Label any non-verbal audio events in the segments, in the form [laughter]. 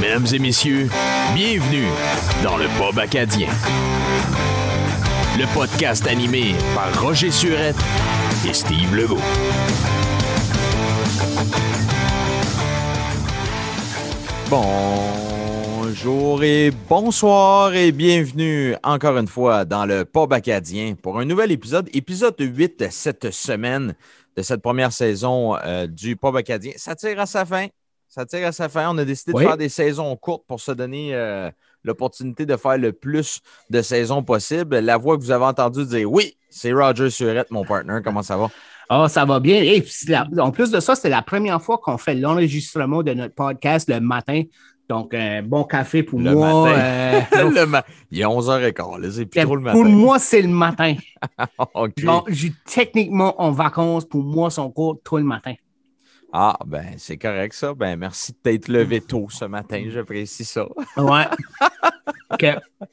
Mesdames et messieurs, bienvenue dans le Pub Acadien. Le podcast animé par Roger Surette et Steve Legault. Bonjour et bonsoir et bienvenue encore une fois dans le Pub Acadien pour un nouvel épisode, épisode 8 cette semaine de cette première saison euh, du Pub Acadien. Ça tire à sa fin. Ça tire à sa fin. On a décidé Oui. de faire des saisons courtes pour se donner euh, l'opportunité de faire le plus de saisons possible. La voix que vous avez entendue dire oui, c'est Roger Surette, mon partner. Comment ça va? Ah, ça va bien. Et puis, c'est la- en plus de ça, c'est la première fois qu'on fait l'enregistrement de notre podcast le matin. Donc, un bon café pour Le moi. matin. euh, [laughs] Le ma- Il est 11h15, là, c'est plus trop le matin. pour moi, c'est le matin. [laughs] OK. Donc, j'ai techniquement en vacances. Pour moi, son cours tout le matin. Ah, ben, c'est correct ça. Ben, merci de t'être levé tôt ce matin. J'apprécie ça. Ouais. [laughs] que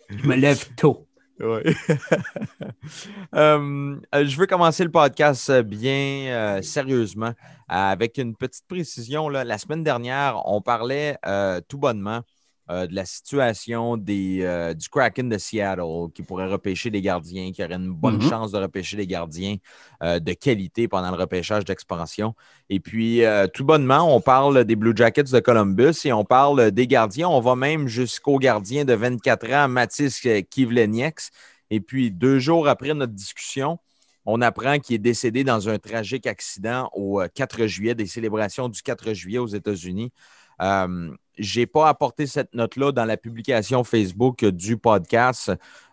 je me lève tôt. [laughs] Euh, je veux commencer le podcast euh, bien euh, sérieusement avec une petite précision. Là. La semaine dernière, on parlait tout bonnement euh, de la situation des, euh, du Kraken de Seattle qui pourrait repêcher des gardiens, qui aurait une bonne Mhm. chance de repêcher des gardiens euh, de qualité pendant le repêchage d'expansion. Et puis, tout bonnement, on parle des Blue Jackets de Columbus et on parle des gardiens. On va même jusqu'au gardien de 24 ans, Mathis Kivlenieks. Et puis, deux jours après notre discussion, on apprend qu'il est décédé dans un tragique accident au euh, 4 juillet, des célébrations du 4 juillet aux États-Unis. Euh, je n'ai pas apporté cette note-là dans la publication Facebook du podcast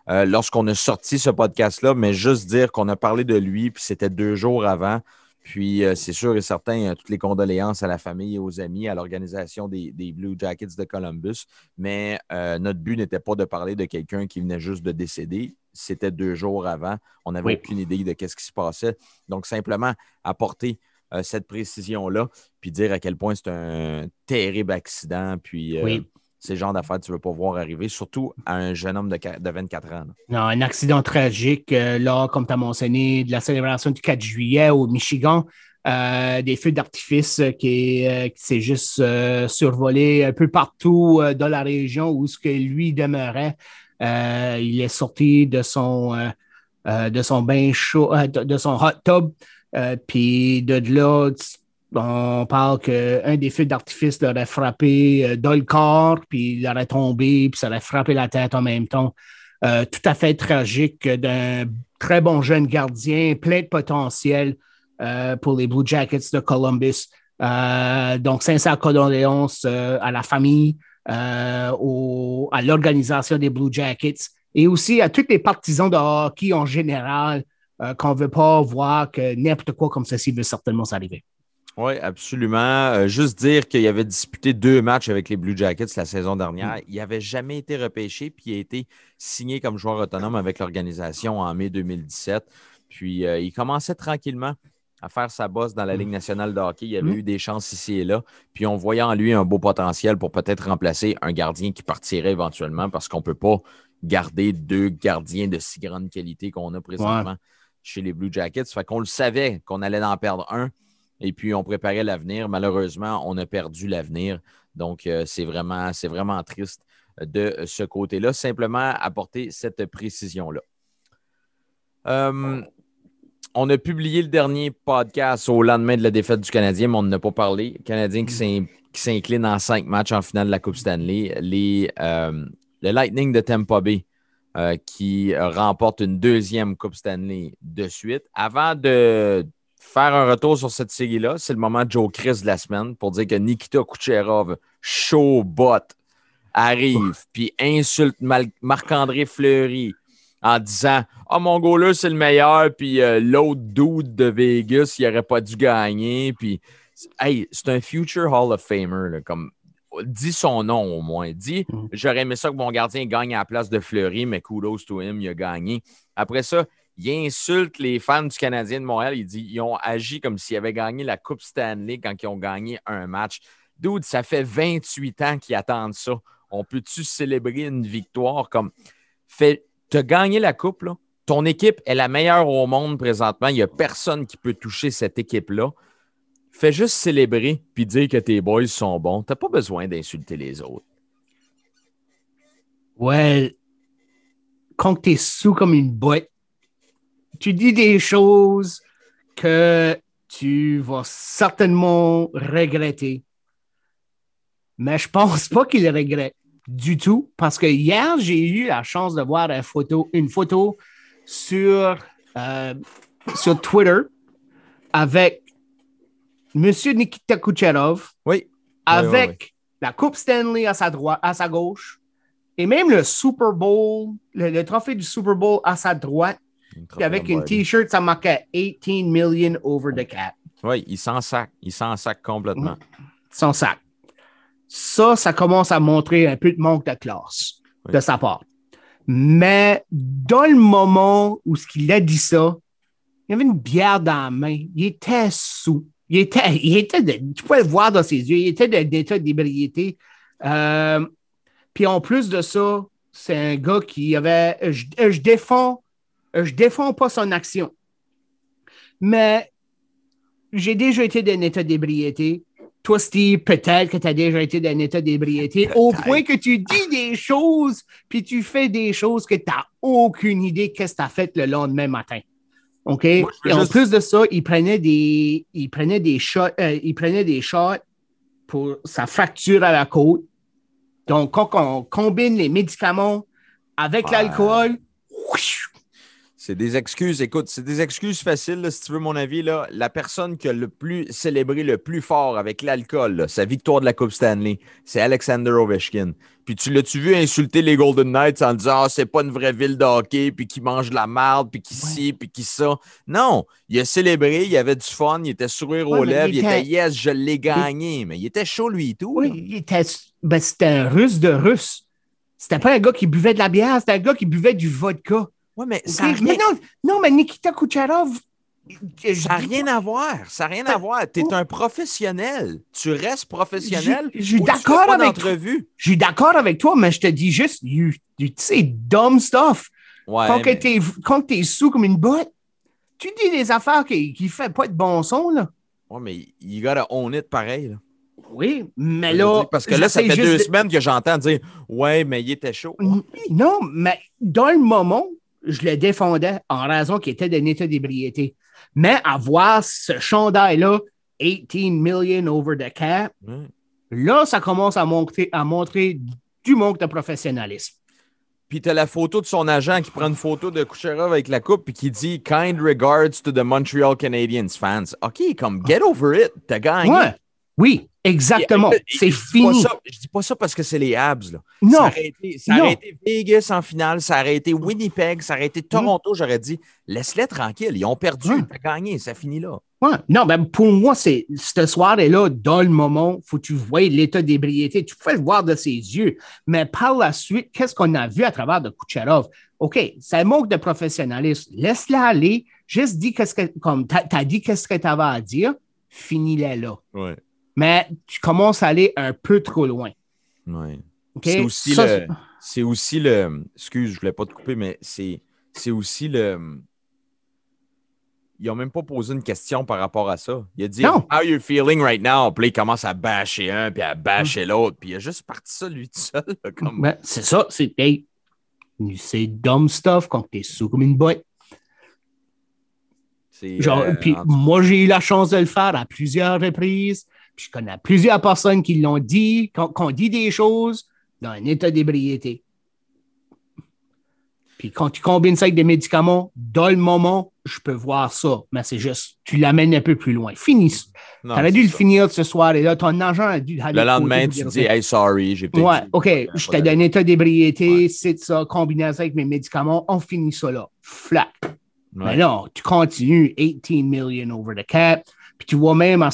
euh, lorsqu'on a sorti ce podcast-là, mais juste dire qu'on a parlé de lui, puis c'était deux jours avant. Puis euh, c'est sûr et certain, euh, toutes les condoléances à la famille et aux amis, à l'organisation des, des Blue Jackets de Columbus. Mais notre but n'était pas de parler de quelqu'un qui venait juste de décéder. C'était deux jours avant. On n'avait Oui. aucune idée de ce qui se passait. Donc, simplement apporter euh, cette précision-là, puis dire à quel point c'est un terrible accident. Puis euh, Oui. c'est le genre d'affaires que tu ne veux pas voir arriver, surtout à un jeune homme de, qua- de 24 ans. là. Non, un accident tragique, euh, là, comme tu as mentionné, de la célébration du 4 juillet au Michigan. Euh, des feux d'artifice qui, qui s'est juste survolé un peu partout dans la région où ce que lui demeurait. Il est sorti de son, de son bain chaud, de, de son hot tub. Euh, Puis de là, on parle qu'un des feux d'artifice l'aurait frappé euh, dans le corps, puis il aurait tombé, puis ça aurait frappé la tête en même temps. Euh, tout à fait tragique d'un très bon jeune gardien, plein de potentiel pour les Blue Jackets de Columbus. Donc, sincère condoléances à la famille, au- à l'organisation des Blue Jackets et aussi à tous les partisans de hockey en général euh, qu'on ne veut pas voir que n'importe quoi comme ceci veut certainement s'arriver. Oui, absolument. Euh, juste dire qu'il avait disputé deux matchs avec les Blue Jackets la saison dernière. Il n'avait jamais été repêché, puis il a été signé comme joueur autonome avec l'organisation en mai 2017. Puis euh, il commençait tranquillement à faire sa bosse dans la Ligue nationale de hockey. Il avait Mm. eu des chances ici et là. Puis on voyait en lui un beau potentiel pour peut-être remplacer un gardien qui partirait éventuellement parce qu'on ne peut pas garder deux gardiens de si grande qualité qu'on a présentement chez les Blue Jackets. Fait qu'on le savait qu'on allait en perdre un. Et puis, on préparait l'avenir. Malheureusement, on a perdu l'avenir. Donc, euh, c'est vraiment, vraiment triste de ce côté-là. Simplement apporter cette précision-là. Euh, on a publié le dernier podcast au lendemain de la défaite du Canadien, mais on n'en a pas parlé. Canadien qui s'in- qui s'incline en cinq matchs en finale de la Coupe Stanley. Euh, le Lightning de Tampa Bay euh, qui euh, remporte une deuxième Coupe Stanley de suite. Avant de faire un retour sur cette série-là, c'est le moment de Joe Chris de la semaine pour dire que Nikita Kucherov, chaud bot, arrive puis insulte Marc-André Fleury en disant Ah, mon goaler, c'est le meilleur, puis euh, l'autre dude de Vegas, il n'aurait pas dû gagner. Puis, hey, c'est un future Hall of Famer. là, comme, dis son nom au moins. Dis Mhm. J'aurais aimé ça que mon gardien gagne à la place de Fleury, mais kudos to him, il a gagné. Après ça, il insulte les fans du Canadien de Montréal. Il dit ils ont agi comme s'ils avaient gagné la Coupe Stanley quand ils ont gagné un match. Dude, ça fait 28 ans qu'ils attendent ça. On peut-tu célébrer une victoire comme. Fait, tu as gagné la Coupe, là. ton équipe est la meilleure au monde présentement. Il n'y a personne qui peut toucher cette équipe-là. Fais juste célébrer puis dire que tes boys sont bons. Tu n'as pas besoin d'insulter les autres. Ouais. Quand tu es sous comme une boîte, tu dis des choses que tu vas certainement regretter. Mais je pense pas qu'il regrette du tout parce que hier, j'ai eu la chance de voir une photo, une photo sur, euh, sur Twitter avec M. Nikita Kucherov. Oui. Avec la Coupe Stanley à sa droite, à sa gauche, et même le Super Bowl, le, trophée du Super Bowl à sa droite, avec une T-shirt, ça marquait 18 million over the cap. Oui, il s'en sac. Il s'en sac complètement. Son sac. Ça, ça commence à montrer un peu de manque de classe de sa part. Mais dans le moment où ce qu'il a dit ça, il avait une bière dans la main. Il était sous. Il était, il était tu pouvais le voir dans ses yeux, il était d'état d'ébriété. Euh, puis en plus de ça, c'est un gars qui avait. Je, je, défends, je défends pas son action. Mais j'ai déjà été d'un état d'ébriété. Toi, Steve, peut-être que tu as déjà été d'un état d'ébriété au point que tu dis des choses, puis tu fais des choses que tu n'as aucune idée qu'est-ce que tu as fait le lendemain matin. OK? Et en plus de ça, il prenait des, il prenait des shots, euh, il prenait des shots pour sa fracture à la côte. Donc, quand on combine les médicaments avec l'alcool, c'est des excuses, écoute, c'est des excuses faciles, si tu veux mon avis. Là. La personne qui a le plus célébré le plus fort avec l'alcool, sa victoire de la Coupe Stanley, c'est Alexander Ovechkin. Puis tu l'as-tu vu insulter les Golden Knights en disant Ah, c'est pas une vraie ville de hockey, puis qui mange de la merde, puis qui ci, puis qui ça? Non, il a célébré, il avait du fun, il était sourire aux lèvres, il était... Yes, je l'ai gagné, mais il était chaud lui et tout. Oui, il était... Ben, c'était un russe de russe. C'était pas un gars qui buvait de la bière, c'était un gars qui buvait du vodka. Oui, mais ça rien... non, non, mais Nikita Kucherov. Ça n'a rien à voir. Ça n'a rien à voir. Tu es un professionnel. Tu restes professionnel. Je suis d'accord avec toi. Je suis d'accord avec toi, mais je te dis juste, tu sais, dumb stuff. Ouais, quand mais... tu es, sous comme une botte, tu dis des affaires qui ne font pas de bon son. Là. Oui, mais you gotta own it pareil. Là. Oui, mais là. Parce que là, ça fait deux semaines que j'entends dire Ouais, mais il était chaud. Non, mais dans le moment, je le défendais en raison qu'il était d'un état d'ébriété. Mais avoir ce chandail-là, 18 million over the cap, là, ça commence à montrer, à montrer du manque de professionnalisme. Puis tu as la photo de son agent qui prend une photo de Kucherov avec la coupe puis qui dit Kind regards to the Montreal Canadiens fans. OK, comme get over it, t'as gagné. Ouais. Oui, exactement. C'est fini. je dis pas ça parce que c'est les Habs. Là. Non. Ça aurait, été, ça aurait été Vegas en finale, ça aurait été Winnipeg, ça aurait été Toronto. J'aurais dit, laisse-les tranquilles. Ils ont perdu, tu as gagné, ça finit là. Ouais. Non, ben pour moi, c'est ce soir-là, dans le moment, faut que tu vois l'état d'ébriété. Tu peux le voir de ses yeux. Mais par la suite, qu'est-ce qu'on a vu à travers de Kucherov? OK, ça manque de professionnalisme. Laisse-la aller. Juste dis qu'est-ce que, comme tu as, dit qu'est-ce que tu avais à dire, finis-la là. Ouais mais tu commences à aller un peu trop loin. Oui. C'est aussi, le, c'est aussi le. Excuse, je ne voulais pas te couper, mais c'est, c'est aussi le. Ils n'ont même pas posé une question par rapport à ça. Il a dit non. How you feeling right now? Puis il commence à bâcher un, puis à bâcher l'autre. Puis il a juste parti ça, lui, tout seul. comme... Ben, c'est ça. C'est, c'est dumb stuff quand tu es sous comme une boîte. Genre, euh, puis moi, j'ai eu la chance de le faire à plusieurs reprises je connais plusieurs personnes qui l'ont dit, qu'on dit des choses dans un état d'ébriété. Puis quand tu combines ça avec des médicaments, dans le moment, je peux voir ça. Mais c'est juste, tu l'amènes un peu plus loin. Finis. Tu aurais dû le finir ce soir et là, ton agent a dû Le lendemain, tu dis, hey, sorry, j'ai. Ouais, OK, je t'ai donné un état d'ébriété, c'est ça, combiné ça avec mes médicaments, on finit ça là. Flat. Mais non, tu continues, 18 million over the cap. Puis tu vois même à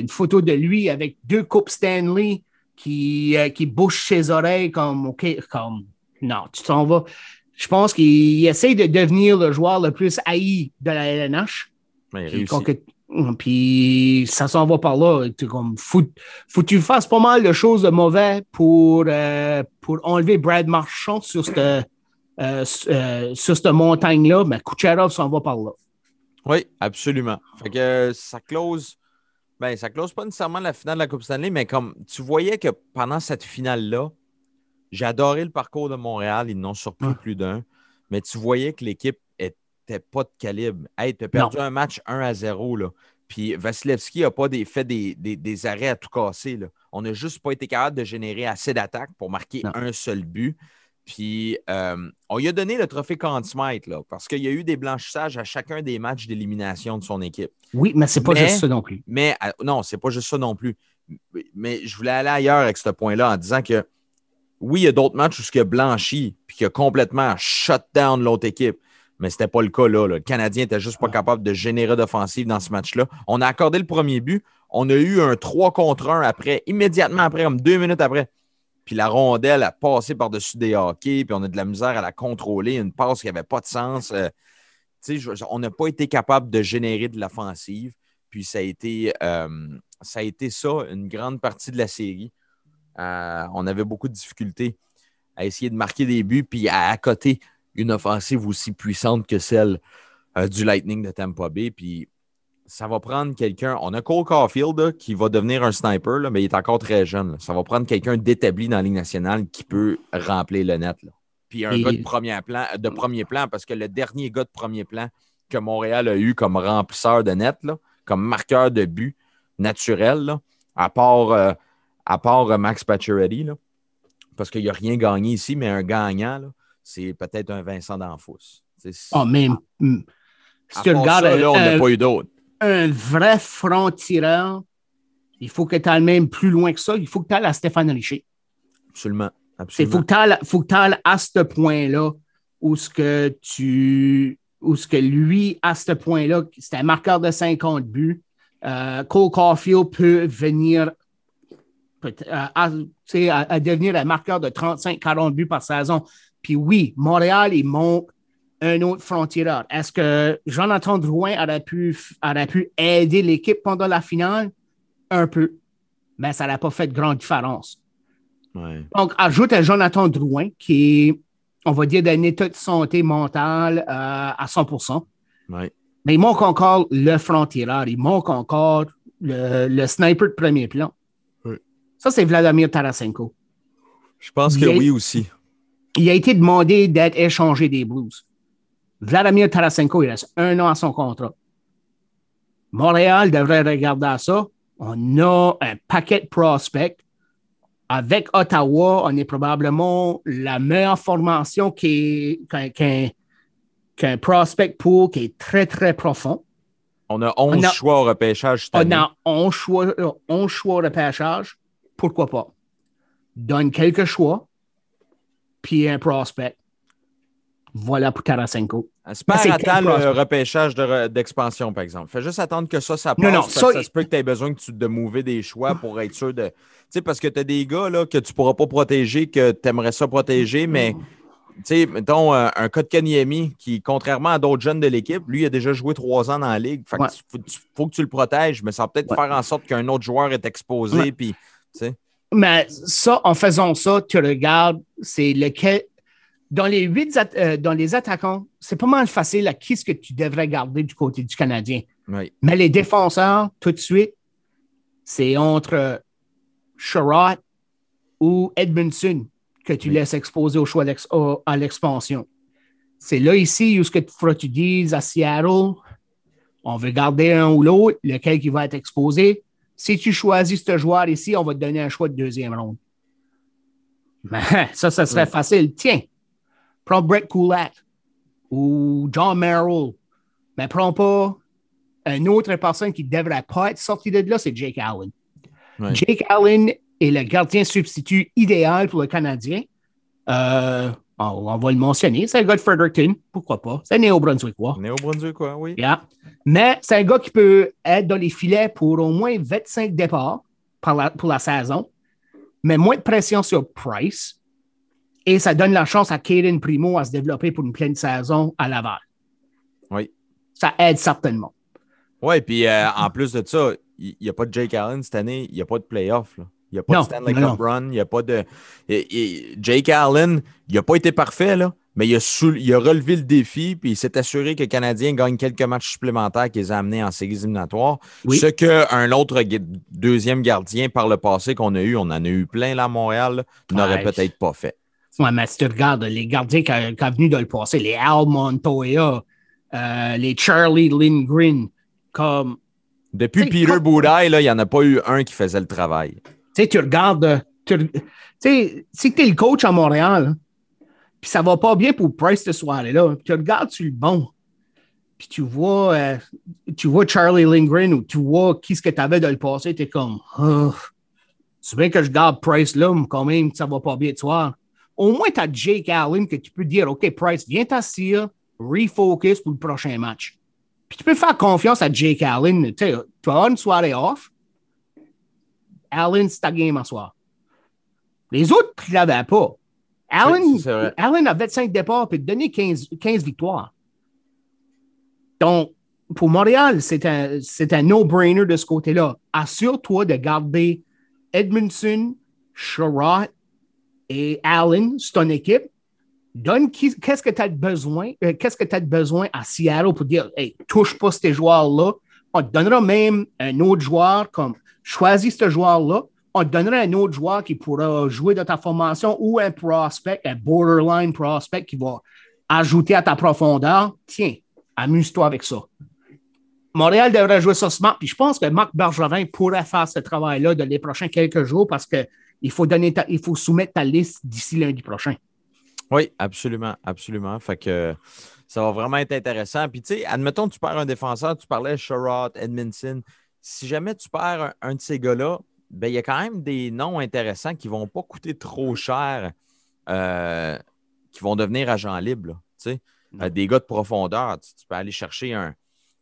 une photo de lui avec deux coupes Stanley qui, euh, qui bouchent ses oreilles comme, OK, comme, non, tu t'en vas. Je pense qu'il essaie de devenir le joueur le plus haï de la LNH. puis, ça s'en va par là. Comme, faut, faut que tu fasses pas mal de choses de mauvais pour, euh, pour enlever Brad Marchand sur cette, euh, sur cette montagne-là, mais Kucherov s'en va par là. Oui, absolument. Fait que ça close. Ben, ça close pas nécessairement la finale de la Coupe Stanley, mais comme tu voyais que pendant cette finale-là, j'ai adoré le parcours de Montréal. Ils n'ont surpris plus d'un. Mais tu voyais que l'équipe était pas de calibre. Hey, tu as perdu un match 1 à 0. Là. Puis Vasilevski n'a pas des, fait des, arrêts à tout casser. Là. On n'a juste pas été capable de générer assez d'attaques pour marquer un seul but. Puis euh, on lui a donné le trophée Conn là, parce qu'il y a eu des blanchissages à chacun des matchs d'élimination de son équipe. Oui, mais c'est pas juste ça non plus. Mais euh, non, c'est pas juste ça non plus. Mais je voulais aller ailleurs avec ce point-là en disant que oui, il y a d'autres matchs où ce qui a blanchi puis qui a complètement shut down l'autre équipe. Mais ce n'était pas le cas là, Le Canadien n'était juste pas capable de générer d'offensive dans ce match-là. On a accordé le premier but. On a eu un 3 contre 1 après, immédiatement après, comme deux minutes après. Puis la rondelle a passé par-dessus des hockey, puis on a de la misère à la contrôler. Une passe qui n'avait pas de sens. Euh, on n'a pas été capable de générer de l'offensive. Puis ça a, été, euh, ça une grande partie de la série. Euh, on avait beaucoup de difficultés à essayer de marquer des buts, puis à, côté une offensive aussi puissante que celle euh, du Lightning de Tampa Bay. Puis ça va prendre quelqu'un. On a Cole Caulfield qui va devenir un sniper, mais il est encore très jeune. Ça va prendre quelqu'un d'établi dans la Ligue nationale qui peut remplir le net. Puis un gars de premier, plan, de premier plan, parce que le dernier gars de premier plan que Montréal a eu comme remplisseur de net, comme marqueur de but naturel, à part, euh, à part euh, Max Pacioretty, parce qu'il n'a rien gagné ici, mais un gagnant, c'est peut-être un Vincent d'Anfous. Oh, mais si tu regardes. là, on n'a pas eu d'autres. Un vrai front-tireur, il faut que tu ailles même plus loin que ça. Il faut que tu ailles à Stéphane Richer. Absolument. Il faut que tu ailles à ce point-là où ce que tu. Où ce que lui, à ce point-là, c'est un marqueur de 50 buts. Euh, Cole Caulfield peut venir euh, à, à, devenir un marqueur de 35-40 buts par saison. Puis oui, Montréal, il monte un autre frontière. Est-ce que Jonathan Drouin aurait pu, aurait pu aider l'équipe pendant la finale? Un peu. Mais ça n'a pas fait de grande différence. Donc, ajoute à Jonathan Drouin, qui est, on va dire, d'un état de santé mentale euh, à 100% Mais il manque encore le front-tireur, il manque encore le, sniper de premier plan. Ça, c'est Vladimir Tarasenko. Je pense que oui aussi il a été demandé d'être échangé des Blues. Vladimir Tarasenko, il reste un an à son contrat. Montréal devrait regarder ça. On a un paquet de prospects. Avec Ottawa, on est probablement la meilleure formation qu'un prospect pool qui est très, très profond. On a 11 choix au repêchage. on a 11 choix, 11 choix au repêchage. Pourquoi pas? Donne quelques choix puis un prospect. Voilà pour Tarasenko. C'est pas attendre le repêchage d'expansion, par exemple. Fais juste attendre que ça, ça passe. Non, non, ça, ça se peut que tu aies besoin de, de mouver des choix pour être sûr de. Tu sais, parce que tu as des gars là, que tu ne pourras pas protéger, que tu aimerais ça protéger, mais tu sais, mettons un, un cas de Kanyemi qui, contrairement à d'autres jeunes de l'équipe, lui, il a déjà joué trois ans dans la ligue. Fait faut, faut, que tu le protèges, mais ça va peut-être faire en sorte qu'un autre joueur est exposé. Puis, mais ça, en faisant ça, tu regardes, c'est lequel. Dans les huit euh, dans les attaquants, c'est pas mal facile à qui ce que tu devrais garder du côté du Canadien. Mais les défenseurs, tout de suite, c'est entre Sherrod ou Edmondson que tu laisses exposer au choix à l'expansion. C'est là ici où ce que tu dises à Seattle, on veut garder un ou l'autre, lequel qui va être exposé si tu choisis ce joueur ici, on va te donner un choix de deuxième ronde. Mais [laughs] ça, ça serait facile. Tiens, prends Brett Coulette ou John Merrill, mais prends pas une autre personne qui ne devrait pas être sortie de là, c'est Jake Allen. Jake Allen est le gardien substitut idéal pour le Canadien. Euh, on, va le mentionner. C'est un gars de Fredericton, pourquoi pas? C'est néo-brunswickois. Néo-brunswickois, oui. Mais c'est un gars qui peut être dans les filets pour au moins 25 départs pour la saison, mais moins de pression sur Price. Et ça donne la chance à Kaden Primo à se développer pour une pleine saison à Laval. Oui. Ça aide certainement. Oui, puis euh, en plus de ça, il n'y a pas de Jake Allen cette année, il n'y a pas de playoff. Il n'y a pas de Stanley Cup run. Il n'y a pas de. Jake Allen, il n'a pas été parfait, là, mais il a, il a relevé le défi puis il s'est assuré que le Canadien gagne quelques matchs supplémentaires qu'ils ont amenés en séries éliminatoires. Ce qu'un autre deuxième gardien par le passé qu'on a eu, on en a eu plein là à Montréal, n'aurait peut-être pas fait. Ouais, mais si tu regardes les gardiens qui ont venu de le passer, les Al Montoya, euh, les Charlie Lindgren, comme. Depuis Peter Boudaille, il n'y en a pas eu un qui faisait le travail. Tu sais, tu regardes. Tu sais, si tu es le coach à Montréal, puis ça va pas bien pour Price ce soir-là, tu regardes sur le bon, puis tu vois, euh, tu vois Charlie Lindgren ou tu vois qui ce que tu avais de le passer, tu es comme, oh, c'est bien que je garde Price là, mais quand même, ça va pas bien ce soir. Au moins, tu as Jake Allen que tu peux dire, OK, Price, viens t'asseoir, refocus pour le prochain match. Puis tu peux faire confiance à Jake Allen. Tu vas une soirée off. Allen, c'est ta game en soir. Les autres, tu ne l'avais pas. Allen, Allen a 25 départs et donné 15, 15 victoires. Donc, pour Montréal, c'est un, un no-brainer de ce côté-là. Assure-toi de garder Edmondson, Sherrod et Allen, c'est ton équipe. Donne qu'est-ce que tu as besoin, euh, qu'est-ce que tu as besoin à Seattle pour dire, hey, touche pas ces joueurs-là. On te donnera même un autre joueur comme choisis ce joueur-là. On te donnera un autre joueur qui pourra jouer dans ta formation ou un prospect, un borderline prospect qui va ajouter à ta profondeur. Tiens, amuse-toi avec ça. Montréal devrait jouer ça smart, puis je pense que Marc Bergevin pourrait faire ce travail-là dans les prochains quelques jours parce qu'il faut, donner il faut soumettre ta liste d'ici lundi prochain. Oui, absolument, absolument. Fait que ça va vraiment être intéressant. Puis, tu sais, admettons, tu perds un défenseur, tu parlais Sherrod, Edmondson. Si jamais tu perds un, de ces gars-là, ben, il y a quand même des noms intéressants qui ne vont pas coûter trop cher, euh, qui vont devenir agents libres. Tu sais, euh, des gars de profondeur. Tu, peux aller chercher un,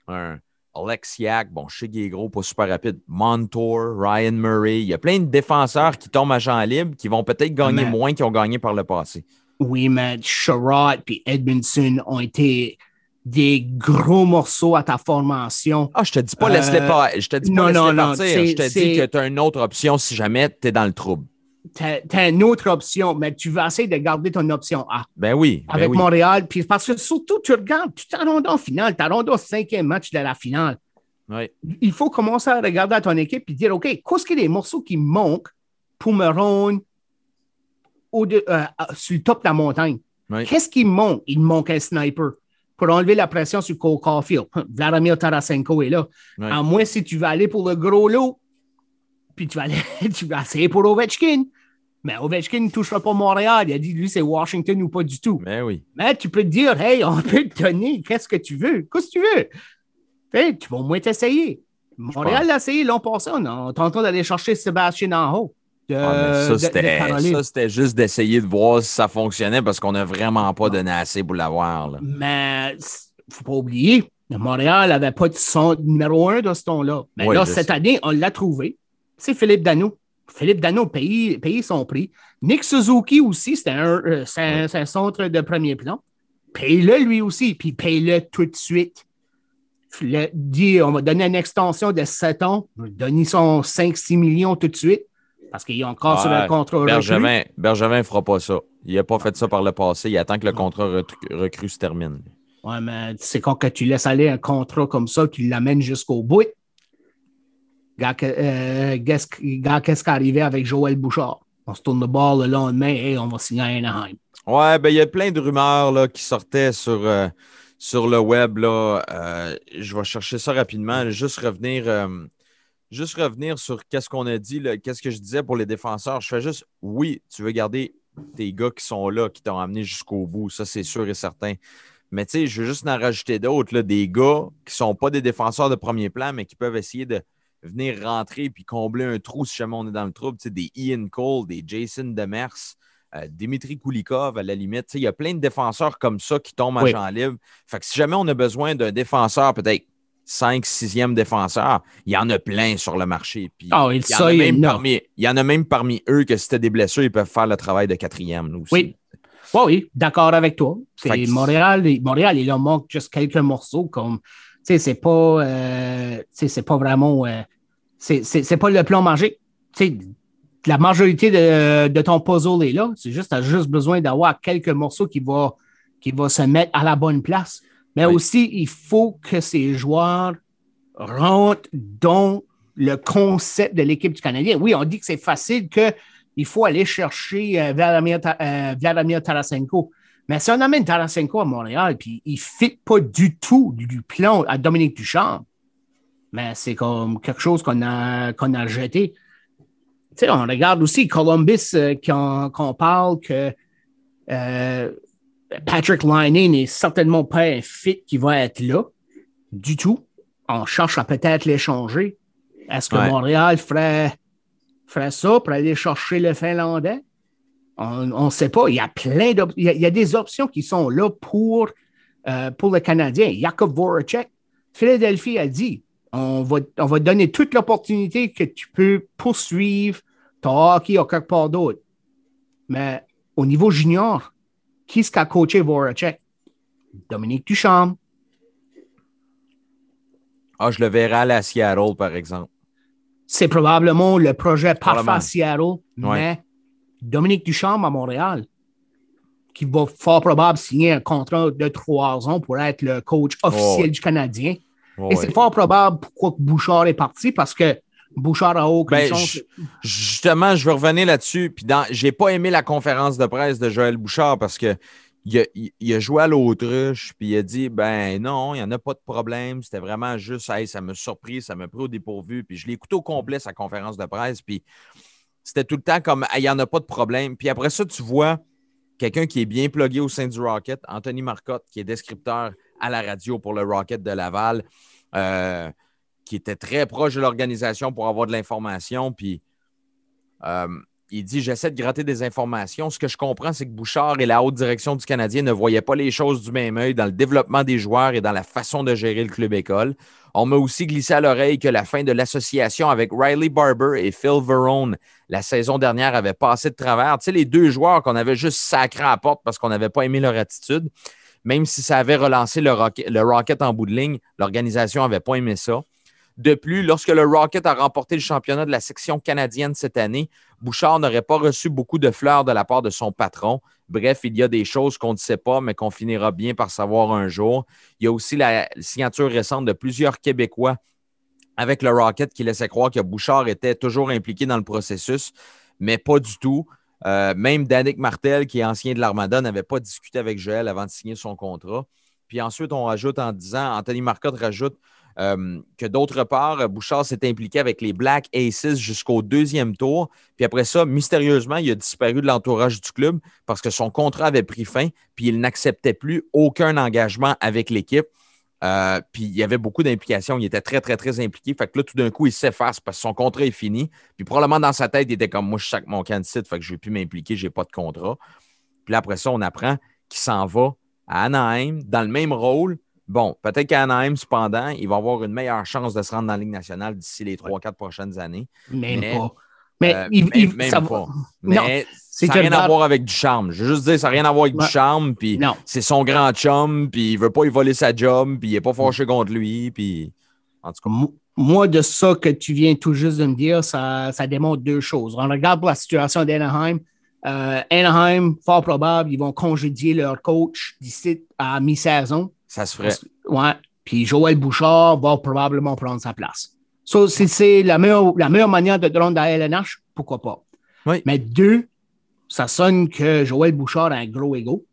un Alexiak, bon, je sais qu'il est gros, pas super rapide. Montour, Ryan Murray. Il y a plein de défenseurs qui tombent agents libres qui vont peut-être gagner moins qu'ils ont gagné par le passé. Oui, mais Sherrod et Edmondson ont été des gros morceaux à ta formation. Ah, je te dis pas, laisse-les euh, pas. Je te dis pas, non, non, partir. Je te dis que tu as une autre option si jamais tu es dans le trouble. Tu as, une autre option, mais tu vas essayer de garder ton option A. Ben oui. Ben avec oui. Montréal. Puis parce que surtout, tu regardes, tu t'en en finale, tu rendu au cinquième match de la finale. Oui. Il faut commencer à regarder à ton équipe et dire OK, qu'est-ce qu'il y a des morceaux qui manquent pour me rendre au euh, sur le top de la montagne? Qu'est-ce qui manque? Il manque un sniper pour enlever la pression sur Cole Caulfield. Vladimir Tarasenko est là. À moins si tu vas aller pour le gros lot, puis tu vas, aller, [laughs] tu vas essayer pour Ovechkin. Mais Ovechkin ne touchera pas Montréal. Il a dit, lui, c'est Washington ou pas du tout. Mais oui. Mais tu peux te dire, hey, on peut te donner, qu'est-ce que tu veux? Qu'est-ce que tu veux? tu vas au moins t'essayer. Montréal l'a essayé l'an passé. On est en train d'aller chercher Sébastien en haut. Ah, ça, c'était juste d'essayer de voir si ça fonctionnait parce qu'on n'a vraiment pas donné assez pour l'avoir. Mais faut pas oublier, Montréal n'avait pas de son numéro un de ce ton-là. Mais là, cette année, on l'a trouvé. C'est Philippe Dano. Philippe Dano paye, son prix. Nick Suzuki aussi, c'était un, euh, un, centre de premier plan. Paye-le lui aussi, puis paye-le tout de suite. Le, dit, on va donner une extension de 7 ans, donner son 5-6 millions tout de suite. Parce qu'il est encore sur le contrat Bergevin, Bergevin ne fera pas ça. Il n'a pas fait ça par le passé. Il attend que le contrat recru se termine. Ouais, mais c'est quand que tu laisses aller un contrat comme ça, tu l'amènes jusqu'au bout. Euh, qu'est-ce qui est arrivé avec Joël Bouchard? On se tourne le bord le lendemain et on va signer à Anaheim. Ouais, ben il y a plein de rumeurs là, qui sortaient sur, euh, sur le web. Là. Euh, je vais chercher ça rapidement. Juste revenir juste revenir sur qu'est-ce qu'on a dit, qu'est-ce que je disais pour les défenseurs. Je fais juste, oui, tu veux garder tes gars qui sont là, qui t'ont amené jusqu'au bout, ça c'est sûr et certain. Mais tu sais, je veux juste en rajouter d'autres, des gars qui ne sont pas des défenseurs de premier plan, mais qui peuvent essayer de venir rentrer puis combler un trou si jamais on est dans le trouble. Des Ian Cole, des Jason Demers, euh, Dimitri Kulikov à la limite. Il y a plein de défenseurs comme ça qui tombent en champ libre. Fait que si jamais on a besoin d'un défenseur peut-être 5, 6e défenseur, il y en a plein sur le marché. Puis ah il, y en a même parmi, il y en a même parmi eux que si tu des blessures, ils peuvent faire le travail de quatrième. Aussi. Oui. oui, d'accord avec toi. C'est Montréal, Montréal, il leur manque juste quelques morceaux comme. Sais, c'est pas, euh, c'est pas vraiment. Euh, c'est pas le plan sais, la majorité de, ton puzzle est là. C'est juste, tu as juste besoin d'avoir quelques morceaux qui vont qui va se mettre à la bonne place. Mais aussi, il faut que ces joueurs rentrent dans le concept de l'équipe du Canadien. Oui, on dit que c'est facile, qu'il faut aller chercher euh, Vladimir, Vladimir, Tarasenko. Mais si on amène Tarasenko à Montréal, puis il ne fit pas du tout du plan à Dominique Duchamp, mais c'est comme quelque chose qu'on a, qu'on a jeté. Tu sais, on regarde aussi Columbus, euh, qu'on parle que Patrick Liney n'est certainement pas un fit qui va être là du tout. On cherche à peut-être l'échanger. Est-ce que Montréal ferait, ferait, ça pour aller chercher le Finlandais? On ne sait pas. Il y a plein il, y a des options qui sont là pour, euh, pour le Canadien. Jakub Voracek, Philadelphie a dit on va, on va donner toute l'opportunité que tu peux poursuivre ton hockey ou quelque part d'autre. Mais au niveau junior, qui est-ce qui a coaché Voracek? Dominique Duchamp. Ah, je le verrai à la Seattle, par exemple. C'est probablement le projet parfait à Seattle, mais Dominique Duchamp à Montréal, qui va fort probablement signer un contrat de trois ans pour être le coach officiel du Canadien. Et c'est fort probable pourquoi Bouchard est parti, parce que Bouchard a aucune ben, chance. Justement, je veux revenir là-dessus. Puis dans, j'ai pas aimé la conférence de presse de Joël Bouchard parce que il a, joué à l'autruche, puis il a dit Ben non, il n'y en a pas de problème. C'était vraiment juste, hey, ça m'a surpris, ça m'a pris au dépourvu. Puis je l'ai écouté au complet, sa conférence de presse. Puis c'était tout le temps comme il n'y en a pas de problème. Puis après ça, tu vois quelqu'un qui est bien plugué au sein du Rocket, Anthony Marcotte, qui est descripteur à la radio pour le Rocket de Laval. Euh, qui était très proche de l'organisation pour avoir de l'information. Puis euh, il dit J'essaie de gratter des informations. Ce que je comprends, c'est que Bouchard et la haute direction du Canadien ne voyaient pas les choses du même œil dans le développement des joueurs et dans la façon de gérer le club école. On m'a aussi glissé à l'oreille que la fin de l'association avec Riley Barber et Phil Verone la saison dernière avait passé de travers. Tu sais, les deux joueurs qu'on avait juste sacré à la porte parce qu'on n'avait pas aimé leur attitude, même si ça avait relancé le Rocket, le Rocket en bout de ligne, l'organisation n'avait pas aimé ça. De plus, lorsque le Rocket a remporté le championnat de la section canadienne cette année, Bouchard n'aurait pas reçu beaucoup de fleurs de la part de son patron. Bref, il y a des choses qu'on ne sait pas, mais qu'on finira bien par savoir un jour. Il y a aussi la signature récente de plusieurs Québécois avec le Rocket qui laissait croire que Bouchard était toujours impliqué dans le processus, mais pas du tout. Euh, même Danick Martel, qui est ancien de l'Armada, n'avait pas discuté avec Joël avant de signer son contrat. Puis ensuite, on rajoute en disant, Anthony Marcotte rajoute euh, que d'autre part, Bouchard s'est impliqué avec les Black Aces jusqu'au deuxième tour. Puis après ça, mystérieusement, il a disparu de l'entourage du club parce que son contrat avait pris fin, puis il n'acceptait plus aucun engagement avec l'équipe. Euh, puis il y avait beaucoup d'implications. Il était très, très, très impliqué. Fait que là, tout d'un coup, il s'efface parce que son contrat est fini. Puis probablement dans sa tête, il était comme moi, je sac mon candidat, fait que je ne vais plus m'impliquer, je n'ai pas de contrat. Puis après ça, on apprend qu'il s'en va à Anaheim dans le même rôle, Bon, peut-être qu'à Anaheim, cependant, il va avoir une meilleure chance de se rendre dans la Ligue nationale d'ici les 3-4 prochaines années. Même pas. Mais, euh, il, même, pas. Mais ça n'a rien à voir avec du charme. Je veux juste dire, ça n'a rien à voir avec du charme. Puis c'est son grand chum, puis il veut pas y voler sa job, puis il n'est pas fâché contre lui. Puis en tout cas. Moi, de ça que tu viens tout juste de me dire, ça, ça démontre deux choses. On regarde la situation d'Anaheim. Euh, Anaheim, fort probable, ils vont congédier leur coach d'ici à mi-saison. Ça se ferait. Ouais. Puis Joël Bouchard va probablement prendre sa place. So, si c'est la meilleure, la meilleure manière de rendre à LNH, pourquoi pas? Oui. Mais deux, ça sonne que Joël Bouchard a un gros ego.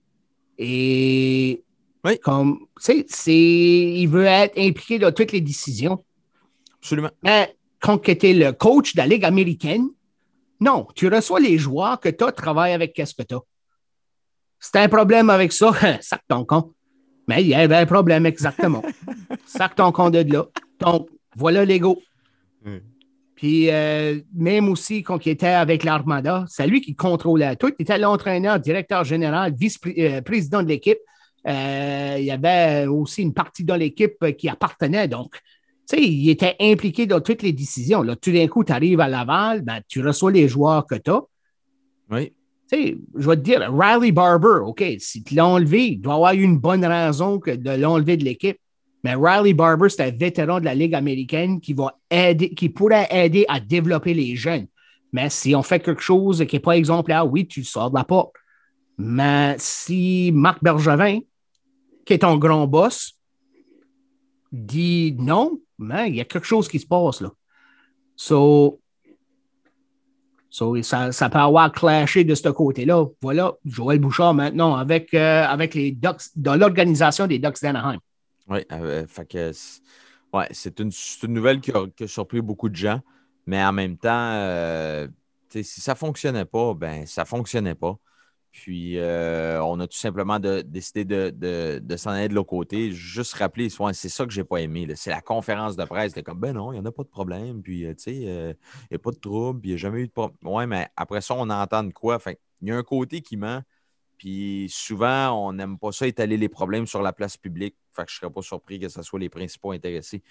Et oui. comme, tu sais, il veut être impliqué dans toutes les décisions. Absolument. Mais quand tu étais le coach de la Ligue américaine, non, tu reçois les joueurs que tu as, travailles avec qu'est-ce que tu as. C'est un problème avec ça, [laughs] sac ton con. Mais il y avait un problème, exactement. [laughs] Sac ton compte de là. Donc, voilà l'ego. Puis, euh, même aussi, quand il était avec l'Armada, c'est lui qui contrôlait tout. Il était l'entraîneur, directeur général, vice-président de l'équipe. Euh, il y avait aussi une partie de l'équipe qui appartenait. Donc, tu sais, il était impliqué dans toutes les décisions. Là, tout d'un coup, tu arrives à Laval, ben, tu reçois les joueurs que tu as. Oui sais, je vais te dire, Riley Barber, OK, si tu l'as enlevé, il doit avoir eu une bonne raison que de l'enlever de l'équipe. Mais Riley Barber, c'est un vétéran de la Ligue américaine qui va aider, qui pourrait aider à développer les jeunes. Mais si on fait quelque chose qui n'est pas exemplaire, oui, tu sors de la porte. Mais si Marc Bergevin, qui est ton grand boss, dit non, il y a quelque chose qui se passe là. So, ça, peut avoir clashé de ce côté-là. Voilà, Joël Bouchard maintenant avec, euh, avec les Ducks, dans l'organisation des Ducks d'Anaheim. Oui, euh, ouais, c'est une, une, nouvelle qui a, qui a, surpris beaucoup de gens, mais en même temps, euh, si ça ne fonctionnait pas, ben ça ne fonctionnait pas. Puis, euh, on a tout simplement décidé de, s'en aller de l'autre côté. Juste rappeler, c'est ça que je n'ai pas aimé. C'est la conférence de presse. Comme, ben non, il n'y en a pas de problème. Puis, euh, tu sais, euh, il n'y a pas de trouble. il n'y a jamais eu de problème. Ouais, mais après ça, on entend de quoi? Il y a un côté qui ment. Puis, souvent, on n'aime pas ça étaler les problèmes sur la place publique. Fait que je ne serais pas surpris que ce soit les principaux intéressés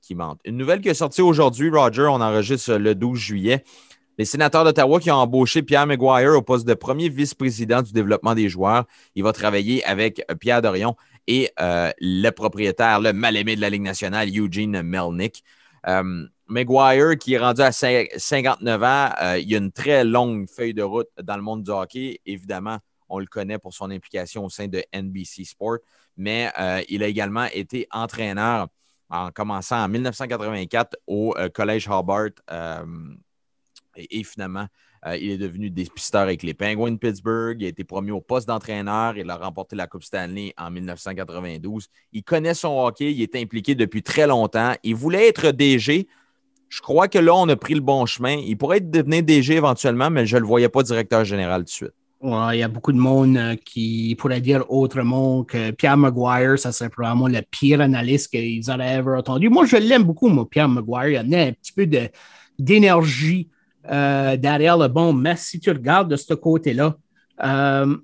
qui mentent. Une nouvelle qui est sortie aujourd'hui, Roger, on enregistre le 12 juillet. Les sénateurs d'Ottawa qui ont embauché Pierre Maguire au poste de premier vice-président du développement des joueurs. Il va travailler avec euh, Pierre Dorion et euh, le propriétaire, le mal-aimé de la Ligue nationale, Eugene Melnick. Euh, Maguire, qui est rendu à 59 ans, il a une très longue feuille de route dans le monde du hockey. Évidemment, on le connaît pour son implication au sein de NBC Sport, mais il a également été entraîneur en commençant en 1984 au Collège Hobart et, finalement, euh, il est devenu dépisteur avec les Penguins de Pittsburgh. Il a été promu au poste d'entraîneur. Il a remporté la Coupe Stanley en 1992. Il connaît son hockey. Il est impliqué depuis très longtemps. Il voulait être DG. Je crois que là, on a pris le bon chemin. Il pourrait devenu DG éventuellement, mais je ne le voyais pas directeur général tout de suite. il y a beaucoup de monde euh, qui pourrait dire autrement que Pierre Maguire, ça serait probablement le pire analyste qu'ils auraient ever entendu. Moi, je l'aime beaucoup, moi, Pierre Maguire. Il a un petit peu d'énergie euh, derrière le bon, mais si tu regardes de ce côté-là, euh,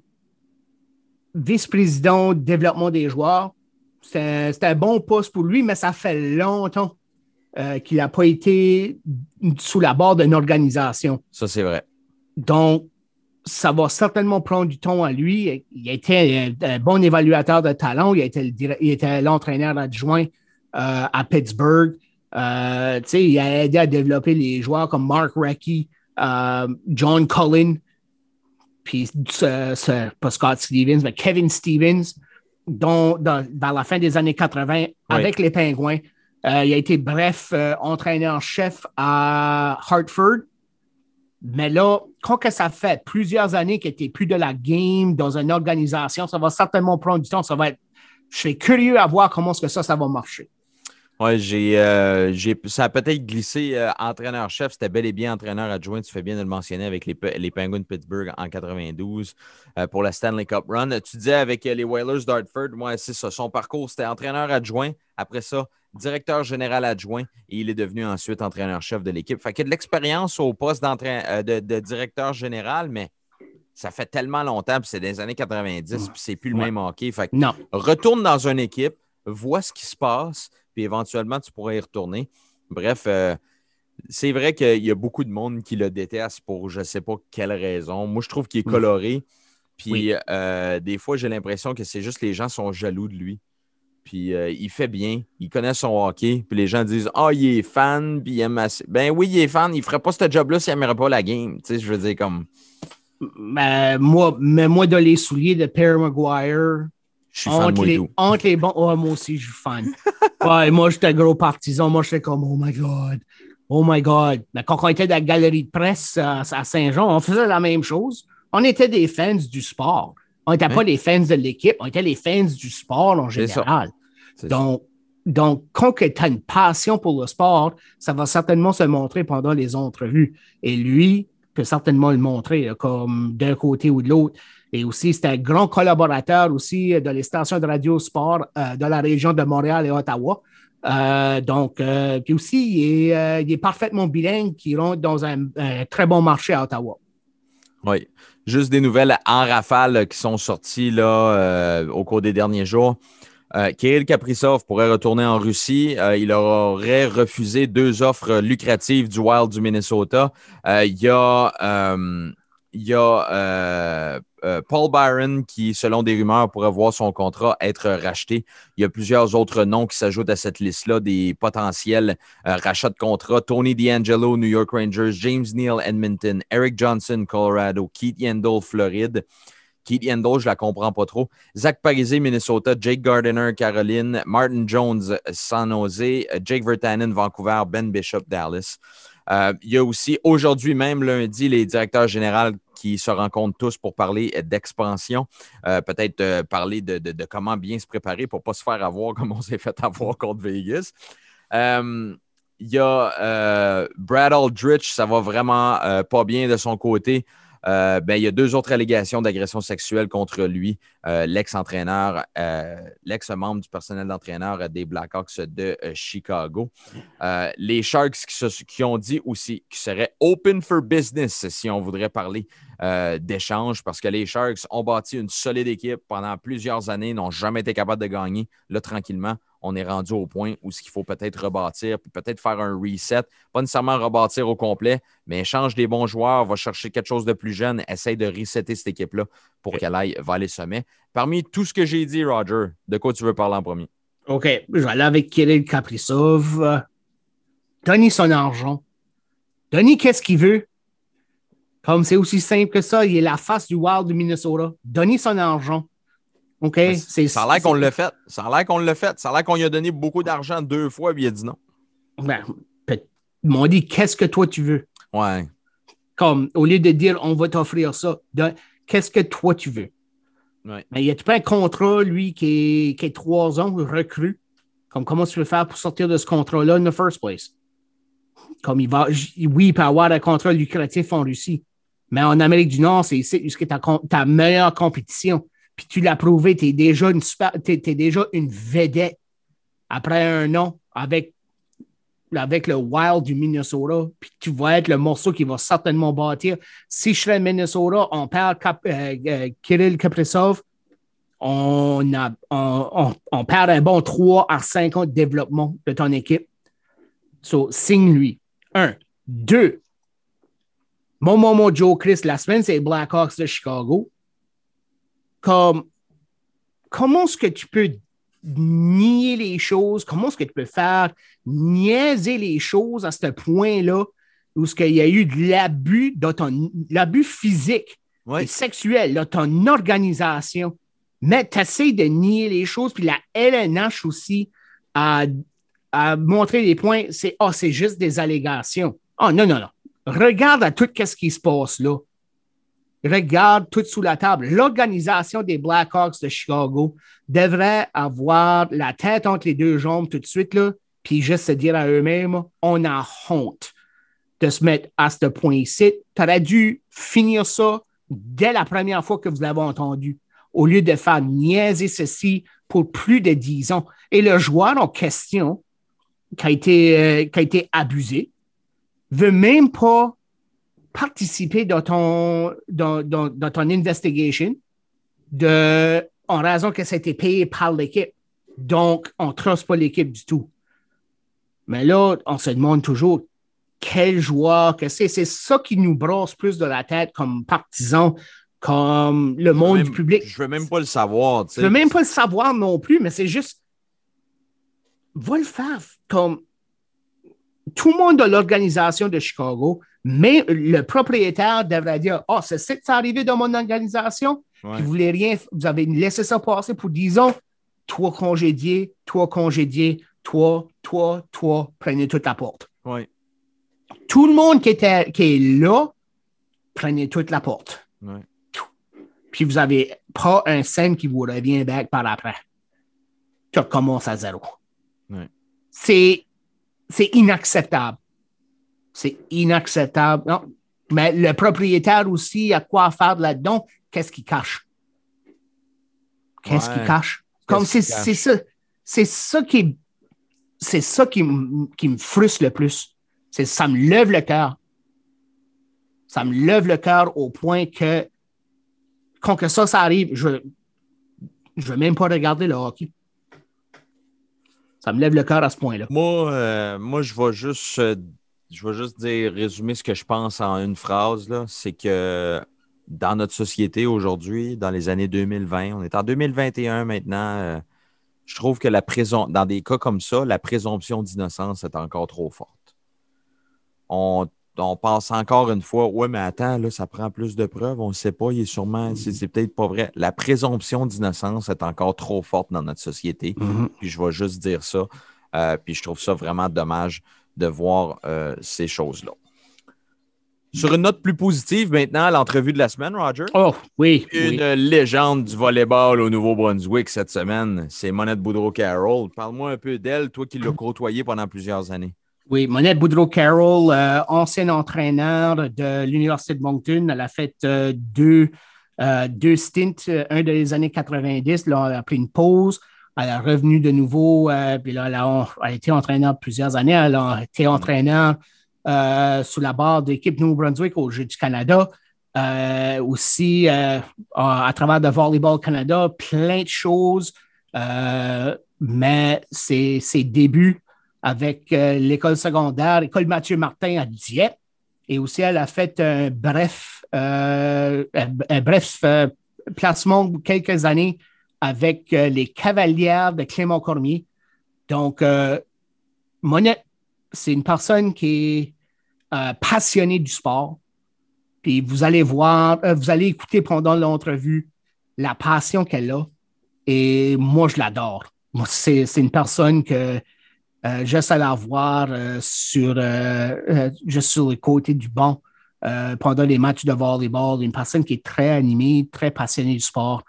vice-président développement des joueurs, c'est un bon poste pour lui, mais ça fait longtemps euh, qu'il n'a pas été sous la barre d'une organisation. Ça, c'est vrai. Donc, ça va certainement prendre du temps à lui. Il a été un, bon évaluateur de talent. Il, été l'entraîneur adjoint à Pittsburgh. Euh, il a aidé à développer les joueurs comme Mark Recchi, euh, John Cullen, puis pas Scott Stevens, mais Kevin Stevens, dont dans, la fin des années 80, avec les Pingouins, euh, il a été, bref, entraîneur-chef à Hartford. Mais là, quand que ça fait plusieurs années qu'il n'était plus de la game dans une organisation, ça va certainement prendre du temps. Ça va être, je suis curieux à voir comment est-ce que ça, ça va marcher. Oui, j'ai, euh, j'ai, ça a peut-être glissé euh, entraîneur-chef. C'était bel et bien entraîneur adjoint. Tu fais bien de le mentionner avec les, les Penguins de Pittsburgh en 92 euh, pour la Stanley Cup Run. Tu disais avec les Whalers d'Hartford, moi, c'est ça. Son parcours, c'était entraîneur adjoint. Après ça, directeur général adjoint et il est devenu ensuite entraîneur-chef de l'équipe. Fait qu'il y a de l'expérience au poste de, de, directeur général, mais ça fait tellement longtemps, puis c'est des années 90, puis c'est plus le même hockey. Fait que non. retourne dans une équipe, vois ce qui se passe puis éventuellement, tu pourrais y retourner. Bref, euh, c'est vrai qu'il y a beaucoup de monde qui le déteste pour je ne sais pas quelle raison. Moi, je trouve qu'il est coloré. Puis euh, des fois, j'ai l'impression que c'est juste les gens sont jaloux de lui. Puis euh, il fait bien, il connaît son hockey. Puis les gens disent Ah, oh, il est fan, puis il aime assez. Ben oui, il est fan, il ne ferait pas ce job-là s'il n'aimerait pas la game. Tu sais, je veux dire, comme. Mais moi, mais moi, dans les souliers de Perry Maguire, je suis fan, entre, les, entre les bons. moi aussi, je suis fan. [laughs] ouais, moi, j'étais gros partisan. Moi, j'étais comme, oh my God. Oh my God. Mais quand on était dans la galerie de presse à, Saint-Jean, on faisait la même chose. On était des fans du sport. On n'était pas des fans de l'équipe, on était les fans du sport en général. Donc, donc, quand tu as une passion pour le sport, ça va certainement se montrer pendant les entrevues. Et lui peut certainement le montrer, comme d'un côté ou de l'autre. Et aussi, c'est un grand collaborateur aussi de les stations de radio sport euh, de la région de Montréal et Ottawa. Euh, donc, euh, puis aussi, il est, parfaitement bilingue, qui rentre dans un, très bon marché à Ottawa. Oui. Juste des nouvelles en rafale qui sont sorties là, au cours des derniers jours. Kirill Kaprizov pourrait retourner en Russie. il aurait refusé deux offres lucratives du Wild du Minnesota. il y a, il y a Paul Byron, qui, selon des rumeurs, pourrait voir son contrat être racheté. Il y a plusieurs autres noms qui s'ajoutent à cette liste-là, des potentiels rachats de contrats. Tony D'Angelo, New York Rangers, James Neal, Edmonton, Eric Johnson, Colorado, Keith Yandel, Floride. Keith Yandel, je la comprends pas trop. Zach Parise, Minnesota. Jake Gardiner, Caroline. Martin Jones, San Jose. Jake Vertanen, Vancouver. Ben Bishop, Dallas. Euh, il y a aussi aujourd'hui même lundi les directeurs généraux qui se rencontrent tous pour parler d'expansion, euh, peut-être euh, parler de, comment bien se préparer pour ne pas se faire avoir comme on s'est fait avoir contre Vegas. Il y a Brad Aldrich, ça va vraiment pas bien de son côté. Euh, ben, il y a deux autres allégations d'agression sexuelle contre lui, euh, l'ex-entraîneur, euh, l'ex-membre du personnel d'entraîneur des Blackhawks de Chicago. les Sharks qui, ont dit aussi qu'ils seraient open for business si on voudrait parler d'échange parce que les Sharks ont bâti une solide équipe pendant plusieurs années, n'ont jamais été capables de gagner. Là, tranquillement, on est rendu au point où ce qu'il faut peut-être rebâtir, puis peut-être faire un reset. Pas nécessairement rebâtir au complet, mais change des bons joueurs, va chercher quelque chose de plus jeune, essaye de resetter cette équipe-là pour qu'elle aille vers les sommets. Parmi tout ce que j'ai dit, Roger, de quoi tu veux parler en premier? OK, je vais aller avec Kirill Kaprizov. Donnez son argent. Donnez qu'est-ce qu'il veut? Comme c'est aussi simple que ça, il est la face du Wild du Minnesota. Donnez son argent. OK? ça a l'air qu'on l'a fait. Ça a l'air qu'on l'a fait. Ça a l'air qu'on lui a donné beaucoup d'argent deux fois, puis il a dit non. Ben, ils m'ont dit qu'est-ce que toi tu veux? Ouais. Comme au lieu de dire on va t'offrir ça, qu'est-ce que toi tu veux? Ouais. Mais il y a pas un contrat, lui, qui est, qui est trois ans recru? Comme comment tu veux faire pour sortir de ce contrat-là in the first place? Comme il va, oui, il peut avoir un contrat lucratif en Russie. Mais en Amérique du Nord, c'est ici que ta, ta meilleure compétition puis tu l'as prouvé, tu es déjà une déjà une vedette après un an avec, avec le Wild du Minnesota, puis tu vas être le morceau qui va certainement bâtir. Si je serais Minnesota, on perd euh, euh, Kirill Kaprizov, on, a, on, perd un bon 3 à 5 ans de développement de ton équipe. So, signe-lui. Un. Deux. Mon moment Joe Chris, la semaine, c'est Blackhawks de Chicago comme comment est-ce que tu peux nier les choses, comment est-ce que tu peux faire niaiser les choses à ce point-là où il y a eu de l'abus, l'abus physique et sexuel dans ton organisation? Mais tu essaies de nier les choses, puis la LNH aussi a, a montré des points, c'est oh, c'est juste des allégations. Oh non, non, non. Regarde à tout ce qui se passe là regarde tout sous la table. L'organisation des Blackhawks de Chicago devrait avoir la tête entre les deux jambes tout de suite, puis juste se dire à eux-mêmes, on a honte de se mettre à ce point-ci. Tu aurais dû finir ça dès la première fois que vous l'avez entendu, au lieu de faire niaiser ceci pour plus de dix ans. Et le joueur en question, qui a été, euh, qui a été abusé, veut même pas participer dans ton, dans, dans, dans ton investigation de, en raison que ça a été payé par l'équipe. Donc, on ne trosse pas l'équipe du tout. Mais là, on se demande toujours quel joueur que c'est. C'est ça qui nous brosse plus de la tête comme partisans, comme le monde du public. Je ne veux même pas le savoir. Je ne veux même pas le savoir non plus, mais c'est juste. Va le faire. Comme tout le monde de l'organisation de Chicago mais le propriétaire devrait dire Oh, c'est ça qui est arrivé dans mon organisation. Vous voulez rien, vous avez laissé ça passer pour 10 ans. Toi congédié, toi congédié, toi, toi, toi, prenez toute la porte. Tout le monde qui, était, qui est là, prenez toute la porte. Puis vous n'avez pas un scène qui vous revient back par après. Tu recommences à zéro. C'est inacceptable. C'est inacceptable. Non. Mais le propriétaire aussi a quoi faire là-dedans? Qu'est-ce qu'il cache? Qu'est-ce qu'il cache? Comme c'est ça. C'est ça qui c'est ça qui, qui, me frustre le plus. C'est ça me lève le cœur. Ça me lève le cœur au point que quand que ça, ça arrive, je ne veux même pas regarder le hockey. Ça me lève le cœur à ce point-là. Moi, euh, moi, je vais juste euh, je vais juste dire, résumer ce que je pense en une phrase. C'est que dans notre société aujourd'hui, dans les années 2020, on est en 2021 maintenant, euh, je trouve que la dans des cas comme ça, la présomption d'innocence est encore trop forte. On, pense encore une fois, ouais, mais attends, là, ça prend plus de preuves, on ne sait pas, il est sûrement, c'est peut-être pas vrai. La présomption d'innocence est encore trop forte dans notre société. Mm-hmm. Puis je vais juste dire ça. Euh, puis je trouve ça vraiment dommage de voir euh, ces choses-là. Sur une note plus positive, maintenant, l'entrevue de la semaine, Roger. Oh, oui. Une légende du volleyball au Nouveau-Brunswick cette semaine, c'est Monette Boudreau-Carroll. Parle-moi un peu d'elle, toi qui l'as côtoyée pendant plusieurs anannées. Oui, Monette Boudreau-Carroll, euh, ancienne entraîneur de l'Université de Moncton. Elle a fait euh, deux, euh, deux stints, un des années 90. Là, elle a pris une pause. Elle est revenue de nouveau. puis là, elle a, elle a, été entraîneur plusieurs années. Elle a été entraîneur euh, sous la barre d'équipe New Brunswick au Jeux du Canada. Euh, aussi, euh, à travers de Volleyball Canada, plein de choses. mais ses, ses, débuts avec l'école secondaire, l'école Mathieu Martin à Dieppe. Et aussi, elle a fait un bref, un bref placement quelques années avec les Cavalières de Clément Cormier. Donc, Monette c'est une personne qui est euh, passionnée du sport. Puis vous allez voir, euh, vous allez écouter pendant l'entrevue la passion qu'elle a. Et moi, je l'adore. C'est, une personne que euh, j'essaie d'avoir sur, juste sur le côté du banc pendant les matchs de volleyball. Une personne qui est très animée, très passionnée du sport.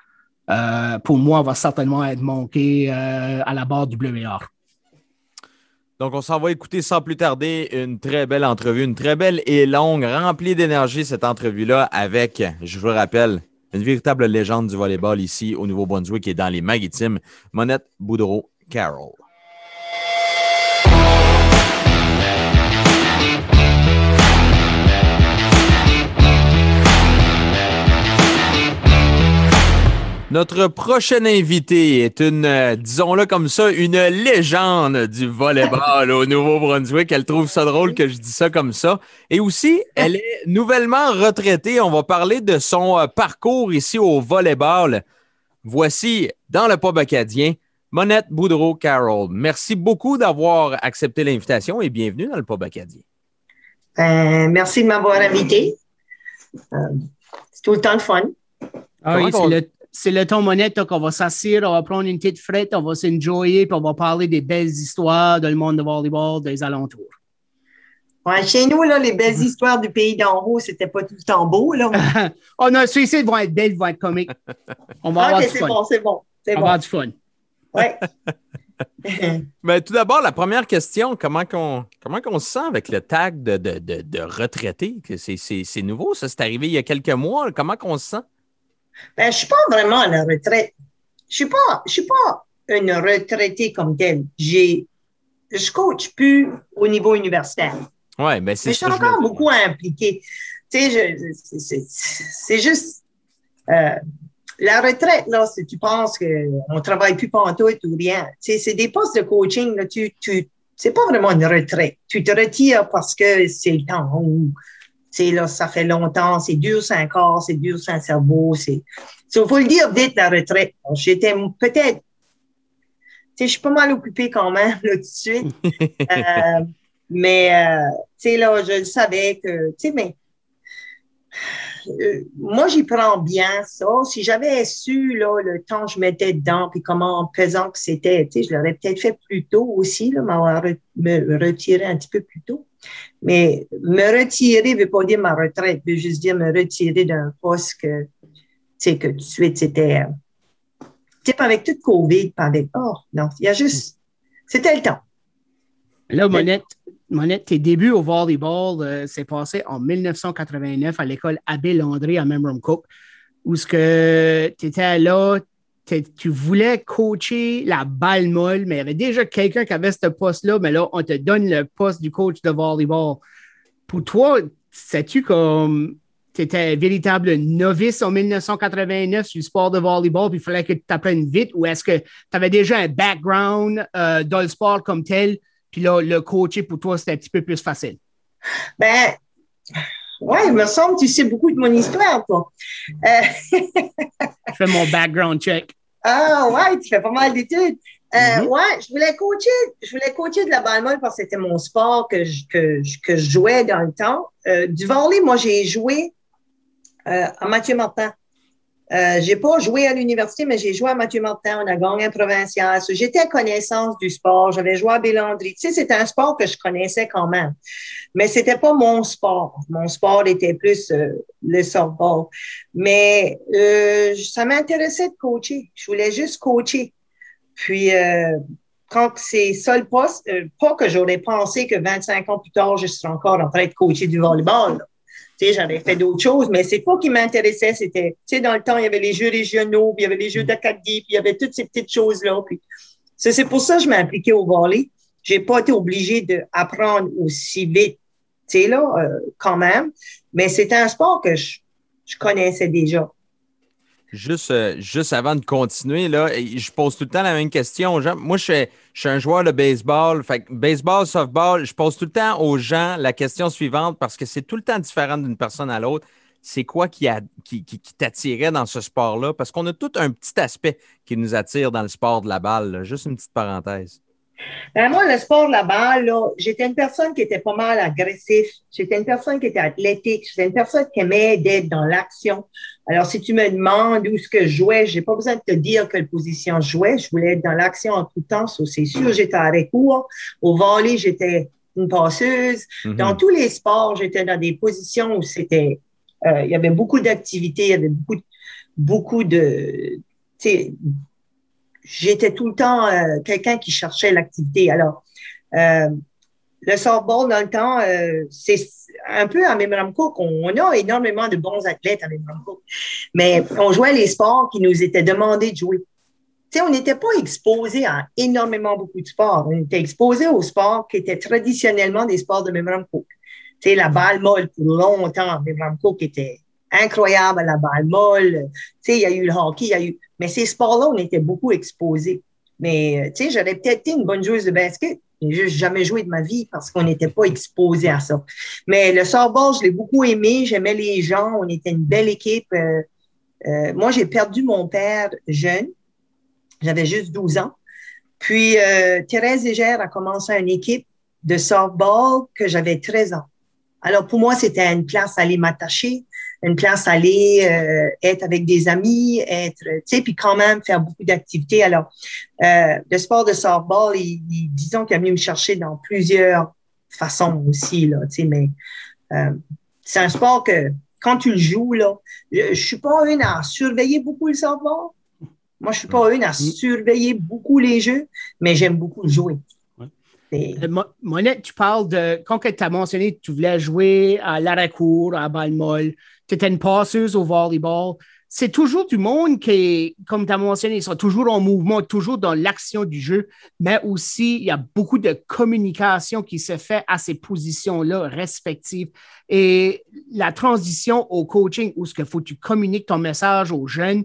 Pour moi, va certainement être manquée à la barre du or. Donc, on s'en va écouter sans plus tarder une très belle entrevue, une très belle et longue, remplie d'énergie, cette entrevue-là, avec, je vous rappelle, une véritable légende du volleyball ici au Nouveau-Brunswick et dans les Maritimes, Monette Boudreau-Carroll. Notre prochain invité est une, euh, disons-le comme ça, une légende du volleyball au Nouveau-Brunswick. Elle trouve ça drôle que je dis ça comme ça. Et aussi, elle est nouvellement retraitée. On va parler de son euh, parcours ici au volleyball. Voici, dans le pub acadien, Monette Boudreau-Carroll. Merci beaucoup d'avoir accepté l'invitation et bienvenue dans le pub acadien. Ben, merci de m'avoir invité. Euh, c'est tout le temps de fun. Ah oui, c'est le, c'est le ton monette qu'on va s'asseoir, on va prendre une petite frette, on va s'enjoyer, puis on va parler des belles histoires dans le monde de volleyball, des alentours. Ouais, chez nous, là, les belles histoires du pays d'en haut, c'était pas tout le temps beau. Là. [laughs] oh non, ceux-ci vont être belles, vont être comiques. On va avoir du fun. c'est bon, c'est bon. On va avoir du fun. Ouais. [laughs] Mais tout d'abord, la première question, comment qu'on comment qu'on se sent avec le tag de, de, de, de retraité? C'est nouveau, ça, c'est arrivé il y a quelques mois. Comment qu'on se sent? Ben, je suis pas vraiment à la retraite. Je suis pas, je suis pas une retraitée comme telle. J'ai, je coach plus au niveau universitaire. Ouais, ben c'est Mais je suis encore beaucoup impliquée. Tu sais, c'est juste, euh, la retraite, là, si tu penses qu'on travaille plus tout ou rien, tu sais, c'est des postes de coaching, là, tu, tu, c'est pas vraiment une retraite. Tu te retires parce que c'est le temps c'est là, ça fait longtemps, c'est dur sans corps, c'est dur sans cerveau, c'est, il faut le dire vite, la retraite. J'étais peut-être, tu sais, je suis pas mal occupée quand même, là, tout de suite. [laughs] euh, mais, euh, tu sais, là, je savais que, tu sais, mais, euh, moi, j'y prends bien ça. Si j'avais su là, le temps que je mettais dedans, puis comment pesant que c'était, je l'aurais peut-être fait plus tôt aussi, là, m'avoir me retirer un petit peu plus tôt. Mais me retirer ne veut pas dire ma retraite, veut juste dire me retirer d'un poste que, tu sais, que tout de suite, c'était, tu sais, pas avec toute COVID, pas avec, oh, non, il y a juste, c'était le temps. Là, Monette, Monette, tes débuts au volleyball euh, s'est passé en 1989 à l'école Abbé Landry à Memram Cook, où ce que tu étais là, tu voulais coacher la balle molle, mais il y avait déjà quelqu'un qui avait ce poste-là, mais là, on te donne le poste du coach de volleyball. Pour toi, sais-tu comme tu étais véritable novice en 1989 sur le sport de volleyball, puis il fallait que tu t'apprennes vite, ou est-ce que tu avais déjà un background euh, dans le sport comme tel, puis là, le coacher pour toi, c'était un petit peu plus facile? Ben, Oui, il me semble que tu sais beaucoup de mon histoire, toi. Euh, [laughs] fais mon background check. Ah ouais, tu fais pas mal d'études. Euh, mm-hmm. Ouais, je voulais coacher, je voulais coacher de la balle molle parce que c'était mon sport que je, que, que je jouais dans le temps. Euh, du volley, moi, j'ai joué à Mathieu Martin. Euh, j'ai pas joué à l'université, mais j'ai joué à Mathieu Martin, on a gagné provincial. J'étais à connaissance du sport. J'avais joué à Bélandry. Tu sais, c'était un sport que je connaissais quand même. Mais c'était pas mon sport. Mon sport était plus euh, le softball. Mais euh, ça m'intéressait de coacher. Je voulais juste coacher. Puis, euh, quand c'est ça le poste, pas que j'aurais pensé que 25 ans plus tard, je serais encore en train de coacher du volleyball j'avais fait d'autres choses, mais c'est pas qui m'intéressait. C'était, tu sais, dans le temps, il y avait les jeux régionaux, puis il y avait les jeux d'Acadie, puis il y avait toutes ces petites choses-là. Puis c'est pour ça que je m'ai impliqué au volley. J'ai pas été obligée d'apprendre aussi vite, tu sais, là, euh, quand même. Mais c'était un sport que je, je connaissais déjà. Juste, euh, juste avant de continuer, là, je pose tout le temps la même question aux gens. Moi, je suis, un joueur de baseball. Fait baseball, softball, je pose tout le temps aux gens la question suivante parce que c'est tout le temps différent d'une personne à l'autre. C'est quoi qui, t'attirait dans ce sport-là? Parce qu'on a tout un petit aspect qui nous attire dans le sport de la balle. Juste une petite parenthèse. Ben moi, le sport de la balle, j'étais une personne qui était pas mal agressive. J'étais une personne qui était athlétique. J'étais une personne qui aimait d'être dans l'action. Alors, si tu me demandes où ce que je jouais, j'ai pas besoin de te dire quelle position je jouais. Je voulais être dans l'action en tout temps. c'est sûr, j'étais à recours. Au volley, j'étais une passeuse. Mm-hmm. Dans tous les sports, j'étais dans des positions où c'était, euh, il y avait beaucoup d'activités, il y avait beaucoup, beaucoup de, j'étais tout le temps euh, quelqu'un qui cherchait l'activité. Alors, euh, le softball, dans le temps, euh, c'est un peu à Memramco qu'on a énormément de bons athlètes à Memramco. Mais on jouait les sports qui nous étaient demandés de jouer. Tu sais, on n'était pas exposé à énormément beaucoup de sports. On était exposé aux sports qui étaient traditionnellement des sports de Memramco. La balle molle pour longtemps, Memramco qui était incroyable à la balle molle. Tu sais, il y a eu le hockey, il y a eu... Mais ces sports-là, on était beaucoup exposés. Mais, tu sais, j'aurais peut-être été une bonne joueuse de basket, j'ai jamais joué de ma vie parce qu'on n'était pas exposé à ça. Mais le softball, je l'ai beaucoup aimé. J'aimais les gens. On était une belle équipe. Euh, euh, moi, j'ai perdu mon père jeune. J'avais juste 12 ans. Puis, euh, Thérèse Légère a commencé une équipe de softball que j'avais 13 ans. Alors, pour moi, c'était une place à aller m'attacher une place à aller euh, être avec des amis, être, tu sais, puis quand même faire beaucoup d'activités. Alors, euh, le sport de softball, disons qu'il a venu me chercher dans plusieurs façons aussi, là, tu sais, mais euh, c'est un sport que quand tu le joues, là, je, suis pas une à surveiller beaucoup le softball. Moi, je suis pas une à surveiller beaucoup les jeux, mais j'aime beaucoup jouer. Monette, tu parles de, quand tu as mentionné que tu voulais jouer à l'arrêt-court, à balle molle, tu étais une passeuse au volleyball. C'est toujours du monde qui, comme tu as mentionné, ils sont toujours en mouvement, toujours dans l'action du jeu, mais aussi il y a beaucoup de communication qui se fait à ces positions-là respectives. Et la transition au coaching, où ce qu'il faut que tu communiques ton message aux jeunes,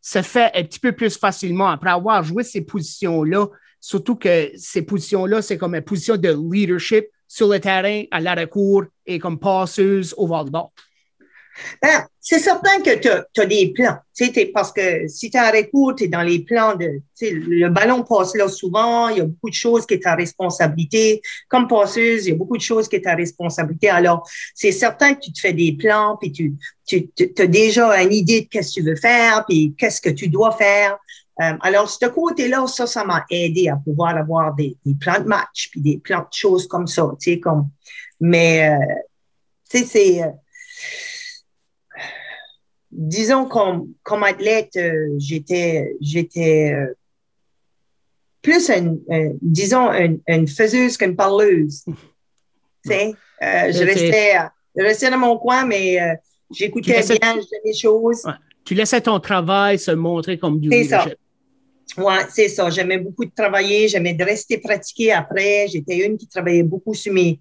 se fait un petit peu plus facilement après avoir joué ces positions-là. Surtout que ces positions-là, c'est comme une position de leadership sur le terrain, à l'arrêt court et comme passeuse au volleyball. Ben, c'est certain que tu as, des plans. Parce que si tu es à recours, tu es dans les plans de. Le ballon passe là souvent, il y a beaucoup de choses qui sont ta responsabilité. Comme passeuse, il y a beaucoup de choses qui sont ta responsabilité. Alors, c'est certain que tu te fais des plans, puis tu, tu, as déjà une idée de qu'est-ce que tu veux faire, puis qu'est-ce que tu dois faire. Euh, alors, ce côté-là, ça, ça m'a aidé à pouvoir avoir des, plans de match, puis des plans de choses comme ça. Comme, mais, euh, tu sais, c'est euh, disons comme, comme athlète, euh, j'étais, j'étais euh, plus une, disons, une, une faiseuse qu'une parleuse. [laughs] tu sais, euh, je, restais, je restais dans mon coin, mais j'écoutais bien, les choses. Tu laissais ton travail se montrer comme du C'est ça. Oui, c'est ça. J'aimais beaucoup de travailler, j'aimais de rester pratiquer après. J'étais une qui travaillait beaucoup sur mes,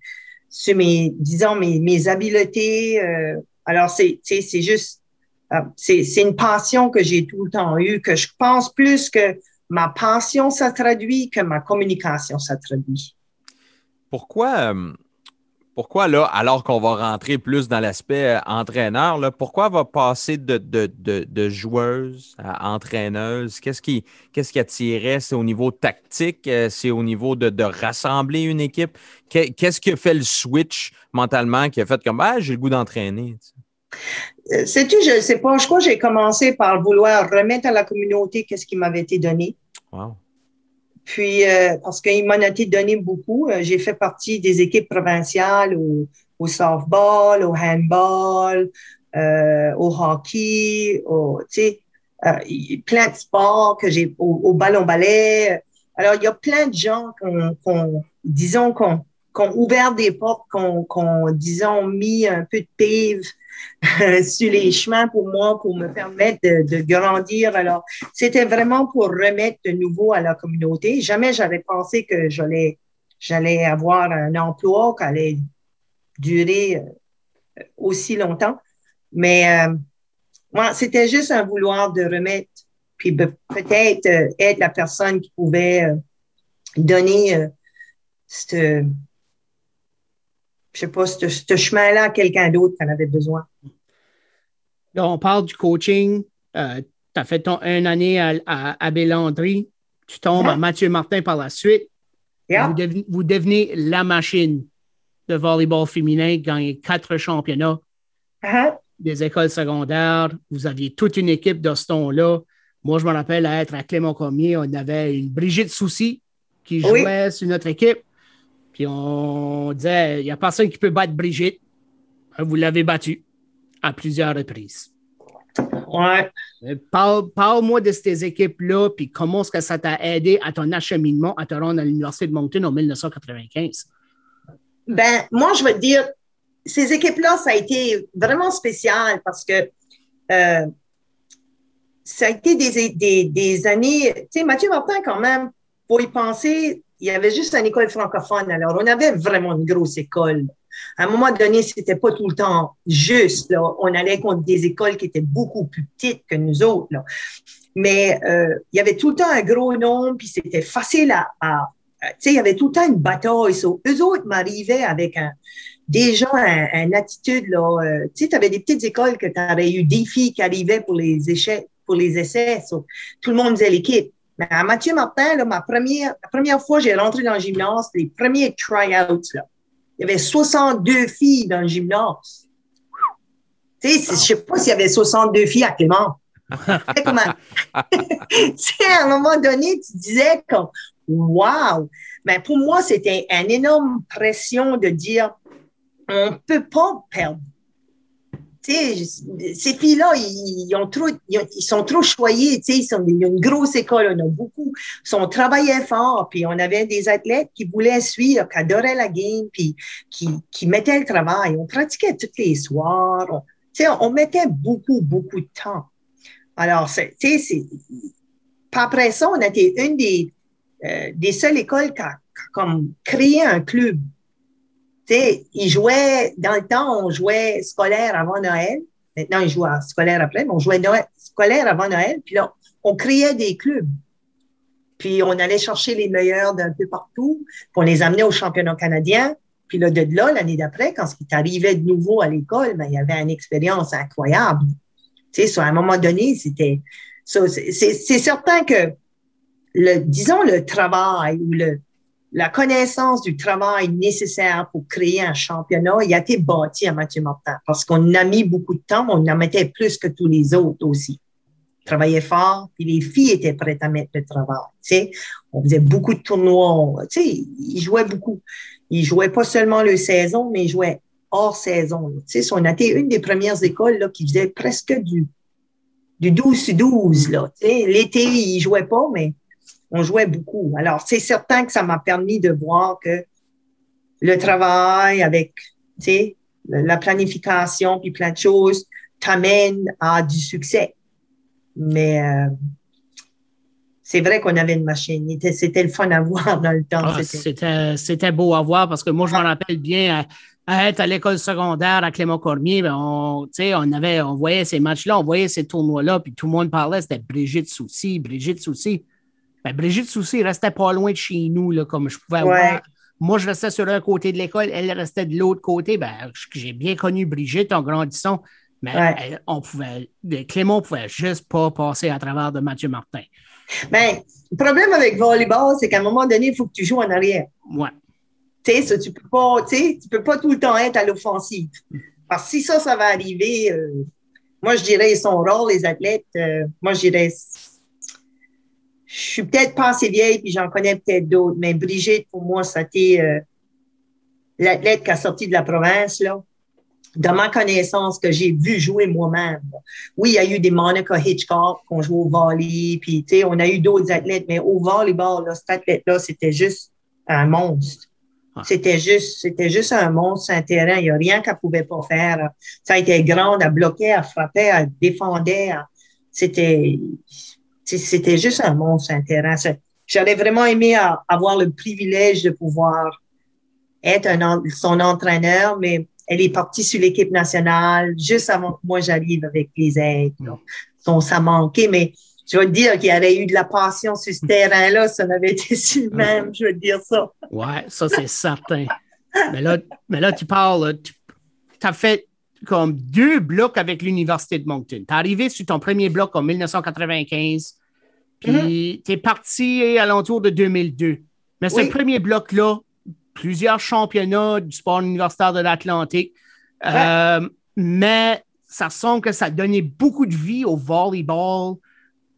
sur mes disons, mes, mes habiletés. alors, c'est, c'est juste euh, c'est une passion que j'ai tout le temps eue, que je pense plus que ma passion, ça traduit que ma communication, ça traduit. Pourquoi, euh, pourquoi, là, alors qu'on va rentrer plus dans l'aspect euh, entraîneur, pourquoi va passer de, de, joueuse à entraîneuse? Qu'est-ce qui, qu'est-ce attirait? C'est au niveau tactique? Euh, c'est au niveau de, rassembler une équipe? Qu'est-ce qui a fait le switch mentalement qui a fait comme, ah, j'ai le goût d'entraîner? Euh, sais-tu, je ne sais pas, je crois que j'ai commencé par vouloir remettre à la communauté qu'est-ce qui m'avait été donné. Wow. Puis, euh, parce qu'il m'en a été donné beaucoup, euh, j'ai fait partie des équipes provinciales au, au softball, au handball, euh, au hockey, au, euh, plein de sports que j'ai, au, ballon-ballet. Alors, il y a plein de gens qu'on, disons, qu'on, qu'on ouvert des portes, qu'on, qu'on, disons, mis un peu de pive [laughs] sur les chemins pour moi, pour me permettre de, grandir. Alors, c'était vraiment pour remettre de nouveau à la communauté. Jamais j'avais pensé que j'allais, avoir un emploi qui allait durer euh, aussi longtemps. Mais euh, moi, c'était juste un vouloir de remettre, puis peut-être euh, être la personne qui pouvait donner cette je sais pas, ce, chemin-là à quelqu'un d'autre qui en avait besoin. on parle du coaching. Euh, tu as fait ton une année à, à, Tu tombes à Mathieu Martin par la suite. Vous, devenez, la machine de volleyball féminin, gagnez quatre championnats uh-huh. des écoles secondaires. Vous aviez toute une équipe de ce là Moi, je me rappelle être à Clément Cormier, on avait une Brigitte Soucy qui jouait sur notre équipe. Puis on disait, il n'y a personne qui peut battre Brigitte. Ben, vous l'avez battue à plusieurs reprises. Ouais. Euh, parle-moi de ces équipes-là, puis comment est-ce que ça t'a aidé à ton acheminement à te rendre à l'Université de Moncton en 1995? Ben, moi, je veux te dire, ces équipes-là, ça a été vraiment spécial parce que euh, ça a été des, des, des années. Tu sais, Mathieu Martin, quand même, pour y penser, il y avait juste une école francophone. Alors, on avait vraiment une grosse école. À un moment donné, c'était pas tout le temps juste. On allait contre des écoles qui étaient beaucoup plus petites que nous autres. Mais euh, il y avait tout le temps un gros nombre, puis c'était facile à... tu sais, il y avait tout le temps une bataille. So, eux autres m'arrivaient avec un, déjà une attitude. là. Euh, tu sais, tu avais des petites écoles que tu avais eu des filles qui arrivaient pour les échecs, pour les essais. tout le monde faisait l'équipe. Mais à Mathieu Martin, là, ma première, la première fois j'ai rentré dans le gymnase, les premiers tryouts, là, il y avait 62 filles dans le gymnase. Tu sais, je sais pas s'il y avait 62 filles à Clément. [laughs] comment? [laughs] tu sais, à un moment donné, tu disais comme, wow! Mais pour moi, c'était une énorme pression de dire, on peut pas perdre ces filles-là, ils, ont trop, ils, sont trop choyés, ils, sont, ils ont une grosse école, on a beaucoup, ils ont travaillé fort, puis on avait des athlètes qui voulaient suivre, qui adoraient la game, puis qui, qui mettaient le travail. On pratiquait tous les soirs, on, on mettait beaucoup, beaucoup de temps. Alors, tu sais, après ça, on était une des, euh, des seules écoles qui a, comme créé un club sais, ils jouaient, dans le temps, on jouait scolaire avant Noël. Maintenant, ils jouent scolaire après, mais on jouait scolaire avant Noël. Puis là, on créait des clubs. Puis on allait chercher les meilleurs d'un peu partout, puis on les amenait au championnat canadien. Puis là, de là, l'année d'après, quand ils arrivaient de nouveau à l'école, ben, il y avait une expérience incroyable. Tu sais, sur un moment donné, c'était... C'est certain que, le, disons, le travail ou le, la connaissance du travail nécessaire pour créer un championnat, il a été bâti à Mathieu Martin parce qu'on a mis beaucoup de temps, on en mettait plus que tous les autres aussi. Travaillait fort, puis les filles étaient prêtes à mettre le travail. On faisait beaucoup de tournois. Ils jouaient beaucoup. Ils jouaient pas seulement le saison, mais ils jouaient hors saison. On a une des premières écoles qui faisait presque du, du 12-12. Là, tu sais. L'été, ils jouaient pas, mais on jouait beaucoup. Alors, c'est certain que ça m'a permis de voir que le travail avec, tu sais, la planification puis plein de choses t'amène à du succès. Mais euh, c'est vrai qu'on avait une machine. C'était le fun à voir dans le temps. Ah, c'était beau à voir parce que moi, je m'en rappelle bien à, être à l'école secondaire à Clément Cormier. Ben, on, on, avait, on voyait ces matchs-là, on voyait ces tournois-là, puis tout le monde parlait, c'était Brigitte Soucy, Brigitte Soucy. Ben, Brigitte Soucy restait pas loin de chez nous, là, comme je pouvais avoir Moi, je restais sur un côté de l'école, elle restait de l'autre côté. Ben, j'ai bien connu Brigitte en grandissant, mais on pouvait, Clément ne pouvait juste pas passer à travers de Mathieu Martin. Ben, le problème avec volleyball, c'est qu'à un moment donné, il faut que tu joues en arrière. Ouais. Tu peux pas, tu peux pas tout le temps être à l'offensive. Parce que si ça, ça va arriver, euh, moi, je dirais son rôle, les athlètes, euh, moi, je dirais, je suis peut-être pas assez vieille, puis j'en connais peut-être d'autres, mais Brigitte, pour moi, c'était euh, l'athlète qui a sorti de la province, là. Dans ma connaissance, que j'ai vu jouer moi-même. Oui, il y a eu des Monica Hitchcock qui ont joué au volley, puis, tu sais, on a eu d'autres athlètes, mais au volleyball, là, cet athlète-là, c'était juste un monstre. Ah. C'était juste, c'était juste un monstre un terrain. Il n'y a rien qu'elle pouvait pas faire. Ça a été grande, elle bloquait, elle frappait, elle défendait. C'était, c'était juste un monstre terrain. J'aurais vraiment aimé avoir le privilège de pouvoir être son entraîneur, mais elle est partie sur l'équipe nationale juste avant que moi j'arrive avec les aides. Donc, ça manquait, mais je veux dire qu'il y aurait eu de la passion sur ce terrain-là, ça n'avait été sur le même, je veux dire ça. Ouais, ça c'est certain. Mais là, mais là, tu parles, tu as fait comme deux blocs avec l'Université de Moncton. Tu es arrivé sur ton premier bloc en 1995, puis mm-hmm. tu es parti à l'entour de 2002. Mais ce premier bloc-là, plusieurs championnats du sport universitaire de l'Atlantique, euh, mais ça semble que ça donnait beaucoup de vie au volleyball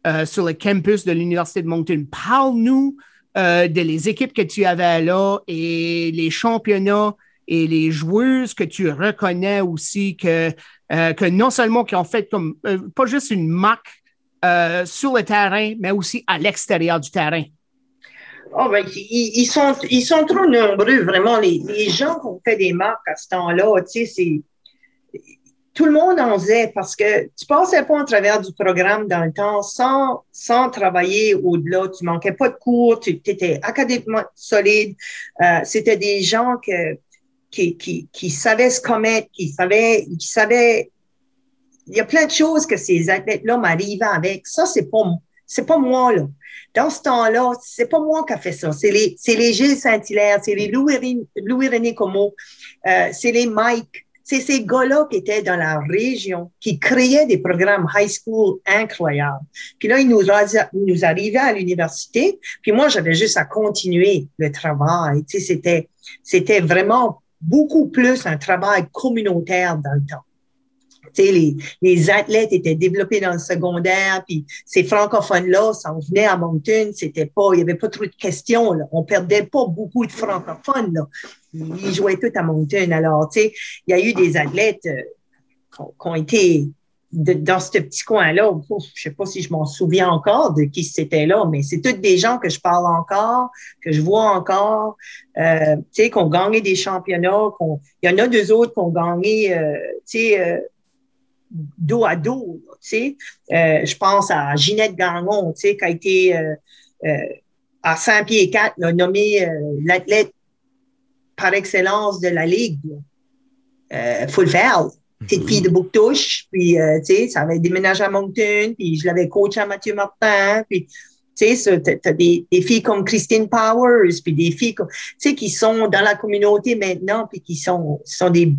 euh, sur le campus de l'Université de Moncton. Parle-nous euh, de les équipes que tu avais là et les championnats et les joueuses que tu reconnais aussi que, euh, que non seulement qui ont fait comme pas juste une marque sur le terrain, mais aussi à l'extérieur du terrain. Oh ben, ils, sont, ils sont trop nombreux, vraiment. Les, les gens qui ont fait des marques à ce temps-là, tu sais, tout le monde en faisait parce que tu passais pas en travers du programme dans le temps sans, sans travailler au-delà. Tu manquais pas de cours, tu étais académiquement solide. Euh, C'était des gens que, qui, qui, qui savaient se commettre, qui savaient, qui savaient. Il y a plein de choses que ces athlètes-là m'arrivaient avec. Ça, c'est pas, c'est pas moi, là. Dans ce temps-là, c'est pas moi qui a fait ça. C'est les, c'est les Gilles Saint-Hilaire, c'est les Louis-René Louis Como, euh, c'est les Mike, c'est ces gars-là qui étaient dans la région, qui créaient des programmes high school incroyables. Puis là, ils nous, nous arrivaient à l'université, puis moi, j'avais juste à continuer le travail. Tu sais, c'était, c'était vraiment beaucoup plus un travail communautaire dans le temps les, les athlètes étaient développés dans le secondaire, puis ces francophones-là, ça en venait à Moncton, c'était pas, il y avait pas trop de questions, là. On perdait pas beaucoup de francophones, là. Ils jouaient tout à Moncton. Alors, tu sais, il y a eu des athlètes euh, qui ont été dans ce petit coin-là. Je sais pas si je m'en souviens encore de qui c'était là, mais c'est tous des gens que je parle encore, que je vois encore, euh, tu sais, qui ont gagné des championnats. Il y en a deux autres qui ont gagné, euh, tu sais, euh, dos à dos. Tu sais. Euh, je pense à Ginette Gagnon, tu sais, qui a été euh, euh, à Saint-Pierre-4, nommé l'athlète par excellence de la Ligue. Euh, petite fille de Bouctouche, puis tu sais, ça avait déménagé à Moncton, puis je l'avais coaché à Mathieu Martin, puis tu sais, t'as des, des filles comme Christine Powers, puis des filles tu sais, qui sont dans la communauté maintenant, puis qui sont, sont des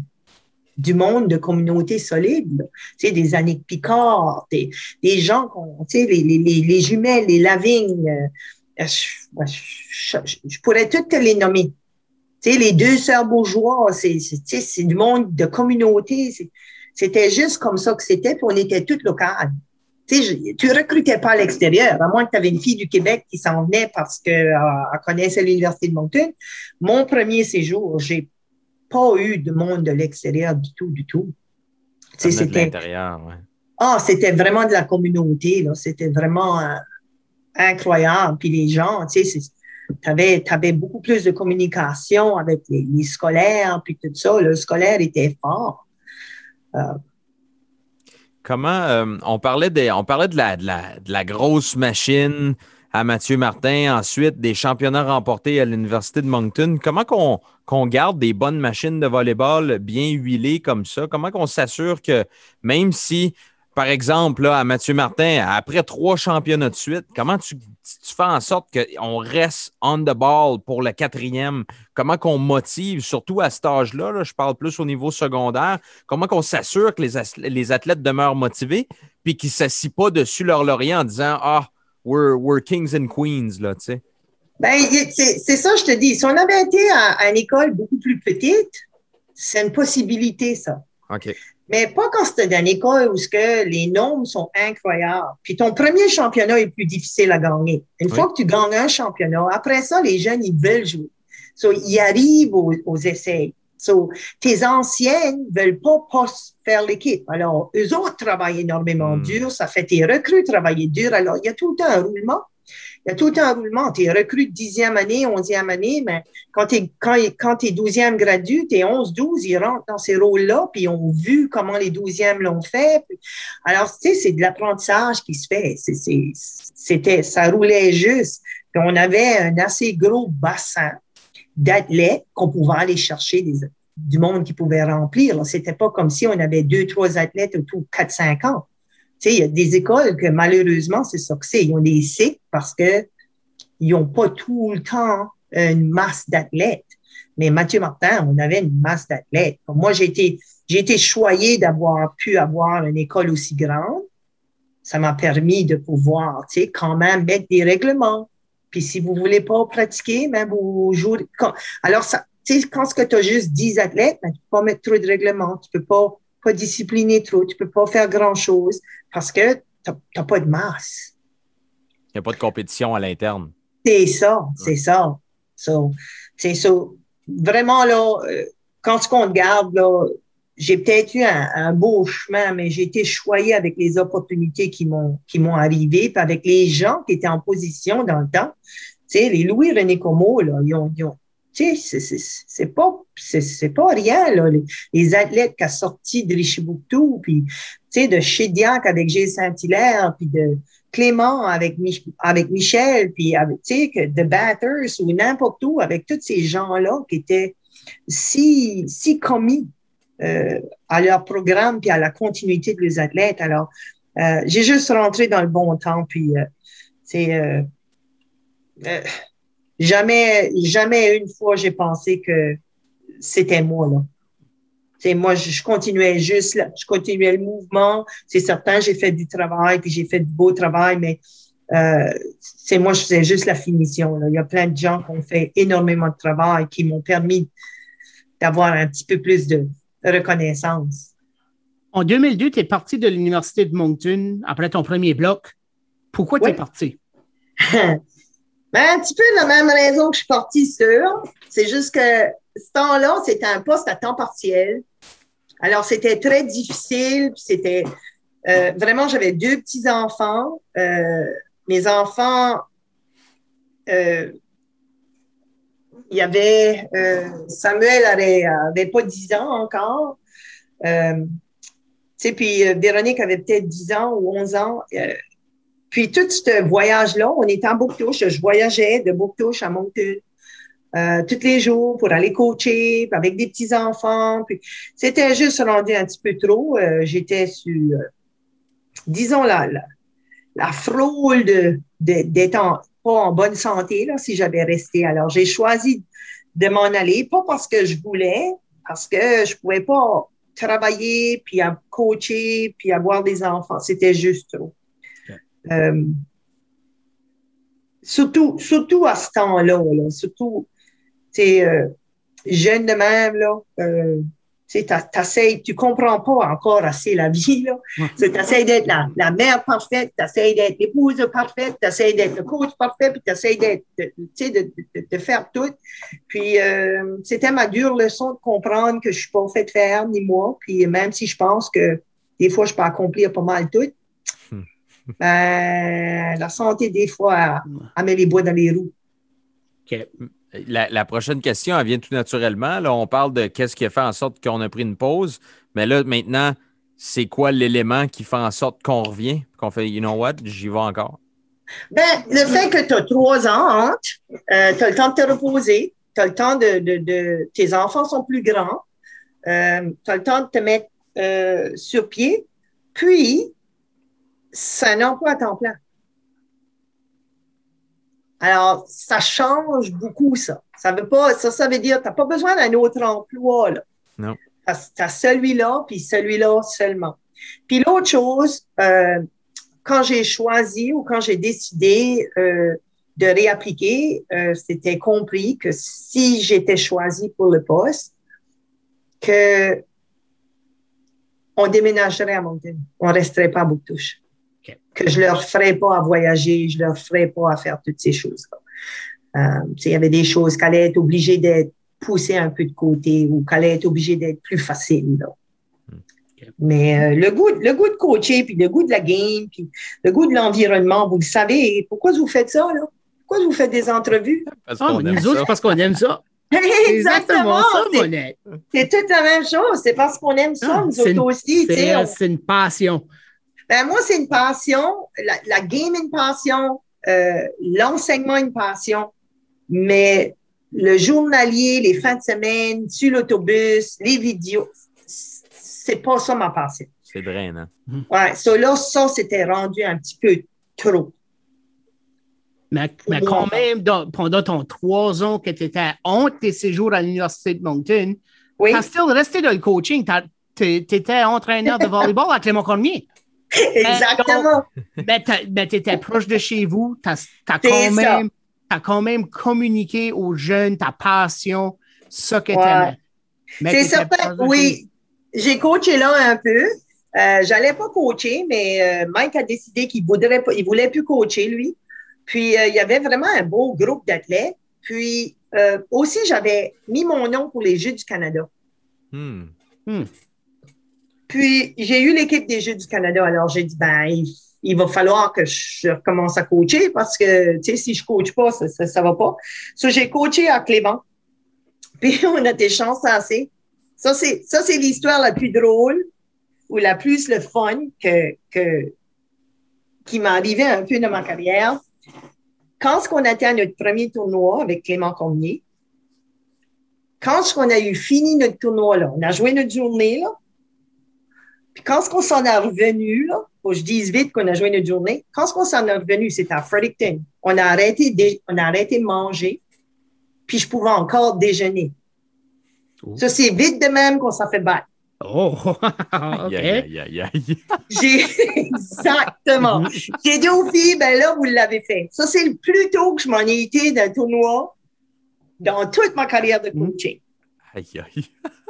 du monde de communautés solides, tu sais, des Annick Picard, des, des gens, tu sais, les, les, les, jumelles, les Lavignes, euh, je, pourrais toutes les nommer. Tu sais, les deux sœurs bourgeois, c'est, c'est du monde de communauté. C'était juste comme ça que c'était, puis on était toutes locales. Tu sais, tu recrutais pas à l'extérieur, à moins que tu avais une fille du Québec qui s'en venait parce qu'elle euh, connaissait l'Université de Moncton. Mon premier séjour, j'ai pas eu de monde de l'extérieur du tout, du tout. C'était l'intérieur, ouais. Ah, c'était vraiment de la communauté, là. C'était vraiment euh, incroyable. Puis les gens, tu sais, tu avais, beaucoup plus de communication avec les, scolaires, puis tout ça. Le scolaire était fort. Euh, Comment euh, on parlait, de, on parlait de, la, de, la, de la grosse machine à Mathieu Martin, ensuite des championnats remportés à l'Université de Moncton. Comment qu'on garde des bonnes machines de volleyball bien huilées comme ça? Comment qu'on s'assure que même si par exemple, là, à Mathieu Martin, après trois championnats de suite, comment tu, fais en sorte qu'on reste on the ball pour le quatrième? Comment qu'on motive, surtout à cet âge-là, je parle plus au niveau secondaire, comment qu'on s'assure que les, athlètes demeurent motivés puis qu'ils ne s'assient pas dessus leur laurier en disant Ah, we're, kings and queens, là, tu sais? Ben, c'est ça, je te dis. Si on avait été à, une école beaucoup plus petite, c'est une possibilité, ça. OK. Mais pas quand c'est dans école où que les nombres sont incroyables. Puis ton premier championnat est plus difficile à gagner. Une fois que tu gagnes un championnat, après ça, les jeunes, ils veulent jouer. So, ils arrivent aux, essais. So, tes anciennes veulent pas, pas faire l'équipe. Alors, eux autres travaillent énormément hmm. dur. Ça fait tes recrues travailler dur. Alors, il y a tout le temps un roulement il y a tout un roulement. Tu es recrue de dixième année, onzième année, mais quand tu es, quand, quand douzième gradu, tu es 11, 12, ils rentrent dans ces rôles-là, puis ils ont vu comment les douzièmes l'ont fait. Alors, tu sais, c'est de l'apprentissage qui se fait. C'était, ça roulait juste. Puis on avait un assez gros bassin d'athlètes qu'on pouvait aller chercher des, du monde qui pouvait remplir. C'était pas comme si on avait deux, trois athlètes autour de quatre, cinq ans il y a des écoles que malheureusement, c'est ça que c'est. Ils ont des cycles parce qu'ils n'ont pas tout le temps une masse d'athlètes. Mais Mathieu Martin, on avait une masse d'athlètes. Moi, j'ai été, j'ai été choyée d'avoir pu avoir une école aussi grande. Ça m'a permis de pouvoir, tu sais, quand même mettre des règlements. Puis si vous voulez pas pratiquer, même vous jouez. alors, ça, tu sais, quand tu as juste 10 athlètes, ben, tu peux pas mettre trop de règlements. Tu peux pas pas discipliner trop, tu peux pas faire grand-chose parce que tu n'as pas de masse. Il n'y a pas de compétition à l'interne. C'est ça, c'est ça. c'est ça. Vraiment, là, euh, quand tu regarde, là, j'ai peut-être eu un, beau chemin, mais j'ai été choyée avec les opportunités qui m'ont qui m'ont arrivé, puis avec les gens qui étaient en position dans le temps. Tu sais, les Louis-René Como, là, ils ont, ils ont, c'est pas, c'est pas rien, là. Les, athlètes qui ont sorti de Richibouctou, puis, tu sais, de Chédiac avec Gilles Saint-Hilaire, puis de Clément avec, avec Michel, puis tu sais, de Batters ou n'importe où, avec tous ces gens-là qui étaient si, si commis euh, à leur programme puis à la continuité de les athlètes. Alors, euh, j'ai juste rentré dans le bon temps, puis, euh, c'est... Euh, euh Jamais, jamais une fois j'ai pensé que c'était moi, là. C'est moi, je, continuais juste, là, je continuais le mouvement. C'est certain, j'ai fait du travail, puis j'ai fait du beau travail, mais euh, c'est moi, je faisais juste la finition. Là. Il y a plein de gens qui ont fait énormément de travail, qui m'ont permis d'avoir un petit peu plus de reconnaissance. En 2002, tu es parti de l'Université de Moncton après ton premier bloc. Pourquoi tu es parti? [laughs] Ben, un petit peu la même raison que je suis partie sur. C'est juste que ce temps-là, c'était un poste à temps partiel. Alors, c'était très difficile. C'était euh, vraiment, j'avais deux petits-enfants. Euh, mes enfants, euh, il y avait Samuel avait, avait pas 10 ans encore. tu puis Véronique avait peut-être 10 ans ou 11 ans. Puis tout ce voyage-là, on était en Bouctouche. Je voyageais de Bouctouche à Moncton euh, tous les jours pour aller coacher avec des petits-enfants. Puis c'était juste rendu un petit peu trop. Euh, j'étais sur, euh, disons, la, la, la frôle de, d'être pas en bonne santé là, si j'avais resté. Alors, j'ai choisi de m'en aller, pas parce que je voulais, parce que je pouvais pas travailler, puis à coacher, puis avoir des enfants. C'était juste trop. Euh, surtout, surtout à ce temps-là, là, surtout, tu euh, jeune de même, là, euh, tu tu comprends pas encore assez la vie, là. Tu essaies d'être la, la, mère parfaite, tu essaies d'être l'épouse parfaite, tu essaies d'être le coach parfait, puis tu essaies d'être, de, de, de, faire tout. Puis, euh, c'était ma dure leçon de comprendre que je suis pas fait faire, ni moi. Puis, même si je pense que des fois, je peux accomplir pas mal tout, ben, la santé, des fois, elle, met les bois dans les roues. La, prochaine question, elle vient tout naturellement. Là, on parle de qu'est-ce qui a fait en sorte qu'on a pris une pause. Mais là, maintenant, c'est quoi l'élément qui fait en sorte qu'on revient, qu'on fait, you know what, j'y vais encore? Ben, le fait que tu as trois ans, euh, tu as le temps de te reposer, tu as le temps de, de, Tes enfants sont plus grands, euh, tu as le temps de te mettre euh, sur pied, puis c'est un emploi à temps plein. Alors, ça change beaucoup, ça. Ça veut pas, ça, ça veut dire, tu n'as pas besoin d'un autre emploi, là. Non. Tu as, celui-là, puis celui-là seulement. Puis l'autre chose, euh, quand j'ai choisi ou quand j'ai décidé euh, de réappliquer, euh, c'était compris que si j'étais choisi pour le poste, que on déménagerait à Moncton. On resterait pas à Bouctouche. Que je leur ferais pas à voyager, je leur ferais pas à faire toutes ces choses-là. Euh, il y avait des choses qu'elle allait être obligée d'être poussée un peu de côté ou qu'elle allait être obligée d'être plus facile. Là. Mais euh, le, goût, le goût de coacher, puis le goût de la game, puis le goût de l'environnement, vous le savez. Pourquoi vous faites ça, là? Pourquoi vous faites des entrevues? Parce ah, nous autres, parce qu'on aime ça. [laughs] Exactement ça, C'est toute la même chose. C'est parce qu'on aime ça, ah, nous autres aussi. C'est une passion. Ben, moi, c'est une passion. La, game, une passion. Euh, L'enseignement, une passion. Mais le journalier, les fins de semaine, sur l'autobus, les vidéos, c'est pas ça ma passion. C'est drainant. Hein? Ouais, ça, là, ça, c'était rendu un petit peu trop. Mais, quand même, pendant ton trois ans que tu étais à honte tes séjours à l'Université de Moncton, tu as still resté dans le coaching. Tu étais entraîneur de [laughs] volleyball à Clément Cormier. Exactement. Mais tu étais proche de chez vous. Tu as, quand même, quand même communiqué aux jeunes ta passion, ce que tu aimais. C'est certain, oui. J'ai coaché là un peu. Euh, J'allais pas coacher, mais euh, Mike a décidé qu'il voudrait pas, il voulait plus coacher, lui. Puis, euh, il y avait vraiment un beau groupe d'athlètes. Puis, euh, aussi, j'avais mis mon nom pour les Jeux du Canada. Hmm. Hmm. Puis, j'ai eu l'équipe des Jeux du Canada. Alors, j'ai dit, ben, il, va falloir que je recommence à coacher parce que, tu sais, si je coach pas, ça, ça, va pas. So, j'ai coaché à Clément. [laughs] Puis, on a des chances assez. Ça, c'est, ça, c'est l'histoire la plus drôle ou la plus le fun que, que, qui m'est arrivé un peu dans ma carrière quand on a été à notre premier tournoi avec Clément Cormier, quand on a eu fini notre tournoi, là, on a joué notre journée, là, puis quand on s'en est revenu, là, faut que je dise vite qu'on a joué notre journée, quand on s'en est revenu, c'était à Fredericton. On a arrêté de, on a arrêté de manger, puis je pouvais encore déjeuner. Oh. Ça, c'est vite de même qu'on s'en fait battre. Oh, [laughs] OK. J'ai [laughs] exactement. J'ai dit aux filles, ben là, vous l'avez fait. Ça, c'est le plus tôt que je m'en ai été d'un tournoi dans toute ma carrière de coaching.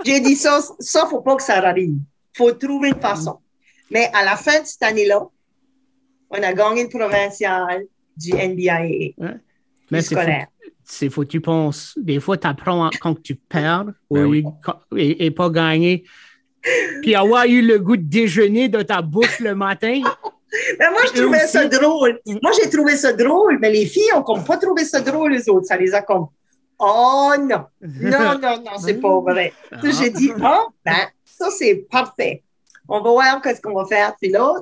J'ai dit ça, ça, faut pas que ça arrive. Faut trouver une façon. Mais à la fin de cette année-là, on a gagné le provincial du NBIA. Mais scolaire. C'est faut, tu penses, des fois, tu apprends quand tu perds ben et, et, pas gagner puis avoir eu le goût de déjeuner de ta bouche le matin. [laughs] Ben, moi, je trouvais ça drôle. Moi, j'ai trouvé ça drôle, mais les filles ont comme pas trouvé ça drôle, les autres. Ça les a comme, oh non, non, non, non, c'est [laughs] pas vrai. J'ai dit, oh, ben, ça, c'est parfait. On va voir qu'est-ce qu'on va faire. Puis là,